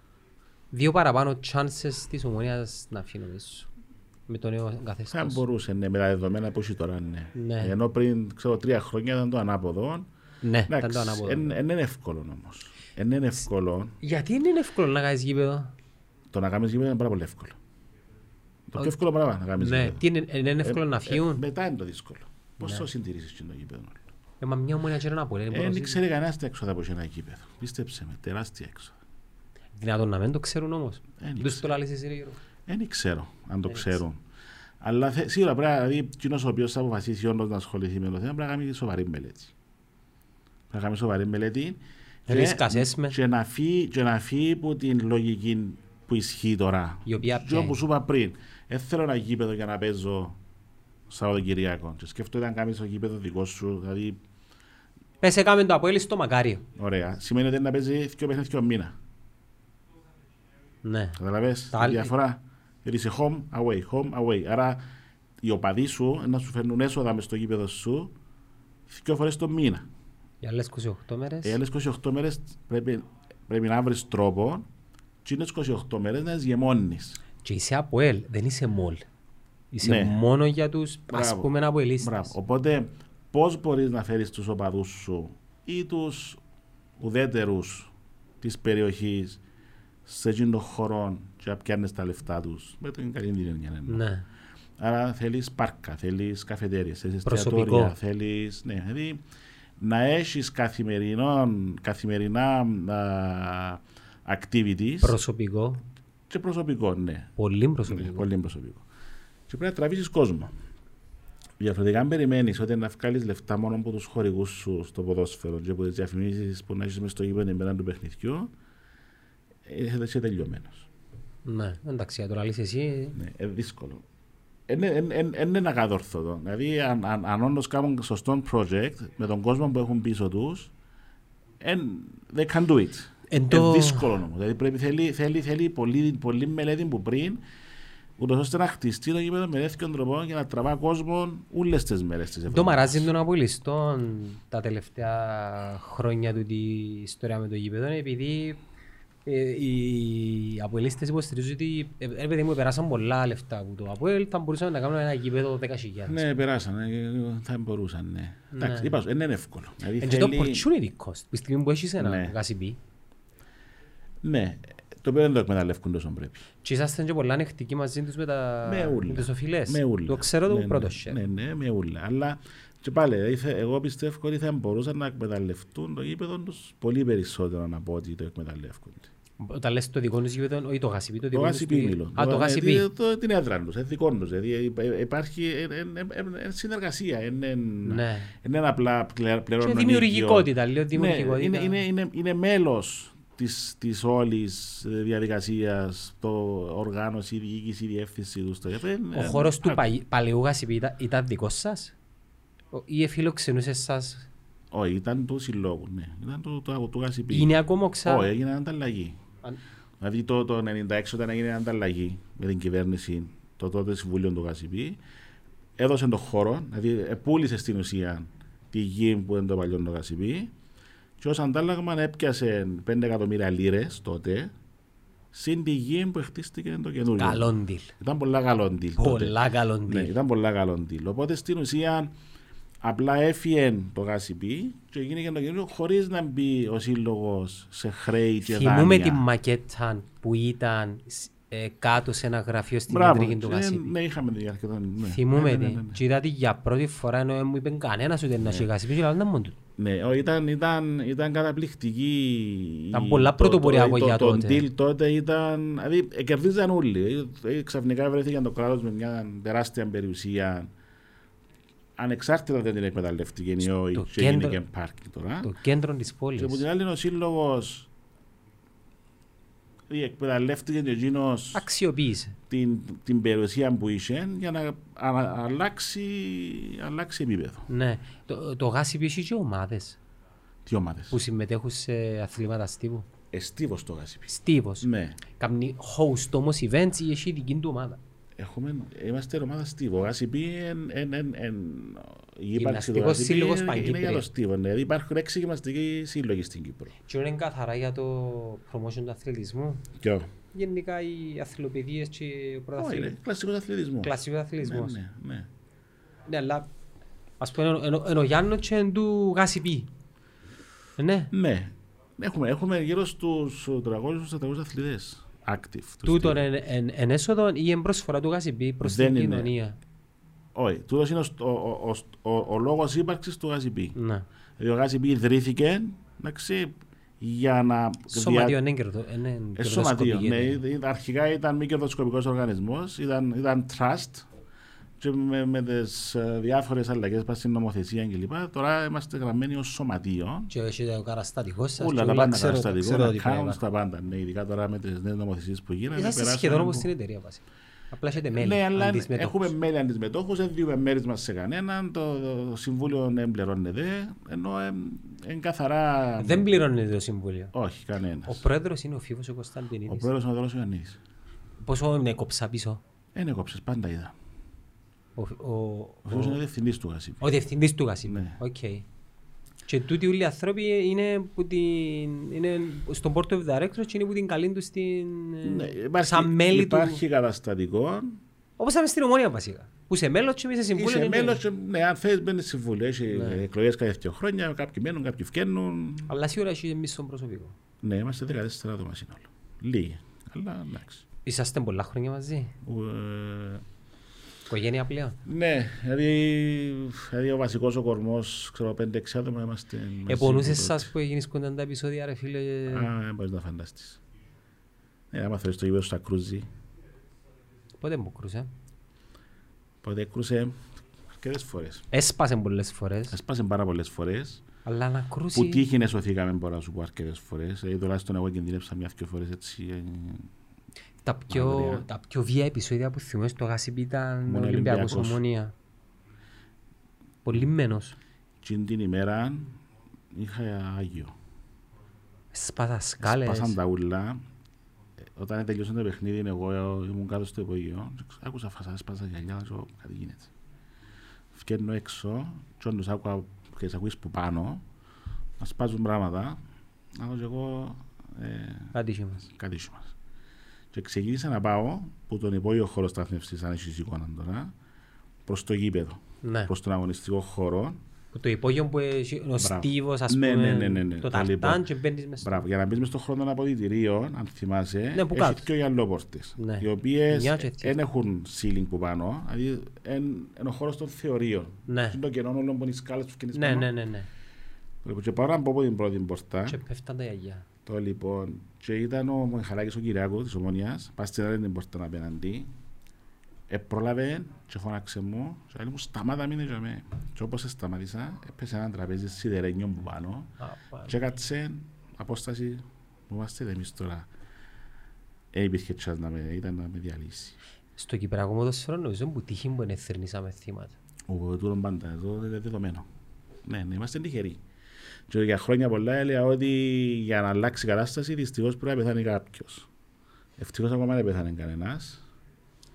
Δύο παραπάνω chances της ομονίας να φύγει νομίζω. Με το νέο καθεστώς. Θα μπορούσε, ναι, με τα δεδομένα που έχει τώρα, ναι. ναι. Ενώ πριν ξέρω, τρία χρόνια ήταν το ανάποδο. Ναι, Εντάξει, ήταν το ανάποδο. Δεν είναι εύκολο όμως. Δεν είναι εύκολο. Γιατί δεν είναι εύκολο να κάνεις γήπεδο; Το να κάνεις γήπεδο είναι πάρα πολύ εύκολο. Το πιο εύκολο πράγμα να κάνεις ναι. γήπεδο. Τι είναι, είναι εύκολο ε, να φύγουν; Ε, μετά είναι το δύσκολο. Πώς ναι. θα συντηρήσεις το γήπεδο; Ε, μα μια ομονία και ένα πολύ. Δεν ξέρει κανένας τα έξοδα από ένα γήπεδο. Πίστεψε με, τεράστια έξοδα. Δυνατόν να μην το ξέρουν όμως. Δεν το λάλησε εσύ Δεν ξέρω αν το ξέρουν. Αλλά σίγουρα πρέπει να δηλαδή, κοινός ο οποίος θα αποφασίσει όντως να ασχοληθεί με το θέμα πρέπει να κάνει σοβαρή μελέτη. Πρέπει να κάνει σοβαρή μελέτη και να φύγει, και να φύγει από την λογική που ισχύει τώρα. Η οποία και όπως σου είπα πριν, δεν θέλω ένα γήπεδο για να παίζω Σαββατοκυριακό. Και σκέφτομαι αν κάνεις το γήπεδο δικό σου. Δηλαδή... Πες έκαμε το Αποέλ στο Μακάριο. Ωραία. Σημαίνει ότι να παίζει δύο παιχνίδια δύο μήνα. Ναι. Καταλαβες τη διαφορά; Γιατί είσαι home, away, home, away. Άρα οι οπαδοί σου να σου φέρνουν έσοδα μες στο γήπεδο σου δύο φορές το μήνα. Οι άλλες 28 μέρες. Οι άλλες 28 μέρες πρέπει, πρέπει να βρεις τρόπο και είναι 28 μέρες να γεμώνεις. Και είσαι Αποέλ, δεν είσαι μόλ. Είσαι ναι. μόνο για τους ας πούμε από ελίστες. Οπότε πώς μπορείς να φέρεις τους οπαδούς σου ή τους ουδέτερους της περιοχής σε εκείνον τον χώρο και να πιάνεις τα λεφτά τους με την καλή έννοια. Ναι. Άρα θέλεις πάρκα, θέλεις καφετέρειες, θέλεις εστιατόρια, θέλεις. Ναι, δηλαδή να έχεις καθημερινά α, activities. Προσωπικό. Και προσωπικό, ναι. Πολύ προσωπικό. Ναι, πολύ προσωπικό και πρέπει να τραβήσει κόσμο. Διαφορετικά, αν περιμένεις ότι να βγάλεις λεφτά μόνο από τους χορηγούς σου στο ποδόσφαιρο και από τις διαφημίσεις που να έχεις μες στο γήπεδο πέραν του παιχνιδιού, θα είσαι τελειωμένος. Ναι, εντάξει, τώρα λύσεις εσύ. Ναι, είναι δύσκολο. Είναι ένα κατόρθωτο. Δηλαδή, αν, αν, αν όντως κάνουν σωστό project με τον κόσμο που έχουν πίσω τους, they can do it. Είναι δύσκολο όμω. Δηλαδή, πρέπει, θέλει, θέλει, θέλει πολύ, πολύ μελέτη που πριν ούτως ώστε να χτιστεί το γήπεδο με τέτοιον τρόπο για να τραβά κόσμο όλες τις μέρες της εβδομάδας. Το μαράζει τον απολυστό τα τελευταία χρόνια του τη ιστορία με το γήπεδο επειδή ε, οι αποελίστες υποστηρίζουν ότι ε, επειδή μου περάσαν πολλά λεφτά από το Αποέλ θα μπορούσαν να κάνουν ένα γήπεδο 10.000. Ναι, περάσαν, ε, θα μπορούσαν, ναι. ναι. Εντάξει, είπα, είναι εύκολο. Είναι δηλαδή το opportunity cost, τη στιγμή που έχεις ένα ναι. γασιπί. Ναι, το οποίο δεν το εκμεταλλεύκουν τόσο πρέπει. Και είσαστε και πολλά ανεκτικοί μαζί τους με, τα... με, ούλα. με τους οφειλές. Με ούλα. Το ξέρω το ναι, πρώτος ναι, ναι, ναι, με ούλα. Αλλά και πάλι, εγώ πιστεύω ότι θα μπορούσαν να εκμεταλλευτούν το γήπεδο τους πολύ περισσότερο να πω ότι το εκμεταλλεύονται. Όταν λες το δικό τους γήπεδο, ή το γασιπί, το δικό τους... Το γασιπί μιλώ. Α, το γασιπί. Την έδρα τους, δικό τους. Δηλαδή υπάρχει συνεργασία, είναι απλά πλέον... Και δημιουργικότητα, λέω δημιουργικότητα. Είναι μέλος της, της όλης ε, διαδικασίας, το οργάνωση, η διοίκηση, η διεύθυνση του στο ΕΦΕ. Ο χώρος του παλαιού γασιπή ήταν, ήταν δικός σας ή εφιλοξενούσε εσάς. Όχι, ήταν του συλλόγου, ναι. Ήταν το, το, το γασιπή. Είναι ακόμα ξα... Όχι, έγινε ανταλλαγή. Αν... Δηλαδή το, το 96 όταν έγινε ανταλλαγή με την κυβέρνηση, το τότε συμβούλιο του γασιπή, έδωσε τον χώρο, δηλαδή πούλησε στην ουσία τη γη που είναι το παλιό το γασιπή και ως αντάλλαγμα έπιασε 5 εκατομμύρια λίρες τότε συν τη γη που χτίστηκε το καινούριο. Καλό ντυλ. Ήταν πολλά καλό ντυλ. Πολλά καλό ντυλ. Ναι, ήταν πολλά καλό ντυλ. Οπότε στην ουσία απλά έφυγε το γάσιπι και έγινε το καινούριο χωρίς να μπει ο σύλλογος σε χρέη και δάνεια. Θυμούμε τη μακέτα που ήταν ε, κάτω σε ένα γραφείο στην κεντρική του Γασίπη. Ναι, είχαμε τη διάρκεια. Ναι. Θυμούμε ναι, ναι, ναι, ναι. Και είδατε για πρώτη φορά ενώ μου είπε κανένας ότι να έχει Γασίπη και λένε μόνο του. Ναι, ήταν, ήταν, ήταν καταπληκτική. Ήταν πολλά πρωτοποριακό για τότε. Το deal τότε ήταν. Δηλαδή, κερδίζαν όλοι. Ε, ξαφνικά βρέθηκαν το κράτος με μια τεράστια περιουσία. ανεξάρτητα δεν την εκμεταλλεύτηκε η ΟΗ και έγινε πάρκινγκ τώρα. Το κέντρο της πόλης. Και από την άλλη ο σύλλογος εκμεταλλεύτηκε και εκείνος Αξιοποίησε. την, την περιουσία που είχε για να α, αλλάξει, αλλάξει επίπεδο. Ναι. Το, το γάσι είχε και ομάδες Τι ομάδες; που συμμετέχουν σε αθλήματα στίβου. Εστίβος το γάσιπι. Στίβος. Ναι. Καμνή host όμως events ή έχει δική του ομάδα. Έχουμε, είμαστε ομάδα Στίβο. Ο Γάσιπι εν, εν, εν, εν, η ύπαρξη του Γυμναστικός Γάσιπι σύλλογος είναι, είναι για Παγκύπρια. το Στίβο. Ναι. Υπάρχουν έξι γυμναστικοί σύλλογοι στην Κύπρο. Και είναι καθαρά για το promotion του αθλητισμού. Ποιο; Γενικά οι αθλοπαιδείες και ο Όχι, είναι πρωταθλητισμός. κλασικός αθλητισμός. Κλασικός Ναι, αθλητισμός. ναι, ναι. Ναι, αλλά ας πούμε εν- εν- εν ο Γιάννος και εν του Γάσιπι. Ναι. Ναι. Έχουμε, έχουμε γύρω στους 300-400 αθλητές active. τους Τούτον Στίβο. εν, εν, εν έσοδο ή εν προσφορά του Γάσιπι προς Δεν την είναι. κοινωνία. Όχι, τούτος είναι ο, ο, ο, ο, ο λόγος ύπαρξης του Γάσιπι. Ναι. Δηλαδή ο Γάσιπι ιδρύθηκε εντάξει, για να... Σωματείο είναι κερδο- είναι Ε, κερδοσκοπική σωματείο, ναι. εταιρεία. Ήταν- Αρχικά ήταν μη κερδοσκοπικός οργανισμός, ήταν, ήταν trust και με, με τις ε, διάφορες αλλαγές πας στην νομοθεσία κλπ. Τώρα είμαστε γραμμένοι ως σωματείο. Και έχει το καταστατικός σας. Όλα και τα όλα πάντα ξέρω- καταστατικό, ξέρω ότι accounts, πάει. τα πάντα. Ναι, ειδικά τώρα με τις νέες νομοθεσίες που γίνανε. Είσαστε περάσαμε σχεδόν όπως από- στην εταιρεία βασικά. Απλά έχετε μέλη. Ναι, αλλά αντισμετώχους. έχουμε μέλη αντισμετώχους, δεν δίνουμε μέρισμα σε κανέναν, το, το συμβούλιο δεν πληρώνεται, ενώ είναι καθαρά... Δεν πληρώνεται το συμβούλιο. Όχι, κανένας. Ο πρόεδρος είναι ο Φίβος ο Ο Κωνσταντινίδης. πρόεδρος είναι ο Δόλος Ιωαννίδης. Πόσο είναι κόψα πίσω; Δεν έκοψες, πάντα είδα. Ο, ο, Ο Φίβος είναι ο διευθυντής του Γασίπη. ο διευθυντής του Γασίπ. Ναι. Οκ. Και τούτοι όλοι οι άνθρωποι είναι, που την, είναι στον Board of Directors και είναι που την καλήν τους στην, Ναι, ε, υπάρχει, σαν μέλη υπάρχει του. καταστατικό. Όπως ήταν στην Ομόνια βασικά. Που είσαι μέλος και είσαι συμβούλιο. Είσαι και- μέλος, και, ναι, αν θες μπαίνεις στη Βουλή, έχει Ναι. εκλογές κάθε δύο χρόνια, κάποιοι μένουν, κάποιοι φκαίνουν. Αλλά σίγουρα έχει εμείς στον προσωπικό. Ναι, είμαστε 14 άτομα σύνολο. Λίγοι, αλλά εντάξει. Είσαστε πολλά χρόνια μαζί. Ε, Οικογένεια πλέον. ναι, δηλαδή, δηλαδή ο βασικός ο κορμός, ξέρω, 5-6 άτομα είμαστε μαζί Επονούσες από σας που έγινες κοντά τα επεισόδια ρε φίλε; τότε. Α, δεν μπορείς να φανταστείς. Ναι, άμα θέλεις το γήπεδο στα κρούζι, Πότε μου κρούσε; πότε έκρουσε αρκετές φορές. Έσπασε πολλές φορές. Έσπασε πάρα πολλές φορές. Αλλά να Που κρούσει... τύχη σωθήκαμε μπορώ να σου πω αρκετές φορές. Δηλαδή τουλάχιστον εγώ κινδύνευσα μια-δυο φορές έτσι. Ε, Τα πιο, Μακριά. τα πιο βία επεισόδια που θυμάμαι στο Γασιμπή ήταν Μόνο ο Ολυμπιακός Ολυμπιακός. Ομόνια. Πολύ μένος. Εκείνη την ημέρα είχα Άγιο. Σπάσα σκάλες. Σπάσαν τα ούλα. Ε, Όταν τελειώσαν το παιχνίδι, εγώ ήμουν κάτω στο υπογείο. Άκουσα φασά, σπάσα γυαλιά, ξέρω κάτι γίνεται. Φκαίνω έξω, και όντως άκουα και τις ακούεις που πάνω, να σπάζουν πράγματα. Να δω και εγώ ε, Κάτι είχε μας. κάτι σου μας. Και ξεκίνησα να πάω που τον υπόγειο χώρο στάθμευσης, αν έχεις εικόνα τώρα, προς το γήπεδο, Ναι. προς τον αγωνιστικό χώρο. Που το υπόγειο που έχει ο Μπράβο. στίβος, ας Ναι, πούμε, ναι, ναι, ναι, ναι. το Τα λοιπόν. ταρτάν και μπαίνεις μες στο... Μπράβο, για να μπεις μες στον χρόνο των αποδητηρίων, αν θυμάσαι, Ναι, που έχει κάτω. και γυαλόπορτες, Ναι. οι οποίες Μια και δεν έχουν ceiling που πάνω, δηλαδή είναι ο χώρος των θεωρίων. Ναι. Είναι το κενό όλων που είναι οι σκάλες που φτιάχνεις Ναι, πάνω. ναι, ναι, ναι. Λοιπόν, Και πάω να μπω από την πρώτη πόρτα, Και πέφταν τα γιαγιά. Το λοιπόν, και ήταν ο Μιχαλάκης ο Κυριάκου της Ομόνιας, πας στην άλλη την πόρτα απέναντι, επρόλαβε και φώναξε μου και λέει μου σταμάτα μείνε για με. Και όπως σταμάτησα, έπεσε ένα τραπέζι σιδερένιο που πάνω Α, πάλι. και έκατσε απόσταση που είμαστε εμείς τώρα. Ε, υπήρχε τσάς να με, ήταν να με διαλύσει. Στο Κυπριακό ποδοσφαίρο νομίζω που τύχη που ενεθερνήσαμε θύματα. Ο τούτον πάντα εδώ είναι δεδομένο. Ναι, ναι, είμαστε τυχεροί. Και για χρόνια πολλά έλεγα ότι για να αλλάξει η κατάσταση δυστυχώς πρέπει να πεθάνει κάποιος. Ευτυχώς ακόμα δεν πέθανε κανένας.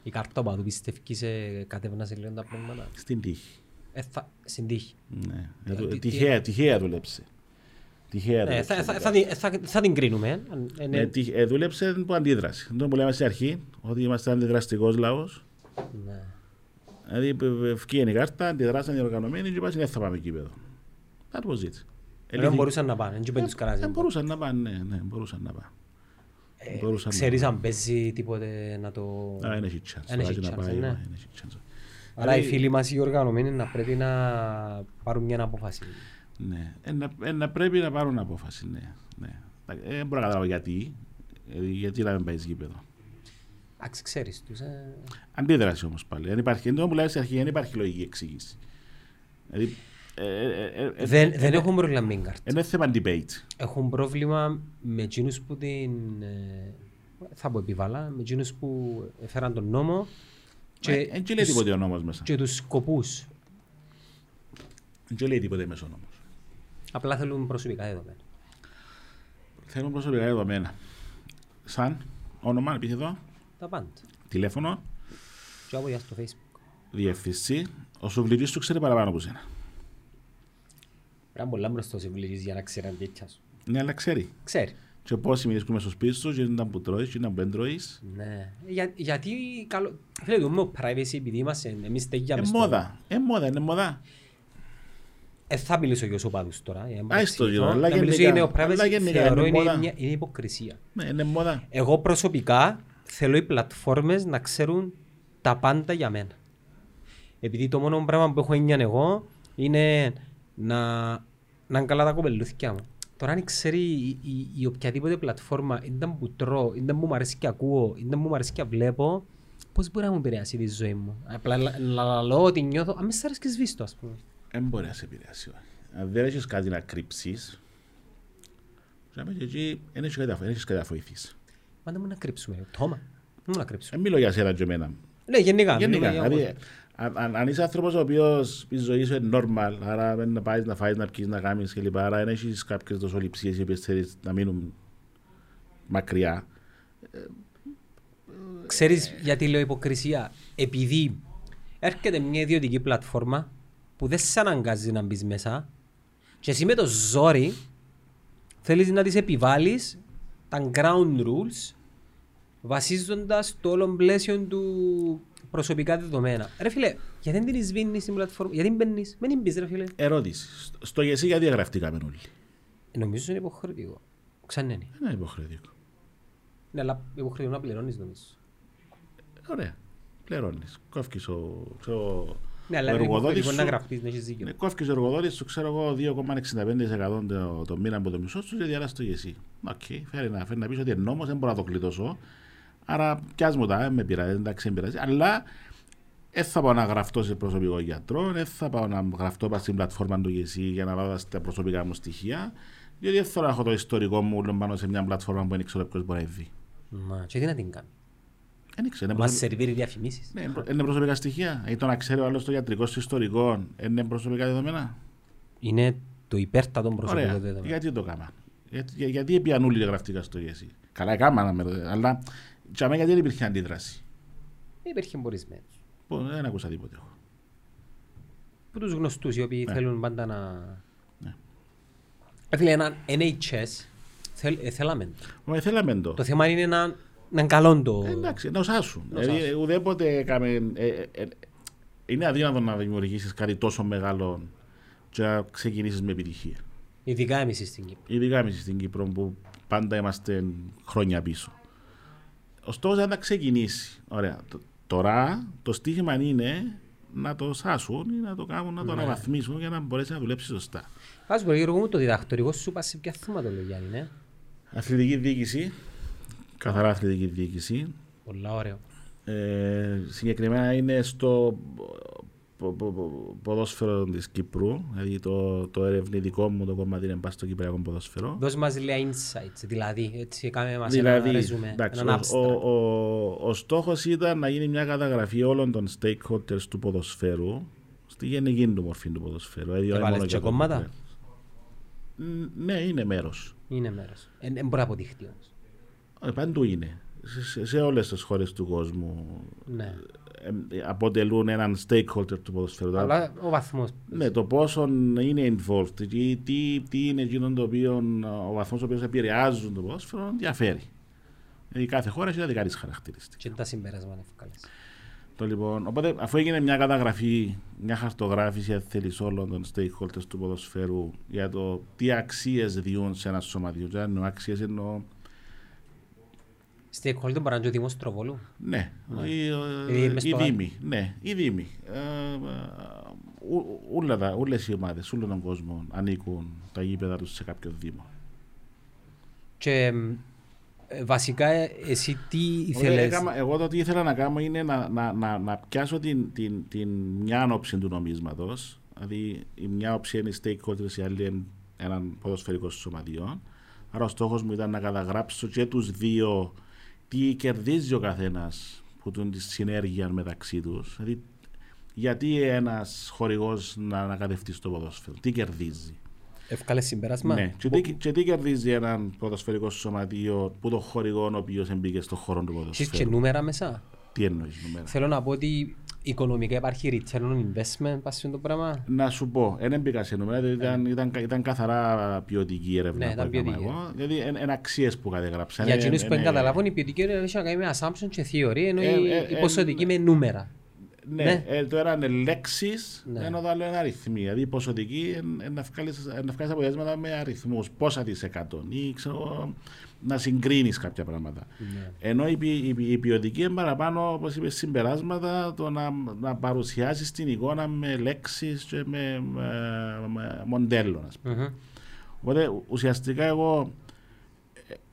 Η κάρτα του πιστεύει σε κατέβνασε λίγο τα πράγματα. Στην τύχη. Ε, θα, στην τύχη. Ναι. Ε, τι- τι- Τυχαία, τυχαία δούλεψε. Τυχαία Ε, δούλεψε. θα, θα, θα, την- θα, θα την κρίνουμε. ε. Αν- ε, ναι. Ναι, τυχ- ε, δούλεψε που αντίδραση. Αυτό που λέμε στην αρχή, ότι είμαστε αντιδραστικός λαός. Ναι. Δηλαδή, ευκήγαινε η κάρτα, αντιδράσαν οι οργανωμένοι και είπαν, δεν θα πάμε κήπεδο. That was it. Δεν μπορούσαν να πάνε, δεν τους καράζει. Δεν μπορούσαν να πάνε, ναι, ναι, μπορούσαν να πάνε. μπορούσαν να Ξέρεις αν παίζει τίποτε να το... Α, δεν έχει chance. Δεν έχει Βάζει να chance, πάει, ναι. δεν έχει chance. Άρα οι Δηλαδή, φίλοι μας οι οργανωμένοι να πρέπει να πάρουν μια απόφαση. Ναι, ε, να- ε, να πρέπει να πάρουν απόφαση, ναι. ναι. Ε, Δεν μπορώ να καταλάβω γιατί. Ε, Γιατί να μην πάει γήπεδο. Άξι, ξέρεις τους. ε. Αντίδραση όμω πάλι. Δεν υπάρχει, ενώ μου λέει στην αρχή δεν υπάρχει λογική εξήγηση. Δηλαδή, δεν, δεν έχουν πρόβλημα με την κάρτα. Είναι θέμα debate. Έχουν πρόβλημα με εκείνους που την... θα πω επιβάλλα, με εκείνους που έφεραν τον νόμο και, δεν λέει τίποτε ο νόμος μέσα. Και τους σκοπούς. Δεν λέει τίποτε μέσα ο νόμος. Απλά θέλουν προσωπικά δεδομένα. Θέλουν προσωπικά δεδομένα. Σαν όνομα, επίθετο. Τα πάντα. Τηλέφωνο. Και από στο facebook. Διευθυνσή. Ο σουβλητής του ξέρει παραπάνω από σένα. Πρέπει πολλά μπροστά ο σουβλητής για να ξέρει αν τέτοια σου. Ναι, αλλά ξέρει. Ξέρει. Και πόσοι μιλήσεις που είμαι στο σπίτι σου, και ήταν που τρώεις, και ήταν που δεν τρώεις. Ναι. Για, γιατί, καλό... Φίλε, το μου privacy, επειδή είμαστε, εμείς τέγιαμε στο... Ε, μόδα. Ε, μόδα, είναι μόδα. Ε, θα μιλήσω για οπαδούς τώρα. Άιστο γύρω, αλλά γενικά. Αλλά γενικά θεωρώ είναι, είναι, είναι υποκρισία. Ναι, είναι μόδα. Εγώ προσωπικά θέλω οι πλατφόρμες να ξέρουν τα πάντα για μένα. Επειδή το μόνο πράγμα που έχω έννοια εγώ είναι να, να είναι καλά τα κοπελούθηκια μου. Τώρα αν ξέρει η, η, η οποιαδήποτε πλατφόρμα ήταν που τρώω, ήταν που μου αρέσει και ακούω, ήταν που μου αρέσει και βλέπω, πώς μπορεί να μου επηρεάσει τη ζωή μου; Απλά να λέω ότι νιώθω, αν μες σ' αρέσει και σβήστο ας πούμε. Δεν μπορεί να σε επηρεάσει. Αν δεν έχεις κάτι να κρύψεις, εκεί δεν έχεις κάτι να βοηθήσεις. Μα δεν μου να κρύψουμε, τόμα. Δεν μου να κρύψουμε. Δεν μιλώ για σένα και εμένα. Ναι, γενικά. Γενικά. Δηλαδή, αν, αν είσαι άνθρωπος ο οποίος η ζωή σου είναι normal, άρα να πάεις να φάεις, να πιείς, να κάνεις κλπ. Άρα δεν έχεις κάποιες δοσοληψίες οι οποίες θέλεις να μείνουν μακριά. Ξέρεις γιατί λέω υποκρισία; Επειδή έρχεται μια ιδιωτική πλατφόρμα που δεν σε αναγκάζει να μπεις μέσα και εσύ με το ζόρι θέλεις να τις επιβάλλεις τα ground rules βασίζοντας το όλο πλαίσιο του προσωπικά δεδομένα. Ρε φίλε, γιατί δεν την σβήνεις στην πλατφόρμα, γιατί μπαίνεις, μην μπεις ρε φίλε. Ερώτηση. Στο γεσί γιατί γραφτήκαμε όλοι; Ε, νομίζω είναι υποχρεωτικό. Ξανά είναι. Είναι υποχρεωτικό. Ναι, αλλά υποχρεωτικό να πληρώνεις νομίζω. Ωραία. Πληρώνεις. Κόφκεις ο... Ξέρω, ναι, αλλά εργοδότης σου, να γραφτείς, να έχεις δίκιο. Ναι, κόφκεις ο εργοδότης σου, ξέρω εγώ, 2,65% το, το μήνα από το μισό σου και διαλάσεις το γεσί. Οκ, φέρει να, φέρει να πεις ότι είναι νόμος, δεν μπορώ να το γλιτώσω. Άρα πιάσ' μου τα, με πειράζει, εντάξει, δεν πειράζει. Αλλά δεν θα πάω να γραφτώ σε προσωπικό γιατρό, δεν θα πάω να γραφτώ στην πλατφόρμα του ΓΕΣΥ για να βάλω τα προσωπικά μου στοιχεία, διότι δεν θέλω να έχω το ιστορικό μου πάνω σε μια πλατφόρμα που δεν ξέρω ποιος μπορεί να δει. Μα και τι να την κάνει. Δεν ξέρω. Μας σερβίρει διαφημίσεις; Ναι, είναι προσωπικά στοιχεία. Ή το να ξέρει ο άλλος το ιατρικό στο ιστορικό, είναι προσωπικά δεδομένα. Είναι το υπέρτατο προσωπικό δεδομένο. Γιατί το κάμα. Γιατί, για, γιατί επιανούλη γραφτήκα στο ΓΕΣΥ. Καλά έκανα, αλλά για μένα δεν υπήρχε αντίδραση. Υπήρχε μπορισμένο. Δεν ακούσα τίποτε. Που τους γνωστούς οι οποίοι ναι. θέλουν πάντα να... Ναι. Έφυγε ένα NHS, θέλ, ε, θέλαμε το. θέλαμε το. Το θέμα είναι να, να είναι καλό το... Ε, εντάξει, να οσάσουν. Δηλαδή, ουδέποτε έκαμε... Ε, ε, ε, είναι αδύνατο να δημιουργήσεις κάτι τόσο μεγάλο και να ξεκινήσεις με επιτυχία. Ειδικά εμείς στην Κύπρο. Ειδικά εμείς στην Κύπρο που πάντα είμαστε χρόνια πίσω. Ο στόχος είναι να ξεκινήσει. Ωραία. Τώρα το στίχημα είναι να το σάσουν ή να το κάνουν, να το ναι. αναβαθμίσουν για να μπορέσει να δουλέψει σωστά. Α πω, Γιώργο μου, το διδακτορικό σου πας σε ποια θεματολογία είναι. Αθλητική διοίκηση. Καθαρά αθλητική διοίκηση. Πολλά ωραίο. Ε, συγκεκριμένα είναι στο ποδόσφαιρο της Κύπρου. Δηλαδή το, το ερευνητικό μου το κομμάτι είναι στο κυπριακό ποδόσφαιρο. Δώσε μας λίγα insights, δηλαδή. Έτσι, κάμε μας δηλαδή, ένα ρεζούμε, εντάξει, ο, ο, ο, ο στόχος ήταν να γίνει μια καταγραφή όλων των stakeholders του ποδοσφαίρου στη γενική του μορφή του ποδοσφαίρου. Δηλαδή, Έβαλες και κόμματα; Ναι, είναι μέρος. Είναι μέρος. Δεν μπορεί να αποδειχτεί όμως. Ε, παντού είναι. Σε, σε όλες τις χώρες του κόσμου. Ναι αποτελούν έναν stakeholder του ποδοσφαίρου. Αλλά ο βαθμός. Ναι, το πόσο είναι involved, τι, τι, τι είναι εκείνο το οποίο, ο βαθμός ο οποίος επηρεάζουν το ποδόσφαιρο, διαφέρει. Δηλαδή κάθε χώρα έχει τα δικά της χαρακτηριστικά. Και τα συμπέρασμα είναι Το λοιπόν, οπότε αφού έγινε μια καταγραφή, μια χαρτογράφηση αν θέλεις όλων των stakeholders του ποδοσφαίρου για το τι αξίες διούν σε ένα σωματιό. Δηλαδή, αξίες εννοώ Stakeholder μπορεί να είναι ο Δήμος Τροβόλου. Ναι, η Δήμη. Ναι, η Δήμη. Όλες οι ομάδες, όλων των κόσμων ανήκουν τα γήπεδα τους σε κάποιο Δήμο. Και ε, βασικά εσύ τι ήθελες... Εγώ το τι ήθελα να κάνω είναι να, να, να, να πιάσω την, την, την μια άνοψη του νομίσματος, Δηλαδή η μια όψη είναι οι stakeholders, η άλλη είναι έναν ποδοσφαιρικό σωματιό. Άρα ο στόχος μου ήταν να καταγράψω και τους δύο τι κερδίζει ο καθένας που τον τη συνέργεια μεταξύ τους. Δηλαδή, γιατί ένας χορηγός να ανακατευτεί στο ποδόσφαιρο, τι κερδίζει; Εύκαλε συμπέρασμα. Ναι, και, τι, και τι κερδίζει έναν ποδοσφαιρικό σωματείο που το χορηγό ο οποίος μπήκε στον χώρο του ποδοσφαίρου. Έχεις και νούμερα μέσα; Τι εννοείς νούμερα; Θέλω να πω ότι οικονομικά υπάρχει return on investment, πάση το πράγμα; Να σου πω, δεν μπήκα σε νούμερα, δηλαδή ήταν, ήταν, ήταν καθαρά ποιοτική έρευνα. Ναι, ήταν ποιοτική. Εγώ, δηλαδή είναι αξίες που κατεγράψαν. Για εκείνους που δεν καταλάβουν, η ποιοτική έρευνα έχει να κάνει με assumption και theory, ενώ ε, ε, η ποσοτική με νούμερα. Ναι, ναι. Ε, το ένα είναι λέξεις, ναι. ενώ το άλλο είναι αριθμοί. Δηλαδή η ποσοτική είναι να βγάλεις αποτελέσματα με αριθμούς. Πόσα τη εκατό ή ξέρω, να συγκρίνεις κάποια πράγματα. Ναι. Ενώ η, η, η, η ποιοτική είναι παραπάνω, όπως είπες, συμπεράσματα, το να, να παρουσιάσεις την εικόνα με λέξεις και με, με, με μοντέλο. Mm-hmm. Οπότε ουσιαστικά εγώ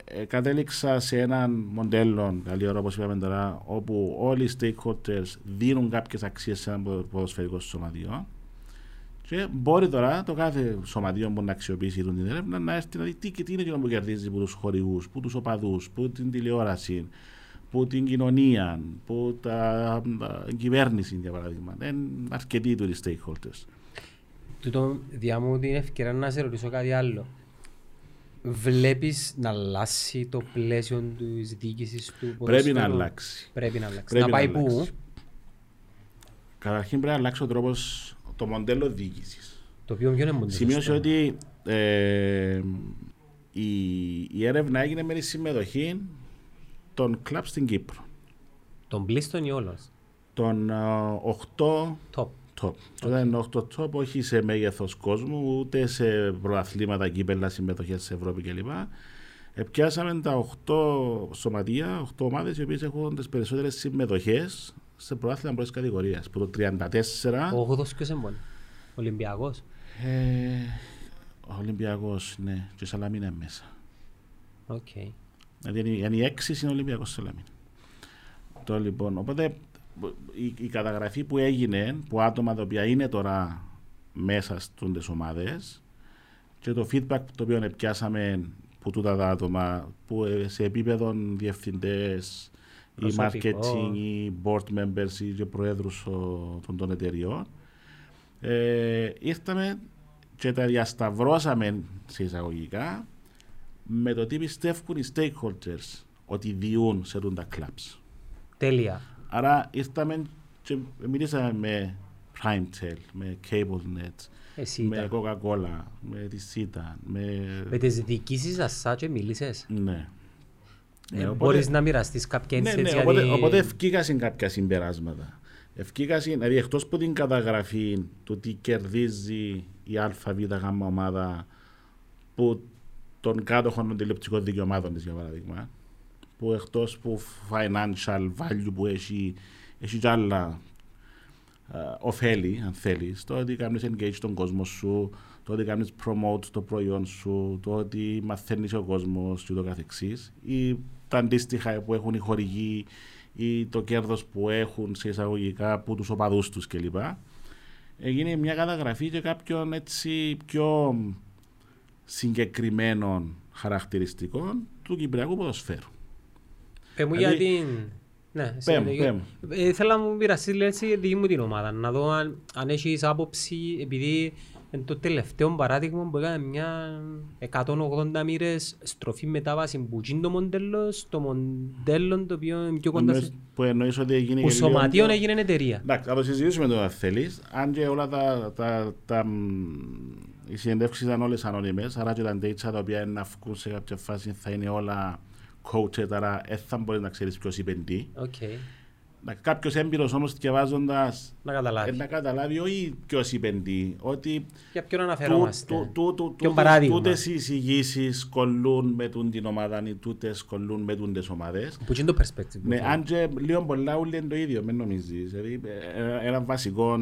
ε, κατέληξα σε έναν μοντέλο, καλή ώρα όπως είπαμε τώρα, όπου όλοι οι stakeholders δίνουν κάποιες αξίες σε ένα ποδοσφαιρικό σωματείο και μπορεί τώρα το κάθε σωματείο που να αξιοποιήσει την έρευνα να έρθει να δει τι, τι είναι που κερδίζει από τους χορηγούς, που τους οπαδούς, που την τηλεόραση, που την κοινωνία, που τα, την κυβέρνηση για παράδειγμα. Είναι αρκετοί του οι stakeholders. Τούτο διά μου την ευκαιρία να σε ρωτήσω κάτι άλλο. Βλέπεις να αλλάξει το πλαίσιο της διοίκησης του ποδοσφαίρου; Πρέπει να αλλάξει. Πρέπει να αλλάξει. Πρέπει να πάει να πού; Καταρχήν πρέπει να αλλάξει ο τρόπος, το μοντέλο διοίκησης. Το οποίο ποιο είναι μοντέλο. Σημείωσε ότι ε, η, η έρευνα έγινε με τη συμμετοχή των κλαμπ στην Κύπρο. Των πλήστων ή όλων. Των uh, 8 top. top. Okay. είναι 8 top, όχι σε μέγεθος κόσμου, ούτε σε προαθλήματα, κύπελα, συμμετοχές σε Ευρώπη κλπ. Επιάσαμε τα 8 σωματεία, 8 ομάδες οι οποίες έχουν τις περισσότερες συμμετοχές σε προάθλημα πρώτης κατηγορίας. Που το 34. Ο 8 ποιος είναι Ολυμπιακός. Ε, ο Ολυμπιακός, ναι, και ο Σαλαμίνα είναι μέσα. OK. Okay. Δηλαδή, οι έξι είναι Ολυμπιακός Σαλαμίνα. Το λοιπόν, οπότε η, η, καταγραφή που έγινε, που άτομα τα οποία είναι τώρα μέσα στις ομάδες και το feedback το οποίο πιάσαμε που τούτα τα άτομα που ε, σε επίπεδο διευθυντές, ή marketing, ή board members ή και προέδρους των, των εταιριών ε, ήρθαμε και τα διασταυρώσαμε σε εισαγωγικά με το τι πιστεύουν οι stakeholders ότι διούν σε τα clubs. Τέλεια. Άρα ήρθαμε και μιλήσαμε με PrimeTel, με CableNet, Εσύ με Coca-Cola, με τη Sita. Με, με τις διοικήσεις σας και μίλησες. Ναι. Ε, ναι, οπότε, μπορείς να μοιραστείς κάποια ναι, ναι, οπότε, οπότε ευκήκασαν κάποια συμπεράσματα. Ευκήκασαν, δηλαδή εκτός από την καταγραφή του τι κερδίζει η ΑΒΓ ομάδα που των κάτοχων των τηλεοπτικών δικαιωμάτων της για παράδειγμα που εκτός που financial value που έχει, έχει και άλλα uh, ωφέλη αν θέλεις το ότι κάνεις engage τον κόσμο σου το ότι κάνεις promote το προϊόν σου το ότι μαθαίνεις ο κόσμος και το καθεξής ή τα αντίστοιχα που έχουν οι χορηγοί ή το κέρδος που έχουν σε εισαγωγικά από τους οπαδούς τους κλπ. Έγινε μια καταγραφή και κάποιων έτσι πιο συγκεκριμένων χαρακτηριστικών του Κυπριακού ποδοσφαίρου. Πε μου δηλαδή, για την... Ναι, πέμ, Ε, θέλω να μου πειραστεί έτσι δική μου την ομάδα, να δω αν, αν έχεις άποψη, επειδή είναι το τελευταίο παράδειγμα που έκανε μια 180 μοίρες στροφή μετάβαση που είναι το μοντέλος στο μοντέλο το οποίο είναι πιο κοντά σε... Που εννοείς ότι έγινε... Που σωματείων έγινε εταιρεία. Εντάξει, θα το συζητήσουμε το αν θέλεις. Αν και όλα τα... τα, τα οι συνεντεύξεις ήταν όλες ανώνυμες, άρα και τα ντέιτσα τα οποία να βγουν σε κάποια φάση θα είναι όλα coached, άρα δεν θα μπορείς να ξέρεις ποιος είπε τι. Okay. Κάποιος έμπειρος όμως διαβάζοντα. Να καταλάβει. Ε, να καταλάβει, όχι ποιος είπε τι. Ότι. Για ποιον αναφερόμαστε. Τούτε οι εισηγήσεις κολλούν με τον την ομάδα ή τούτες κολλούν με τι ομάδες. Που είναι το perspective. Ναι, αν και λίγο πολλά ούλοι είναι το ίδιο, μην νομίζεις. Δηλαδή, ε, ένα βασικό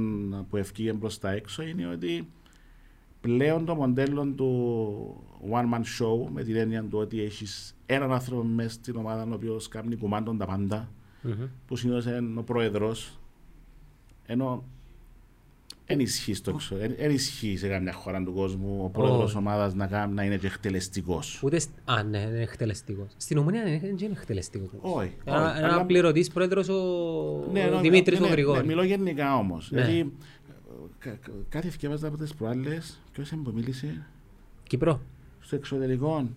που ευκήγε προ τα έξω είναι ότι πλέον το μοντέλο του one man show με την έννοια του ότι έχεις έναν άνθρωπο μέσα στην ομάδα ο οποίος κάνει κουμάντων τα πάντα mm-hmm. που συνήθως είναι ο πρόεδρος ενώ Δεν ισχύει, στο, εν ισχύει σε καμιά χώρα του κόσμου ο πρόεδρος ομάδας να, να είναι και εκτελεστικός. Ούτε, α, ναι, είναι εκτελεστικός. Στην Ομονία δεν είναι, είναι εκτελεστικός. Όχι. Ένα, ένα πληρωτής πρόεδρος ο ναι, ναι, Δημήτρης ναι, ο Γρηγόρης. Ναι, μιλώ γενικά όμως. Ναι. Δηλαδή, κάτι θυκεύαζα από τις προάλλες, ποιος μου μίλησε; Κύπρο. Στο εξωτερικό.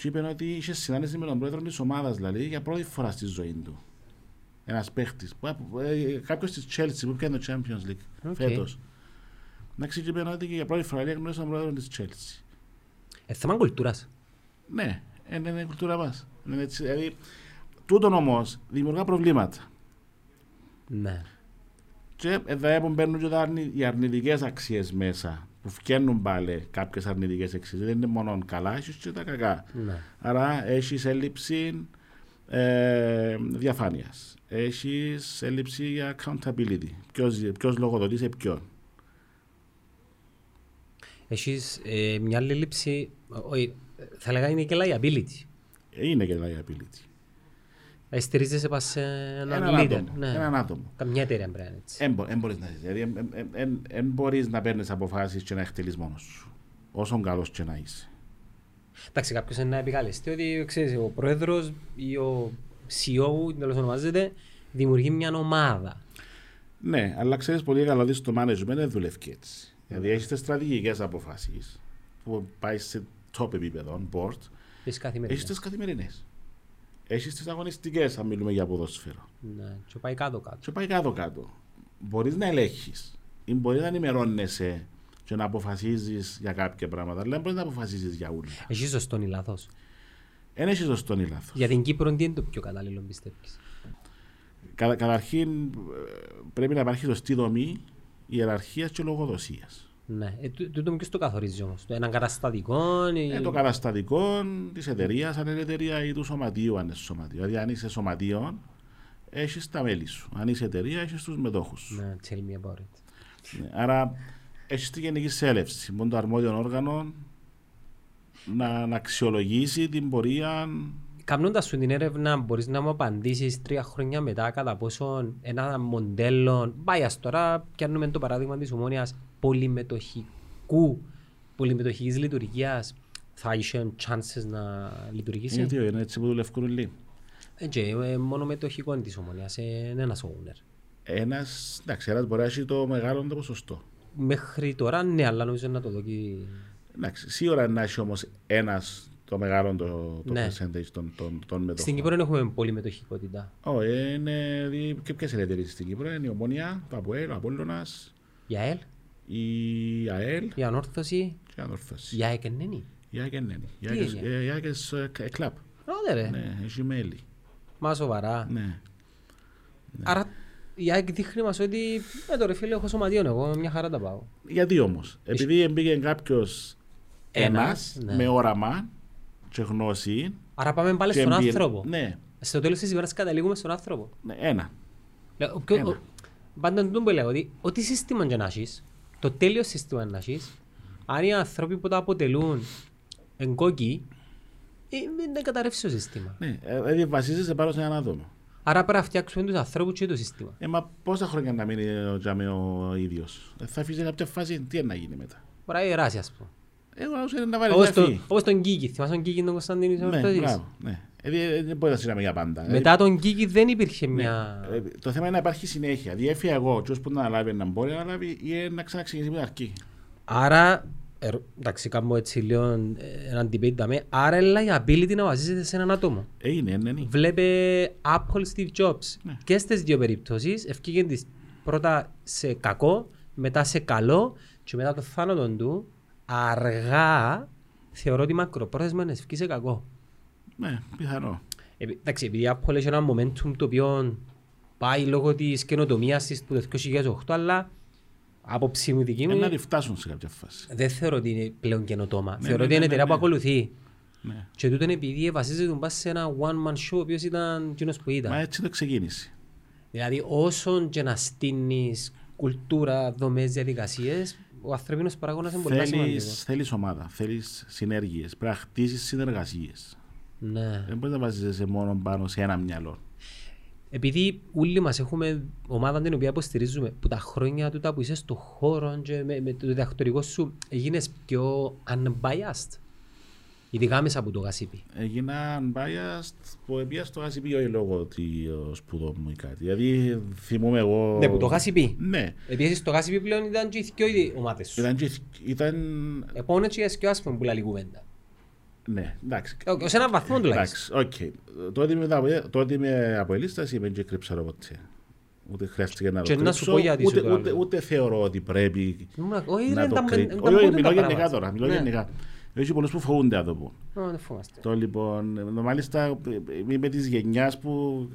Και είπε ότι είχε συνάντηση με τον πρόεδρο της ομάδας, δηλαδή, για πρώτη φορά στη ζωή του. Ένας παίχτης. Ε, Κάποιος της Chelsea που πιάνει το Champions League okay. φέτος. Να είπε ότι για πρώτη φορά γνώρισα τον πρόεδρο της Chelsea. Ε, θέμα κουλτούρας. Ναι, είναι, είναι κουλτούρα μας. Δηλαδή, τούτον όμως δημιουργά προβλήματα. Ναι. Και εδώ που μπαίνουν και οι αρνητικές αξίες μέσα που φτιάχνουν πάλι κάποιες αρνητικές αξίε. Δεν είναι μόνο καλά, έχεις και τα κακά. Ναι. Άρα έχεις έλλειψη ε, διαφάνειας έχεις έλλειψη για accountability. Ποιος λογοδοτείς σε ποιον. Έχεις ε, μια άλλη λήψη, όχι, θα λέγα είναι και liability. Είναι και liability. Ε, στηρίζεσαι πάνω σε έναν, έναν leader. Άτομο, ναι. Έναν άτομο. Καμιά εταιρεία πρέπει να είναι έτσι. Δεν μπορείς να δηλαδή, εν, μπορείς να παίρνεις αποφάσεις και να εκτελείς μόνος σου. Όσο καλός και να είσαι. Εντάξει, κάποιος είναι να επικαλεστεί ότι ξέρεις, ο πρόεδρος ή ο CEO, τέλος ονομάζεται, δημιουργεί μια ομάδα. Ναι, αλλά ξέρεις πολύ καλά ότι στο management δεν δουλεύει έτσι. Δηλαδή έχεις τις στρατηγικές αποφάσεις που πάει σε top επίπεδο, board. Έχεις τις καθημερινές. Έχεις τις αγωνιστικές, αν μιλούμε για ποδόσφαιρο. Ναι, και πάει κάτω-κάτω. Και πάει κάτω-κάτω. Μπορείς να ελέγχεις ή μπορείς να ενημερώνεσαι και να αποφασίζεις για κάποια πράγματα, αλλά δεν μπορείς να αποφασίζεις για όλα. Έχει σωστό ή λάθος. Δεν έχει σωστό ή λάθος. Για την Κύπρο, τι είναι το πιο κατάλληλο, πιστεύεις; Κα, καταρχήν πρέπει να υπάρχει σωστή δομή ιεραρχίας και λογοδοσίας. Ναι, ε, τούτο ποιο το καθορίζει όμως, το έναν καταστατικό. Ή... Ε, το καταστατικό της εταιρείας, αν είναι εταιρεία ή του σωματείου, αν είναι σωματείο. Δηλαδή, αν είσαι σωματείο, έχεις τα μέλη σου. Αν είσαι εταιρεία, έχεις τους μετόχους Ναι, tell me about it. Ναι, άρα, έχεις τη γενική σέλευση. Μόνο το αρμόδιο όργανο να, να αξιολογήσει την πορεία Καμνώντας σου την έρευνα μπορείς να μου απαντήσεις τρία χρόνια μετά κατά πόσο ένα μοντέλο, πάει τώρα πιάνουμε το παράδειγμα της ομόνιας πολυμετοχικού, πολυμετοχικής λειτουργίας θα είχε chances να λειτουργήσει. Γιατί είναι έτσι που δουλεύουν όλοι. Έτσι, ε, μόνο μετοχικό της ομόνιας, είναι ένας owner. Ένας, εντάξει, ένας μπορεί να έχει το μεγάλο το ποσοστό. Μέχρι τώρα ναι, αλλά νομίζω να το δω και... Εντάξει, σίγουρα να έχει όμως ένας το μεγάλο το, το ναι. percentage των, των, των μετοχών. Στην Κύπρο δεν έχουμε πολύ μετοχικότητα. Όχι, είναι, και ποιες είναι εταιρείες στην Κύπρο, είναι η Ομόνια, το Αποέλ, ο Απόλλωνας. Η ΑΕΛ. Η ΑΕΛ. Η Ανόρθωση. Και η Ανόρθωση. Η ΑΕΚ είναι. Η ΑΕΚ είναι. Η ΑΕΚ είναι κλαπ. Άντε ρε. Ναι, έχει μέλη. Μα σοβαρά. Ναι. ναι. Άρα η ΑΕΚ δείχνει μας ότι ε, το ρε φίλε έχω σωματιόν εγώ, μια χαρά τα πάω. Γιατί όμως, επειδή μπήκε κάποιος ένας, ναι. με όραμα και γνώση. Άρα πάμε πάλι στον εμπειρ... άνθρωπο. Ναι. Στο τέλος της ημέρας καταλήγουμε στον άνθρωπο. Ναι, ένα. ένα. Πάντα τον που λέω ότι ό,τι σύστημα και να έχεις, το τέλειος σύστημα να έχεις, αν οι άνθρωποι που τα αποτελούν εγκόκκι, ε, δεν καταρρεύσει το σύστημα. Ναι, ε, δηλαδή βασίζεσαι πάνω σε έναν άτομο. Άρα πρέπει να φτιάξουμε τους ανθρώπους και το σύστημα. Ε, μα πόσα χρόνια να μείνει ο Τζάμε ο ίδιος; Ε, θα αφήσει κάποια φάση, τι να γίνει μετά; Μπορεί να γεράσει ας πούμε. Εγώ είναι να βάλει όπως, το, όπως τον Κίκη, θυμάσαι τον Κίκη τον Κωνσταντίνη ναι, μπράβο, ναι. Ε, δεν μπορεί να συζητάμε για πάντα. Μετά τον Κίκη δεν υπήρχε ναι. μια... Ε, το θέμα είναι να υπάρχει συνέχεια. Δηλαδή έφυγα εγώ και ώσπου να αναλάβει να μπορεί να αναλάβει ή να ξαναξεκινήσει με την αρχή. Άρα, ε, εντάξει, κάνω έτσι λίγο έναν debate δαμε, άρα η liability να βασίζεται σε έναν άτομο. Ε, είναι, ναι, ναι. Βλέπε Apple Steve Jobs. Ναι. Και στις δύο περιπτώσεις ευκήγεν πρώτα σε κακό, μετά σε καλό και μετά το θάνατο του αργά θεωρώ ότι μακροπρόθεσμα είναι ευκεί σε κακό. Ναι, πιθανό. Ε, εντάξει, επειδή η Apple έχει ένα momentum το οποίο πάει λόγω της καινοτομίας της του 2008, αλλά άποψη μου δική μου. να τη φτάσουν σε κάποια φάση. Δεν θεωρώ ότι είναι πλέον καινοτόμα. Ναι, θεωρώ ναι, ότι είναι ναι, εταιρεία ναι, που ακολουθεί. Ναι. Και τούτο είναι επειδή βασίζεται σε ένα one man show, ο οποίος ήταν εκείνος που ήταν. Μα έτσι το ξεκίνησε. Δηλαδή, όσο και να στείνεις κουλτούρα, δομές, διαδικασίες, ο ανθρώπινος παράγονας είναι πολύ σημαντικός. Θέλεις ομάδα, θέλεις συνέργειες, πρέπει να χτίσεις συνεργασίες. Ναι. Δεν μπορείς να βασίζεσαι μόνο πάνω σε ένα μυαλό. επειδή όλοι μας έχουμε ομάδα την οποία υποστηρίζουμε που τα χρόνια του που είσαι στο χώρο και με, με το διδακτορικό σου έγινες πιο unbiased. Ειδικά μέσα από το γασίπι. Έγινα unbiased που έπια στο γασίπι όχι λόγω ότι σπουδό μου ή κάτι. Δηλαδή θυμούμαι εγώ... Ναι, που το γασίπι. Ναι. Επειδή στο γασίπι πλέον ήταν και οι δυο ομάδες σου. Ήταν και... Ήταν... Επόμενος και οι άσπρον που λαλεί κουβέντα. Ναι, εντάξει. Σε έναν βαθμό τουλάχιστον. Εντάξει, οκ. Το ότι είμαι, το ότι είμαι Αποελίστας είμαι και κρύψα ποτέ. Ούτε χρειάστηκε να το κρύψω, ούτε, ούτε, ούτε, θεωρώ ότι πρέπει όχι, να το κρύψω. Όχι, μιλώ γενικά τώρα, μιλώ ναι. γενικά. Έχει πολλούς που φοβούνται να το πούν. Το λοιπόν, μάλιστα είμαι της γενιάς που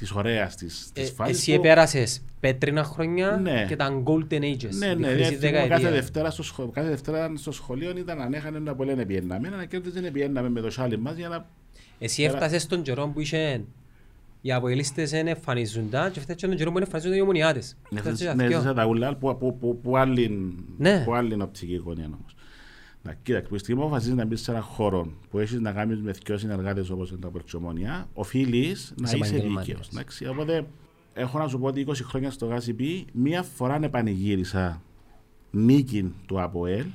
της ωραίας της, της ε, φάσης Εσύ επέρασες πέτρινα χρόνια ναι. και τα golden ages. Ναι, ναι, ναι κάθε, Δευτέρα στο σχολείο, κάθε Δευτέρα στο σχολείο ήταν αν έχανε να πολλές πιέναμε, να κέρδιζε πιέναμε με το σάλι μας για να... Εσύ έφτασες στον καιρό που είσαι οι αποελίστες δεν εμφανίζονταν και φτάσεις στον καιρό που εμφανίζονται οι ομονιάτες. Ναι, ζήσα τα ούλα που άλλη οπτική γωνία όμως. Να, κοίταξε, που στιγμή που αποφασίζεις να μπεις σε έναν χώρο που έχεις να κάνεις με δύο συνεργάτες όπως είναι τα Περτσομονία, οφείλεις να είσαι δίκαιος. Οπότε, έχω να σου πω ότι 20 χρόνια στο ΓΑΣΙΠ, μία φορά επανηγύρισα νίκη του ΑΠΟΕΛ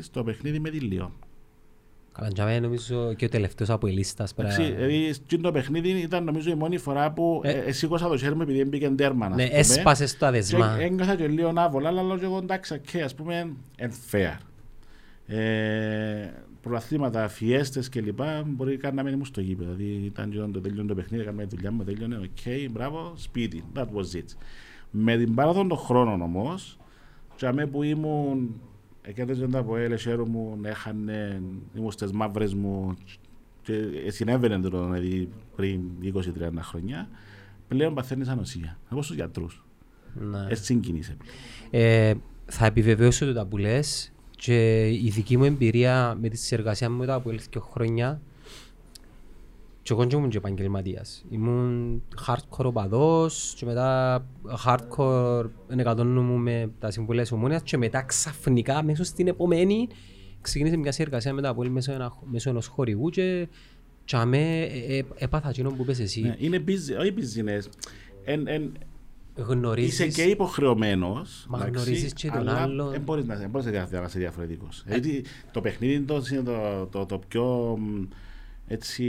στο παιχνίδι με τη Λιόν. Καλά, για νομίζω και ο τελευταίος από η λίστα. Δηλαδή, το παιχνίδι ήταν νομίζω η μόνη φορά που ε, ε, σήκωσα το χέρι μου επειδή έμπηκε τέρμα. Ναι, έσπασες το αδεσμά. Και έγκαθα και λίγο άβολα, αλλά λέω εγώ εντάξει, ας πούμε, fair ε, προαθλήματα, φιέστες κλπ. Μπορεί καν να μένει στο γήπεδο. Δηλαδή ήταν και το τέλειο το παιχνίδι, έκαμε τη δουλειά μου, τέλειωνε, οκ, okay, μπράβο, σπίτι. That was it. Με την παράδοση των χρόνων όμως, για που ήμουν, εκέντρεζε τα από έλε, μου, έχανε, ήμουν στις μαύρες μου και συνέβαινε το δηλαδή, πριν 20-30 χρόνια, πλέον παθαίνεις ανοσία. Εγώ στους γιατρούς. Ναι. Έτσι συγκινήσε. Ε, θα επιβεβαιώσω το τα που λες, και η δική μου εμπειρία με τη συνεργασία μου μετά από δύο χρόνια και εγώ ήμουν και επαγγελματίας. Ήμουν hardcore οπαδός και μετά hardcore ενεκατόνου με τα συμβουλές ομόνιας και μετά ξαφνικά μέσω στην επομένη ξεκίνησε μια συνεργασία μετά από μέσω, ένα, μέσω ενός χορηγού και και αμέ ε, ε, έπαθα εκείνο που πες εσύ. Ναι, είναι όχι business. Γνωρίζεις... Είσαι και υποχρεωμένος. Μα γνωρίζεις και τον άλλο. Δεν μπορείς να είσαι διαφορετικό. Ε... το παιχνίδι το, είναι το, το, το πιο έτσι,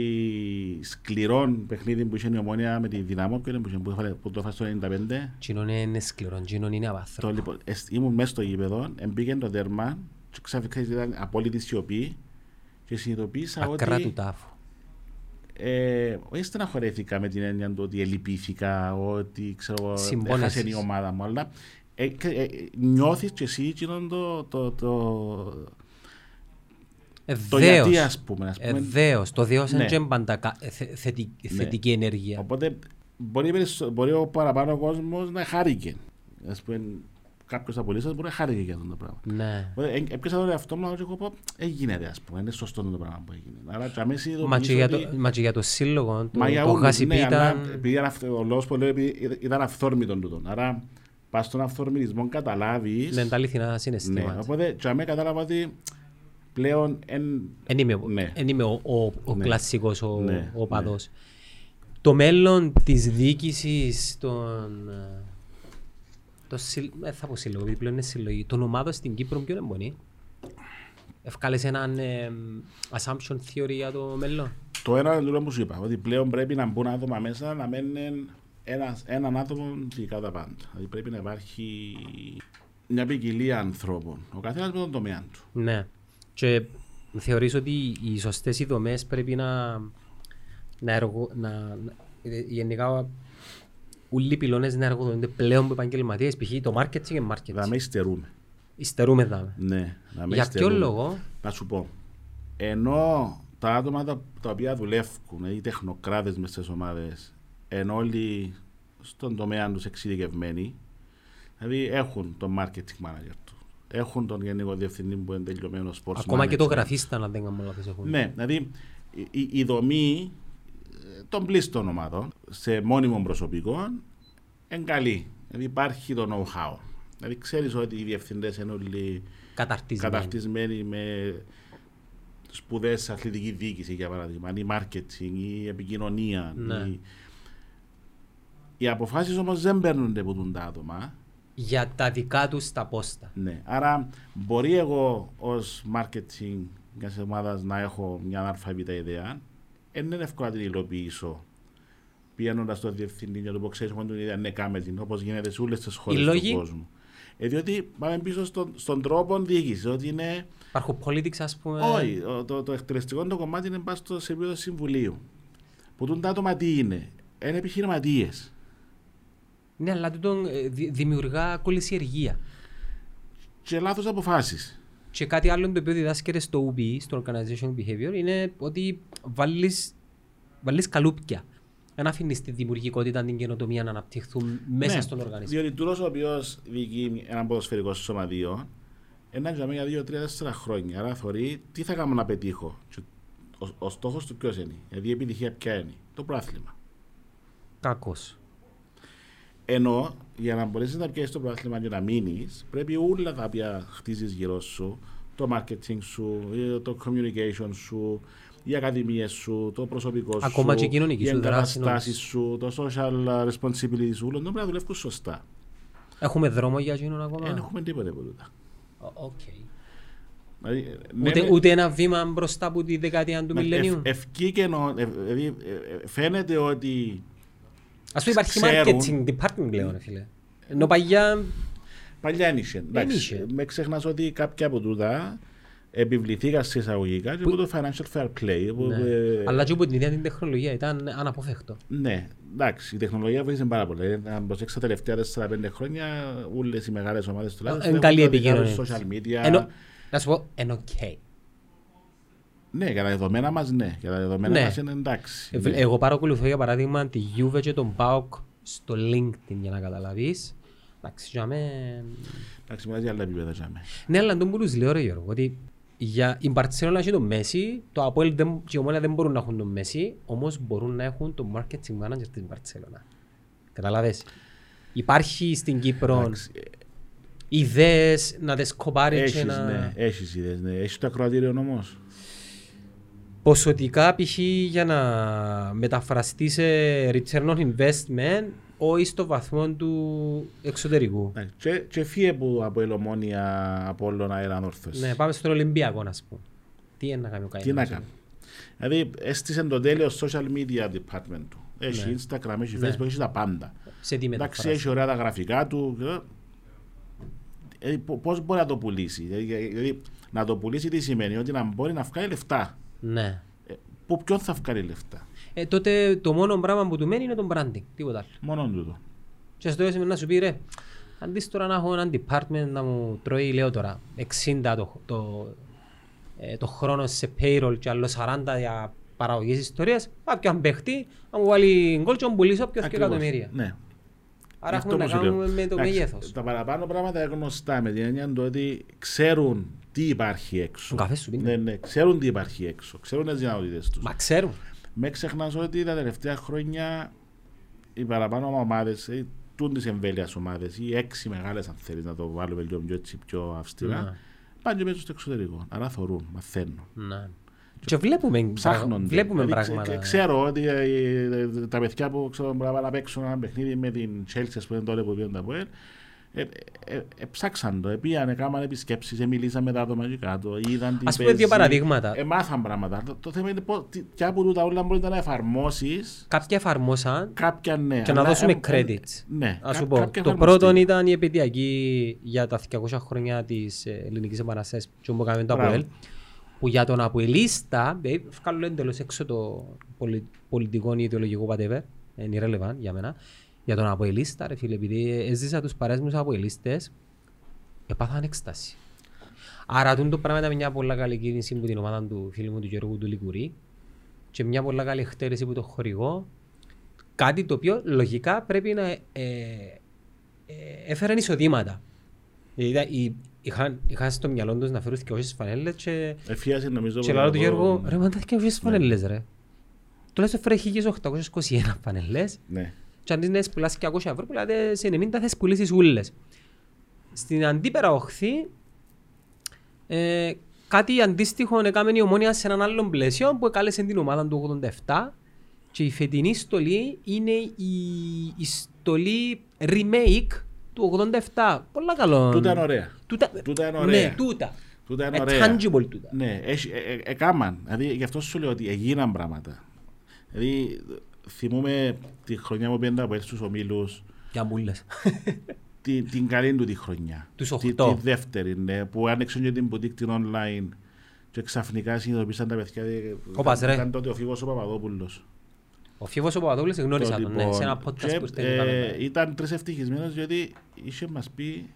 σκληρό παιχνίδι που είχε η ομόνια με τη δυναμό που, που, που το έφασε το 95. Τσινόν είναι σκληρό, τσινόν είναι αβάθρο. Λοιπόν, ήμουν μέσα στο γήπεδο, μπήκε το δέρμα και ξαφνικά ήταν απόλυτη σιωπή και συνειδητοποίησα Ακρά ότι... Ακρά του τάφου ε, όχι στεναχωρέθηκα με την έννοια του ότι ελυπήθηκα, ότι ξέρω, έχασε η ομάδα μου, αλλά ε, ε, νιώθεις και εσύ εκείνον το, το, το, το γιατί ας πούμε. Ας πούμε. Εδέως. Το δέος είναι ναι. πάντα θετική, θετική ναι. ενέργεια. Οπότε μπορεί, μπορεί ο παραπάνω κόσμος να χάρηκε. Ας πούμε, κάποιος από εσά μπορεί να χάρηκε για αυτό το πράγμα. Ναι. Έπιασα τον εαυτό μου και εγώ πω, έγινε ας πούμε, είναι σωστό το πράγμα που έγινε. Άρα, και αμέσως μα, και για το, μα και για το σύλλογο, το, μα για το χασιπί ναι, ήταν... Επειδή ο λόγος που λέω ήταν αυθόρμητο τούτο. Άρα, πας στον αυθορμητισμό καταλάβεις... Ναι, τα αλήθινα συναισθήματα. Ναι, οπότε και αμέσως κατάλαβα ότι πλέον... Εν είμαι, ναι. εν είμαι ο, ο, ο ναι. κλασσικός, ο, ναι. ο παδός. Ναι. Το μέλλον της διοίκησης των το συ... ε, θα πω σύλλογο, επειδή πλέον είναι συλλογή. Των ομάδων στην Κύπρο ποιο είναι μπορεί. Ευκάλες έναν ε, assumption theory για το μέλλον. Το ένα είναι που σου είπα, ότι πλέον πρέπει να μπουν άτομα μέσα να μένουν ένας, έναν άτομο κατά τα πάντα. Δηλαδή πρέπει να υπάρχει μια ποικιλία ανθρώπων, ο καθένας με τον τομέα του. Ναι. Και θεωρείς ότι οι σωστές δομές πρέπει να, να, εργο, να, να γενικά όλοι οι πυλώνες να εργοδοτούνται πλέον από επαγγελματίες, π.χ. το marketing και marketing. Να με υστερούμε. Υστερούμε δάμε. Ναι, να με Για ποιο λόγο; Να σου πω. Ενώ τα άτομα τα, τα οποία δουλεύουν, οι τεχνοκράτες μες στις ομάδες, ενώ όλοι στον τομέα τους εξειδικευμένοι, δηλαδή έχουν τον marketing manager του, έχουν τον γενικό διευθυντή που είναι τελειωμένος sports Ακόμα manager. και το γραφίστα να δεν κάνουμε λάθος έχουν. Ναι, δηλαδή η, η δομή των πλήστων ομάδων σε μόνιμο προσωπικό είναι καλή. Δηλαδή υπάρχει το know-how. Δηλαδή ξέρεις ότι οι διευθυντές είναι όλοι καταρτισμένοι, καταρτισμένοι με σπουδές αθλητική διοίκηση για παράδειγμα, ή marketing, ή επικοινωνία. Ναι. Ή... Οι αποφάσεις όμως δεν παίρνονται από τον τα άτομα. Για τα δικά τους τα πόστα. Ναι. Άρα, μπορεί εγώ ως marketing μιας ομάδας να έχω μια αλφαβήτα ιδέα. Δεν είναι εύκολο να την υλοποιήσω πηγαίνοντα στο διευθυντή για το που ξέρεις μόνο την ιδέα, ναι, κάμε την, όπως γίνεται σε όλες τις χώρες του κόσμου. Ε, διότι πάμε πίσω στον, στον τρόπο διοίκησης. Ότι είναι. Υπάρχουν politics, ας πούμε. Όχι. Το, το, το εκτελεστικό το κομμάτι είναι πάνω στο επίπεδο συμβουλίου. Που τον τα άτομα τι είναι. Είναι επιχειρηματίες. Ναι, αλλά τούτο ε, δημιουργά κολλησιεργία. Και λάθος αποφάσεις. Και κάτι άλλο το οποίο διδάσκεται στο UB, στο Organization Behavior, είναι ότι βάλεις βάλεις καλούπια. Δεν αφήνεις τη δημιουργικότητα, την καινοτομία να αναπτυχθούν μέσα ναι, στον οργανισμό. Διότι τούτος ο οποίος διοικεί ένα ποδοσφαιρικό σωματείο, ένα για μία, δύο, τρία, τέσσερα χρόνια. Άρα θεωρεί τι θα κάνω να πετύχω. Ο, ο στόχος του ποιος είναι, δηλαδή η επιτυχία ποια είναι, το πρόθλημα. Κακός. Ενώ για να μπορέσεις να πιέσει το πρόθλημα και να μείνεις, πρέπει όλα τα οποία χτίζεις γύρω σου, το marketing σου, το communication σου, οι ακαδημίε σου, το προσωπικό σου, Ακόμα και κοινωνική οι εγκαταστάσεις σου, το social responsibility σου, όλα πρέπει να δουλεύουν σωστά. Έχουμε δρόμο για εκείνον ακόμα; Δεν έχουμε τίποτα από τούτα. Okay. Δηλαδή, ούτε, ναι, ούτε ένα βήμα μπροστά από τη δεκαετία του μιλlennium. Ευκεί και νο, δηλαδή, ε, ε, φαίνεται ότι. Α πούμε υπάρχει marketing department πλέον, φίλε. Ενώ παλιά. Παλιά ένιξε. Με ξεχνάς ότι κάποια από τούτα επιβληθήκα σε εισαγωγικά και από το financial fair play. Ναι. Ε, Αλλά και από την ίδια την τεχνολογία ήταν αναπόφευκτο. Ναι, εντάξει, η τεχνολογία βοήθησε πάρα πολύ. Αν προσέξεις τα τελευταία 4-5 χρόνια, όλες οι μεγάλες ομάδες του Ελλάδος έχουν καλή επικοινωνία. social media. Ενώ, να σου πω, είναι οκ. Ναι, για τα δεδομένα μας, ναι. Για τα δεδομένα ναι. μας είναι εντάξει. Ε, ναι. Εγώ παρακολουθώ για παράδειγμα τη Juve και τον ΠΑΟΚ στο LinkedIn για να καταλάβεις. Εντάξει, για μέ... Εντάξει, μιλάς για άλλα επίπεδα για μέ. Ναι, αλλά τον μπορούς λέω ρε Γιώργο, ότι για η Μπαρτσέλωνα και το Μέση, το Αποέλ και η Ομόνια δεν μπορούν να έχουν το Μέση, όμως μπορούν να έχουν το marketing manager της Μπαρτσέλωνα. Καταλάβες. Υπάρχει στην Κύπρο ιδέες να τις κοπάρει και να... Ναι, έχεις ιδέες, ναι. Έχεις το ακροατήριο όμως. Ποσοτικά π.χ. για να μεταφραστεί σε return on investment όχι στο βαθμό του εξωτερικού. Ναι, και, και φύγε που από ελομόνια από όλο να είναι Ναι, πάμε στον Ολυμπιακό να πούμε. Τι είναι να κάνει ο Τι να κάνει. Δηλαδή, έστησε το τέλειο social media department του. Έχει ναι. Instagram, έχει ναι. Facebook, έχει τα πάντα. Σε τι Εντάξει, έχει ωραία τα γραφικά του. Δηλαδή, Πώς μπορεί να το πουλήσει; Δηλαδή, δηλαδή, να το πουλήσει τι σημαίνει, ότι να μπορεί να βγάλει λεφτά. Ναι. Ε, που ποιον θα βγάλει λεφτά; Ε, τότε το μόνο πράγμα που του μένει είναι το branding. Τίποτα άλλο. Μόνο τούτο. Και στο έσαι να σου πει ρε, αντί τώρα να έχω ένα department να μου τρώει, λέω τώρα, 60 το, το, ε, το χρόνο σε payroll και άλλο 40 για παραγωγές ιστορίες, αν παίχτη, να μου βάλει γκολ και να μου πουλήσω πιο εκατομμύρια. Ναι. Άρα έχουμε να κάνουμε με το μέγεθος. Τα παραπάνω πράγματα είναι γνωστά με την έννοια ότι ξέρουν τι υπάρχει έξω. Ο καφές σου πίνει. Ναι, ναι, ξέρουν τι υπάρχει έξω. Ξέρουν τις δυνατότητες τους. Μα ξέρουν. Με ξεχνάς ότι τα τελευταία χρόνια οι παραπάνω ομάδες, ε, τούν τη εμβέλειας ομάδες, οι έξι μεγάλες, αν θέλεις να το βάλουμε λίγο πιο, πιο αυστηρά, ναι. πάνε και μέσα στο εξωτερικό. Άρα θορούν, μαθαίνουν. Ναι. Και βλέπουμε, ψάχνονται. βλέπουμε δηλαδή, πράγματα. Ξέρω ότι ε, ε, τα παιδιά που ξέρω, μπορεί να παίξουν ένα παιχνίδι με την Chelsea, που είναι τότε που πήγαν τα Ποέλ, ε, ε, ε, ψάξαν το, πήγαν, έκαναν επισκέψεις, μιλήσαν με τα άτομα και κάτω, είδαν τι Ας πούμε δύο παραδείγματα. Ε, μάθαν πράγματα. Το, το θέμα είναι ποια από τούτα όλα μπορεί να εφαρμόσεις. Κάποια εφαρμόσαν κάποια, ναι, και να δώσουμε ε, credits. Ναι, Ας σου πω, το πρώτο ήταν η επαιτειακή για τα 200 χρόνια της ελληνικής επαναστάσης που κάνουμε το ΑΠΟΕΛ που για τον Αποελίστα, βγάλω εντελώς έξω το πολιτικό ή ιδεολογικό whatever, είναι irrelevant για μένα, για τον Αποελίστα, ρε φίλε, επειδή έζησα τους παρέες μου Αποελίστες, έπαθαν έκσταση. Άρα το πράγμα ήταν μια πολύ καλή κίνηση από την ομάδα του φίλου μου του Γιώργου του Λικουρή και μια πολύ καλή εκτέλεση από το χορηγό. Κάτι το οποίο λογικά πρέπει να ε, ε, έφεραν εισοδήματα. Δηλαδή, είχαν, είχαν στο μυαλό τους να φέρουν και όσες φανέλες και... Εφίασε νομίζω... Και λέω του Γιώργου, ρε μαντά και όσες φανέλες ρε. Τουλάχιστον φέρε 1821 φανέλες. Ναι και αντί να πουλάς και 200 ευρώ, πουλάτε σε 90 θες πουλήσεις ούλες. Στην αντίπερα οχθή, ε, κάτι αντίστοιχο έκαμε η ομόνια σε έναν άλλο πλαίσιο που εκάλεσε την ομάδα του 87 Και η φετινή στολή είναι η, η στολή remake του 87. Πολλά καλό. Τούτα είναι ωραία. Τούτα, Τούτα είναι ωραία. Ναι, τούτα. Τούτα είναι Ε, ωραία. tangible τούτα. Ναι, έχει- ε, ε, εκάμαν. Δηλαδή, γι' αυτό σου λέω ότι έγιναν πράγματα. Δηλαδή, θυμούμε τη χρονιά που πήγαινα από έτσι στους ομίλους, Για μούλες. την, την καλή του τη χρονιά. Τους Τη, οχτώ. τη δεύτερη, ναι, που άνοιξαν και την boutique την online και ξαφνικά συνειδητοποίησαν τα παιδιά. ε, Όπας, ρε. Ήταν τότε ο Φίβος ο Παπαδόπουλος. Ο Φίβος ο Παπαδόπουλος γνώρισα Το τον, ναι, λοιπόν, σε ένα podcast και, που ήρθε ε, ε, Ήταν τρεις ευτυχισμένος διότι είχε μας πει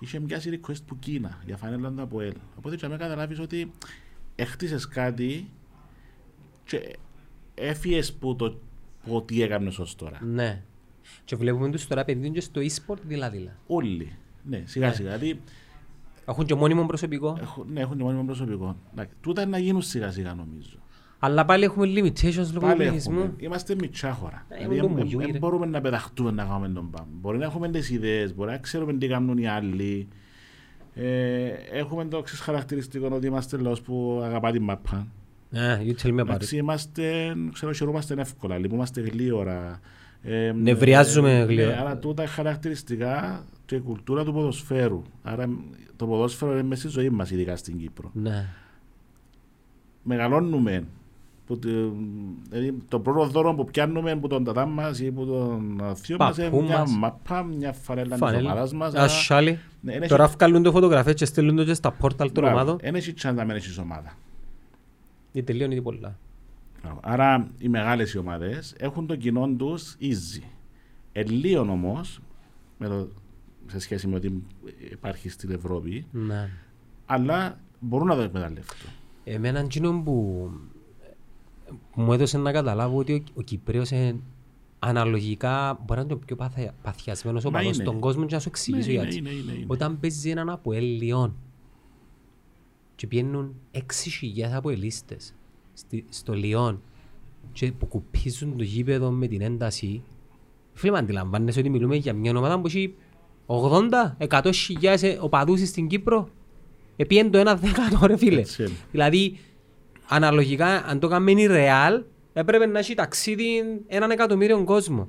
είχε μοιάσει request που Κίνα για φανέλα του από ελ. Οπότε και με καταλάβεις ότι έχτισες κάτι και έφυγες που το που τι έκανες ως τώρα. Ναι. Και βλέπουμε τους τώρα επενδύουν και στο e-sport δηλαδή. Όλοι. Ναι, σιγά σιγά. Δηλαδή Έχουν και μόνιμο προσωπικό. έχουν, ναι, έχουν και μόνιμο προσωπικό. Εντάξει, Τούτα είναι να γίνουν σιγά σιγά νομίζω. Αλλά πάλι έχουμε limitations λόγω του Πάλι έχουμε. πληθυσμού. Είμαστε μητσά χώρα. Ε, Δηλαδή, είμαστε εμ- μουγιούι, εμ- ρε. εμ μπορούμε να πεταχτούμε να κάνουμε τον πάμε. Μπορεί να έχουμε τις ιδέες, μπορεί να ξέρουμε τι κάνουν οι άλλοι. Ε, έχουμε το εξής χαρακτηριστικό ότι είμαστε λαός που αγαπά την μάπα. Ε, you tell me about it. Εντάξει, είμαστε, ξέρω, χαιρόμαστε εύκολα, λυπούμαστε γλίωρα. Ε, Νευριάζουμε ε, γλίωρα. Ναι, άρα τούτα χαρακτηριστικά και η κουλτούρα του ποδοσφαίρου. Άρα το ποδόσφαιρο είναι μέσα στη ζωή μας, ειδικά στην Κύπρο. Ναι. μεγαλώνουμε. Που, το- δηλαδή, το πρώτο δώρο που πιάνουμε από τον τατά μας ή από τον θείο μας είναι Παππού μια μας. μαπά, μια φανέλα της Φανέλα. ομάδας μας. Ας άρα, σάλι. ναι, εν έχει- Τώρα βγάλουν το φωτογραφίες και στέλνουν το και στα πόρταλ των μπράβο, ομάδων. εν έχει chance να μην έχεις ομάδα. Και τελειώνει τι πολλά. Μπράβο. Άρα οι μεγάλες οι ομάδες έχουν το κοινό τους easy. Ελίον όμως, με το, σε σχέση με ότι υπάρχει στην Ευρώπη, Ναι. αλλά μπορούν να το εκμεταλλευτούν. Εμένα εκείνο που που μου έδωσε να καταλάβω ότι ο, ο Κυπρέος είναι αναλογικά μπορεί να είναι ο πιο παθια, παθιασμένος Μα οπαδός είναι. στον κόσμο και να σου Ναι, εξηγήσω είναι, γιατί. είναι, είναι, είναι. Όταν παίζει έναν Αποέλ Λιόν και πιένουν 6.000 Αποελίστες στη, στο Λιόν και που κουπίζουν το γήπεδο με την ένταση φίλε με αντιλαμβάνεσαι ότι μιλούμε για μια ομάδα που έχει 80-100 χιλιάδες οπαδούς στην Κύπρο επίεν το ένα δέκατο ρε φίλε Έτσι είναι. δηλαδή αναλογικά αν το κάνουμε η Real έπρεπε να έχει ταξίδι έναν εκατομμύριο κόσμο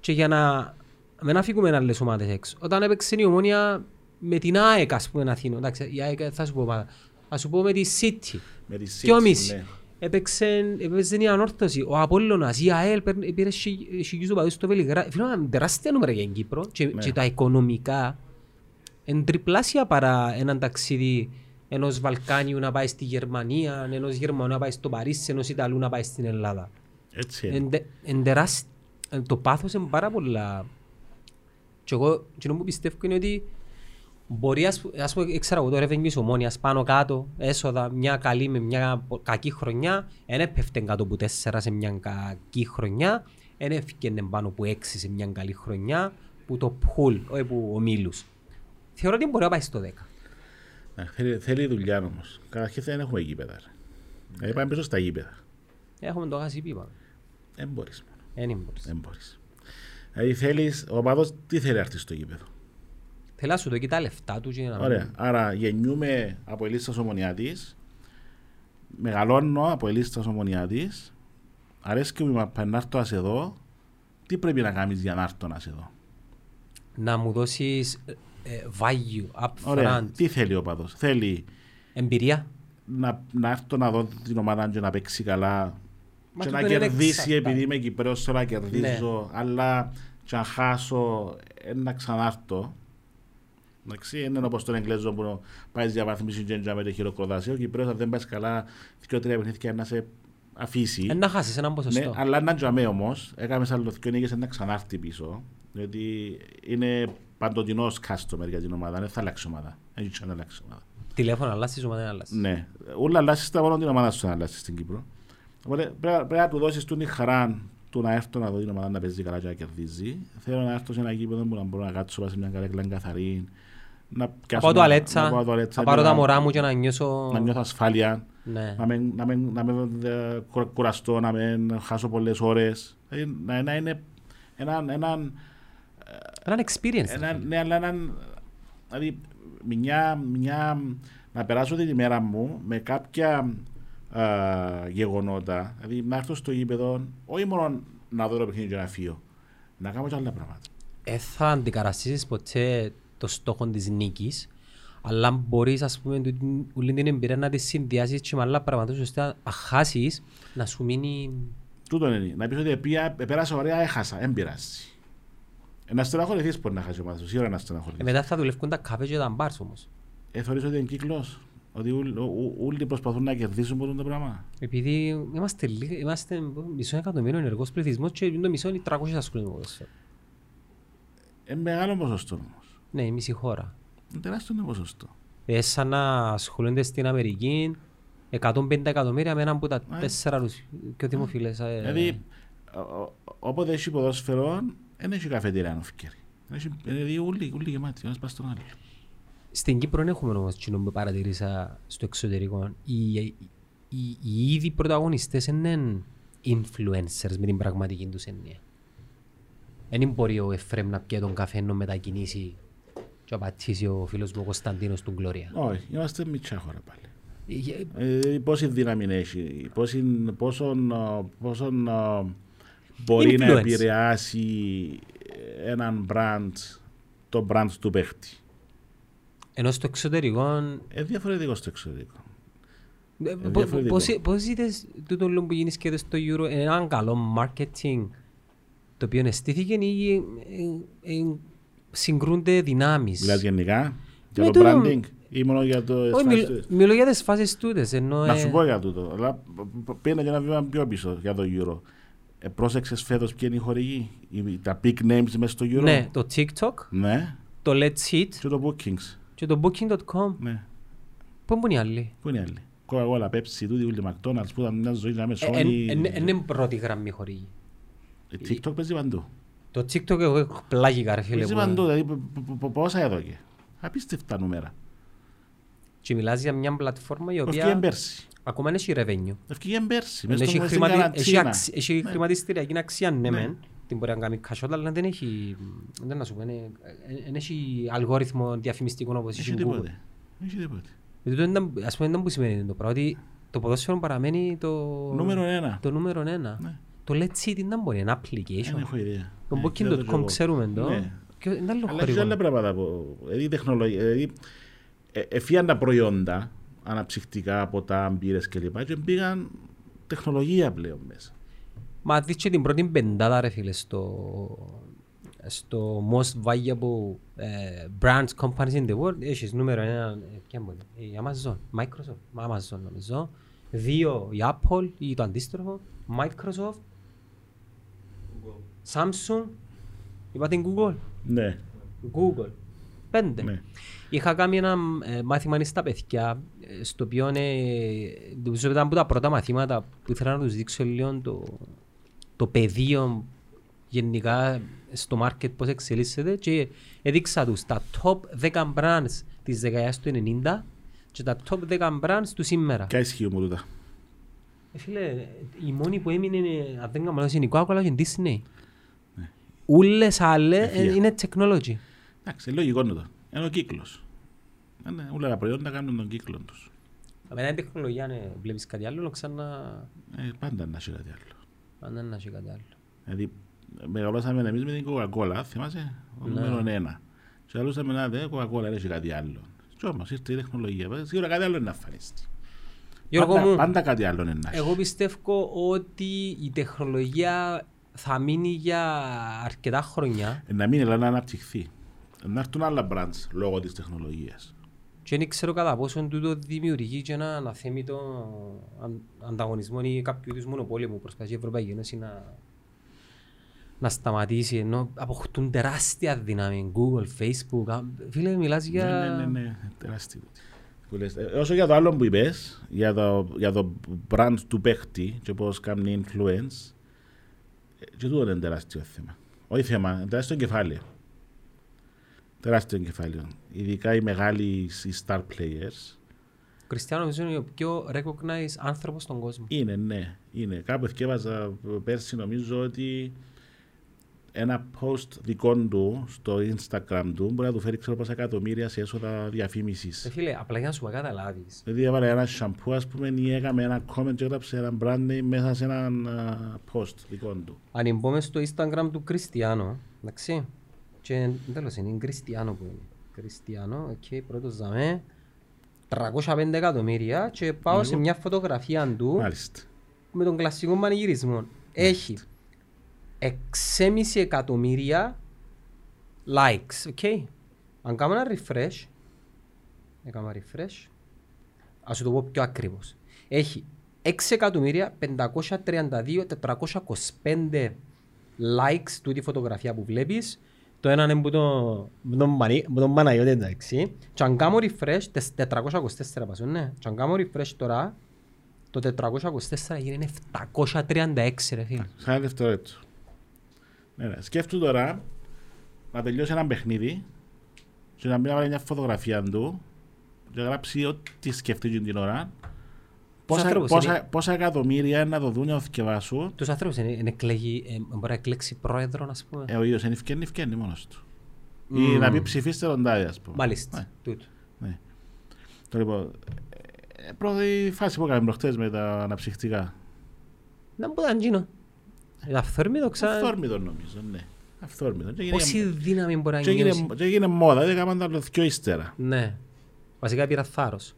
και για να μην αφήγουμε άλλες ομάδες έξω. Όταν έπαιξε η Ομόνια με την ΑΕΚ, ας πούμε, Αθήνα, εντάξει, η ΑΕΚ θα σου πω ομάδα, θα σου πω με τη City, Με τη δυο City, μισή. ναι. Έπαιξε, έπαιζε η ανόρθωση, ο Απόλλωνας, η ΑΕΛ παίρνε- πήρε χι- χιλιούς οπαδούς στο Βελιγράδι. Φίλε, ήταν τεράστια νούμερα για την Κύπρο και, Ναι. και τα οικονομικά είναι τριπλάσια παρά έναν ταξίδι ενός Βαλκάνιου να πάει στη Γερμανία, ενός Γερμανού να πάει στο Παρίσι, ενός Ιταλού να πάει στην Ελλάδα. Έτσι είναι. Εν τε- εν τεράσ- εν το πάθος είναι πάρα πολλά. Και εγώ, εκείνο που πιστεύω είναι ότι μπορεί, ας, που- ας πούμε, ήξερα εγώ το revenue της ομόνιας πάνω κάτω, έσοδα, μια καλή με μια πο- κακή χρονιά, δεν έπεφτε κάτω από τέσσερα σε μια κακή χρονιά, δεν έφυγε πάνω από έξι σε μια καλή χρονιά, που το πουλ, όχι που ο Μίλους. Θεωρώ ότι μπορεί να πάει στο 10. Ναι, θέλει, θέλει δουλειά όμως. Καταρχήν δεν έχουμε γήπεδα. ρε. Δηλαδή πάμε πίσω στα γήπεδα. Έχουμε το χάσει πίπα. Δεν μπορείς. Δεν μπορείς. Δεν μπορείς. Δηλαδή θέλεις, ο παδός τι θέλει να έρθει στο γήπεδο; Θέλει να σου δω και τα λεφτά του και να Ωραία. Άρα γεννιούμε από ελίστα ομονιάτης. Μεγαλώνω από ελίστα ομονιάτης. Αρέσκει μου να να έρθω ας εδώ. Τι πρέπει να κάνεις για να έρθω να σε εδώ; να μου δώσεις ε, value, Ωραία. upfront, Τι θέλει ο παδός; Θέλει εμπειρία. να, να έρθω να δω την ομάδα και να παίξει καλά Μα και τούτο να είναι κερδίσει εξαρτάται. επειδή είμαι Κυπρέος θέλω να κερδίζω αλλά και να χάσω ε, να ξανάρθω Εντάξει, είναι όπως τον Εγγλέζο που πάει διαβάθμιση και να με το χειροκροτάσει. Ο Κυπρέος αν δεν πάει καλά, δύο-τρία παιχνίδια να σε αφήσει. Ε, να χάσεις έναν Ναι, ποσοστό. αλλά να τζαμέ όμως, έκαμε σαν λοθκιό νίκες να ξανάρθει πίσω. Διότι είναι παντοτινός customer για την ομάδα, δεν θα αλλάξει ομάδα. Δεν έχει να αλλάξει ομάδα. Τηλέφωνο αλλάσεις, ομάδα δεν αλλάσεις. Ναι. Όλα αλλάσεις τα μόνο την ομάδα σου να αλλάσεις στην Κύπρο. Οπότε πρέπει, πρέπει να του δώσεις την χαρά του να έρθω να δω την ομάδα να παίζει καλά και να κερδίζει. Θέλω να έρθω σε ένα γήπεδο που να μπορώ να κάτσω πάνω σε μια καρέκλα καθαρή. Να Να πιάσω πάω να- τουαλέτσα, να πάω τουαλέτσα, να πάρω να- τα μωρά μου και να νιώσω... Να νιώθω ασφάλεια. Ναι. Να μην, να μην, να μην ε, κου- κουραστώ, να μην χάσω πολλές ώρες. Δηλαδή, να, να είναι έναν, έναν, Έναν experience. ένα, ναι, αλλά έναν, δηλαδή, μια, μια, να περάσω την ημέρα μου με κάποια α, γεγονότα. Δηλαδή να έρθω στο γήπεδο, όχι μόνο να δω το παιχνίδι και να φύγω, να κάνω και άλλα πράγματα. Ε, θα αντικαταστήσεις ποτέ το στόχο της νίκης, αλλά μπορείς ας πούμε όλη την εμπειρία να τη συνδυάσεις και με άλλα πράγματα ώστε να χάσεις να σου μείνει... Τούτο είναι. Να πεις ότι πια, πέρασα ωραία, έχασα, δεν πειράζει. Να στεναχωρηθείς μπορεί να χάσεις ομάδα σου, σίγουρα να στεναχωρηθείς. Ε, μετά θα δουλεύουν τα καφέ και τα μπάρς όμως. Ε, θεωρείς ότι είναι κύκλος; Ότι όλοι προσπαθούν να κερδίσουν από το πράγμα; Επειδή είμαστε, είμαστε μισό εκατομμύριο ενεργός πληθυσμός και το μισό είναι 300 ασχολούνται με Είναι μεγάλο ποσοστό όμως. Ναι, η μισή χώρα. Είναι τεράστιο ποσοστό. Ε, σαν να ασχολούνται στην Αμερική 150 εκατομμύρια με έναν από τα ε. τέσσερα και ο δημοφιλές. Ε. Δηλαδή, όποτε έχει ποδόσφαιρο, δεν έχει καφετήρια να φυκέρει. Δηλαδή, όλοι γεμάτοι, ένας πας στον άλλο. Στην Κύπρο έχουμε όμως κοινό που παρατηρήσα στο εξωτερικό. Οι, οι, οι ίδιοι πρωταγωνιστές είναι influencers με την πραγματική τους έννοια. Δεν μπορεί ο Εφρέμ να πιει τον καφέ να μετακινήσει και να πατήσει ο φίλος μου ο Κωνσταντίνος του Γκλώρια. Όχι, είμαστε μητσά χώρα πάλι. Ε, ε, πόση δύναμη έχει, πόσο, πόσο, πόσο μπορεί influence. να επηρεάσει έναν brand, το brand του παίχτη. Ενώ στο εξωτερικό... Είναι διαφορετικό στο εξωτερικό. Ε, πώς είδες τούτο λόγο που γίνεις και στο Euro έναν καλό marketing το οποίο εστήθηκε ή συγκρούνται δυνάμεις. Δηλαδή γενικά για το branding ή μόνο για το Όχι, μιλώ για τις φάσεις τούτες. Να σου πω για τούτο, αλλά πήγαινε και ένα βήμα πιο πίσω για το Euro. Ε, πρόσεξες φέτος ποια είναι η χορηγή, τα big names μέσα στο Euro; Ναι, το TikTok, ναι. το Let's Eat και το Bookings. Και το booking.com. Ναι. Πού είναι οι άλλοι; Πού είναι οι άλλοι; Coca-Cola, Pepsi, τούτοι ούλοι McDonald's που ήταν μια ζωή να με Είναι πρώτη γραμμή χωρί. Το TikTok παίζει παντού. Το TikTok εγώ έχω πλάγει ρε φίλε. Παίζει παντού, δηλαδή πόσα έδωκε. Απίστευτα νούμερα. Και μιλάς για μια πλατφόρμα η οποία... Ευκήγε πέρσι. Ακόμα έχει revenue. Ευκήγε πέρσι. Έχει χρηματιστηριακή αξία, ναι, ναι μεν την μπορεί να κάνει κασότα, αλλά δεν έχει, δεν να σου πω, δεν έχει αλγόριθμο διαφημιστικό όπως έχει Google. Έχει τίποτε. Γιατί ας πούμε, δεν που σημαίνει το πράγμα, ότι το ποδόσφαιρο παραμένει το νούμερο ένα. Το νούμερο ένα. Ναι. Το Let's Eat δεν μπορεί, είναι application. Δεν έχω ιδέα. Το ναι, Booking.com ξέρουμε το. Ναι. Αλλά έχει άλλα πράγματα. Δηλαδή τεχνολογία. Δηλαδή, ε, εφίαν τα προϊόντα αναψυχτικά, ποτά, μπύρες κλπ. Και πήγαν τεχνολογία πλέον μέσα. Μα δεις και την πρώτη πεντάδα ρε φίλε στο, στο most valuable uh, brands companies in the world έχεις νούμερο ένα, ε, ποια μπορεί, η Amazon, Microsoft, Amazon νομίζω, δύο η Apple ή το αντίστροφο, Microsoft, Google. Samsung, είπα την Google. Ναι. Google. Πέντε. Ναι. Είχα κάνει ένα ε, μάθημα στα παιδιά, στο οποίο ε, ήταν από τα πρώτα μαθήματα που ήθελα να τους δείξω λίγο το, το πεδίο γενικά στο market πώς εξελίσσεται και έδειξα τους τα top 10 brands της δεκαετίας του 90 και τα top 10 brands του σήμερα. Ποια ισχύει μου τούτα; Ε, φίλε, η μόνη που έμεινε είναι, αν δεν κάνω είναι η Coca-Cola και η Disney. Ναι. Ούλες άλλες είναι technology. Εντάξει, λογικό είναι το. Είναι ο κύκλος. Είναι, όλα τα προϊόντα κάνουν τον κύκλο τους. Μετά την τεχνολογία, ναι, βλέπεις κάτι άλλο, ξανά... Ε, πάντα να έχει κάτι άλλο. Αν δεν έχει κάτι άλλο. Δηλαδή, μεγαλώσαμε εμείς με την Coca-Cola, θυμάσαι, ο ναι. νούμερο ένα. Και άλλουσαμε να δει, Coca-Cola δεν έχει κάτι άλλο. Και όμως ήρθε η τεχνολογία, σίγουρα κάτι άλλο είναι να εμφανιστεί. Πάντα, μου, πάντα κάτι άλλο είναι να Εγώ πιστεύω ότι η τεχνολογία θα μείνει για αρκετά χρόνια. Ε, να μείνει, αλλά να αναπτυχθεί. Να έρθουν άλλα brands λόγω της τεχνολογίας. Και δεν ξέρω κατά πόσο τούτο δημιουργεί και ένα αθέμητο ανταγωνισμό ή κάποιο είδους μονοπόλιο που προσπαθεί η Ευρωπαϊκή Ένωση να, να σταματήσει ενώ αποκτούν τεράστια δύναμη Google, Facebook. Φίλε, μιλάς για... Ναι, ναι, ναι, ναι τεράστια. Ε, όσο για το άλλο που είπες, για το, για το brand του παίχτη και πώς κάνει influence, ε, και τούτο είναι τεράστιο θέμα. Όχι θέμα, είναι τεράστιο κεφάλαιο τεράστιο κεφάλαιο. Ειδικά οι μεγάλοι οι star players. Ο Κριστιανό νομίζω είναι ο πιο recognized άνθρωπος στον κόσμο. Είναι, ναι. Είναι. Κάπου εθιέβαζα πέρσι νομίζω ότι ένα post δικό του στο Instagram του μπορεί να του φέρει ξέρω πόσα εκατομμύρια σε έσοδα διαφήμισης. Ε, φίλε, απλά για να σου πω καταλάβεις. Δηλαδή έβαλε ένα σαμπού, ας πούμε, ή έκαμε ένα comment και έγραψε ένα brand name μέσα σε ένα post δικό του. Αν μπούμε στο Instagram του Κριστιανό, εντάξει, και τέλος είναι Κριστιανό που είναι. Κριστιανό, οκ, okay, πρώτος δαμε, 305 εκατομμύρια και πάω σε μια φωτογραφία του Μάλιστα. με τον κλασικό πανηγυρισμό. Έχει 6,5 εκατομμύρια likes, ok. Αν κάνω ένα refresh, έκανα refresh, ας σου το πω πιο ακριβώς. Έχει 6 εκατομμύρια 532.425 likes του τη φωτογραφία που βλέπεις. Το ένα είναι που τον Παναγιώτη εντάξει. Και αν κάνω refresh, 424 πάσω, ναι. Και αν κάνω refresh τώρα, το 424 γίνεται 736 ρε φίλε. Σαν δευτερόλεπτο. Ναι, ναι. Σκέφτου τώρα να τελειώσει ένα παιχνίδι και να μην βάλει μια φωτογραφία του και να γράψει ό,τι σκεφτεί την ώρα. Πόσα, πόσα, είναι... πόσα εκατομμύρια να το δουν ο θκευά Τους ανθρώπους είναι, είναι εκλεγεί, ε, μπορεί να εκλέξει πρόεδρο, ας πούμε. Ε, ο ίδιος είναι ευκαιρνή, ευκαιρνή μόνος του. Mm. Ή να πει ψηφίστε τον τάδε, ας πούμε. Μάλιστα, ναι. τούτο. Ναι. Το λοιπόν, ε, πρώτη φάση που έκαμε προχτές με τα αναψυχτικά. Να μου ήταν γίνω. Αυθόρμητο ξα... Αυθόρμητο νομίζω, ναι. Αυθόρμητο. Πόση δύναμη μπορεί να νιώσει. Και έγινε μόδα, δεν έκαναν τα πιο ύστερα. Ναι. Βασικά πήρα θάρρος.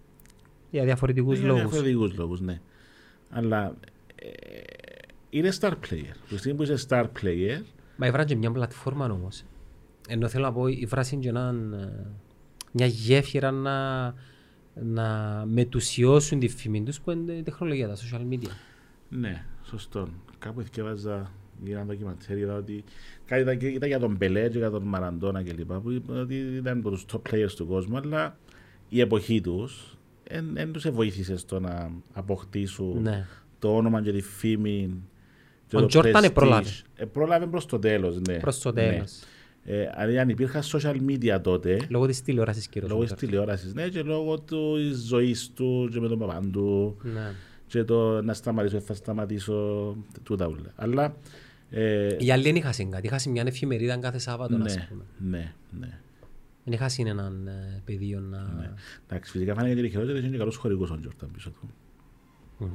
Για διαφορετικούς λόγους. Για διαφορετικούς λόγους, ναι. Αλλά ε, είναι star player. Το στιγμή που είσαι star player... Μα η Βράση είναι μια πλατφόρμα όμως. Ενώ θέλω να πω, η Βράση είναι ένα, μια γέφυρα να, να μετουσιώσουν τη φήμη τους που είναι η τεχνολογία, τα social media. Ναι, σωστό. Κάπου εθιέβαζα για ένα δοκιματέρ, είδα ότι κάτι ήταν, ήταν για τον Μπελέ και για τον Μαραντόνα κλπ. Που ότι ήταν από τους top players του κόσμου, αλλά η εποχή τους δεν τους βοήθησε στο να αποκτήσουν ναι. το όνομα και τη φήμη ο Τζόρταν πρόλαβε. Ε, πρόλαβε προς το τέλος, ναι. Προς το τέλος. Ναι. Ε, αν υπήρχαν social media τότε. Λόγω της τηλεόρασης κυρίως. Λόγω της τηλεόρασης, ναι, και λόγω της ζωής του και με τον παπά του. Ναι. Και το να σταματήσω, θα σταματήσω, τούτα ούλα. Αλλά... Ε, Οι άλλοι δεν είχαν κάτι, είχαν μια εφημερίδα κάθε Σάββατο, ναι, ας πούμε. Ναι, ναι. Δεν είχαν έναν ε, πεδίο να... Ναι. Εντάξει, φυσικά φάνηκε και χειρότερο, είναι καλούς χωρικούς ο Τζόρταν πίσω του.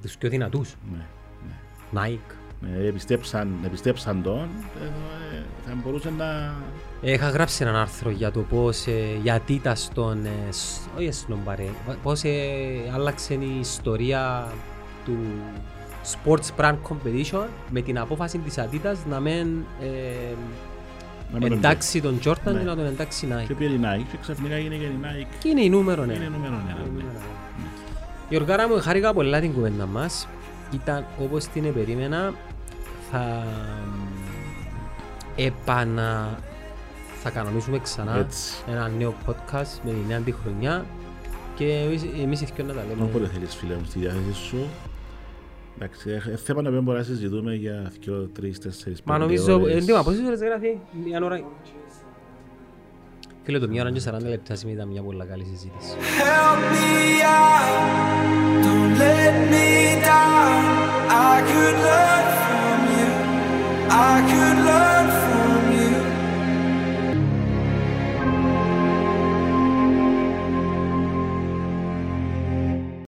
Τους πιο δυνατούς. Ναι, ναι. Nike. Ε, επιστέψαν, επιστέψαν τον, ε, θα μπορούσε να... Είχα γράψει έναν άρθρο για το πώς, ε, γιατί ήταν στον, όχι στον παρέ, πώς άλλαξε η ιστορία του Sports Brand Competition με την απόφαση της Adidas να μεν ε, εντάξει τον Jordan ναι. και να τον εντάξει Nike. Και πήγε η Nike και ξαφνικά έγινε και η Nike. Και είναι η νούμερο ένα. Είναι η νούμερο ένα. Ναι. Γιωργάρα μου, χάρηκα πολλά την κουβέντα μας ήταν όπως την περίμενα θα επανα θα κανονίσουμε ξανά Έτσι. ένα νέο podcast με τη νέα χρονιά και εμείς, εμείς οι να τα λέμε. Όποτε θέλεις φίλε μου στη διάθεση σου Εντάξει, ε, ε, θέμα να μπορούμε να συζητούμε για 2, 3, 4, 5 Μα νομίζω, εντύπω, πόσες ώρες ε, γράφει; Μια ώρα... Φίλε το μια ώρα και 40 λεπτά ήταν μια πολύ καλή συζήτηση. Help me out, don't let me down. I could learn from you, I could learn from you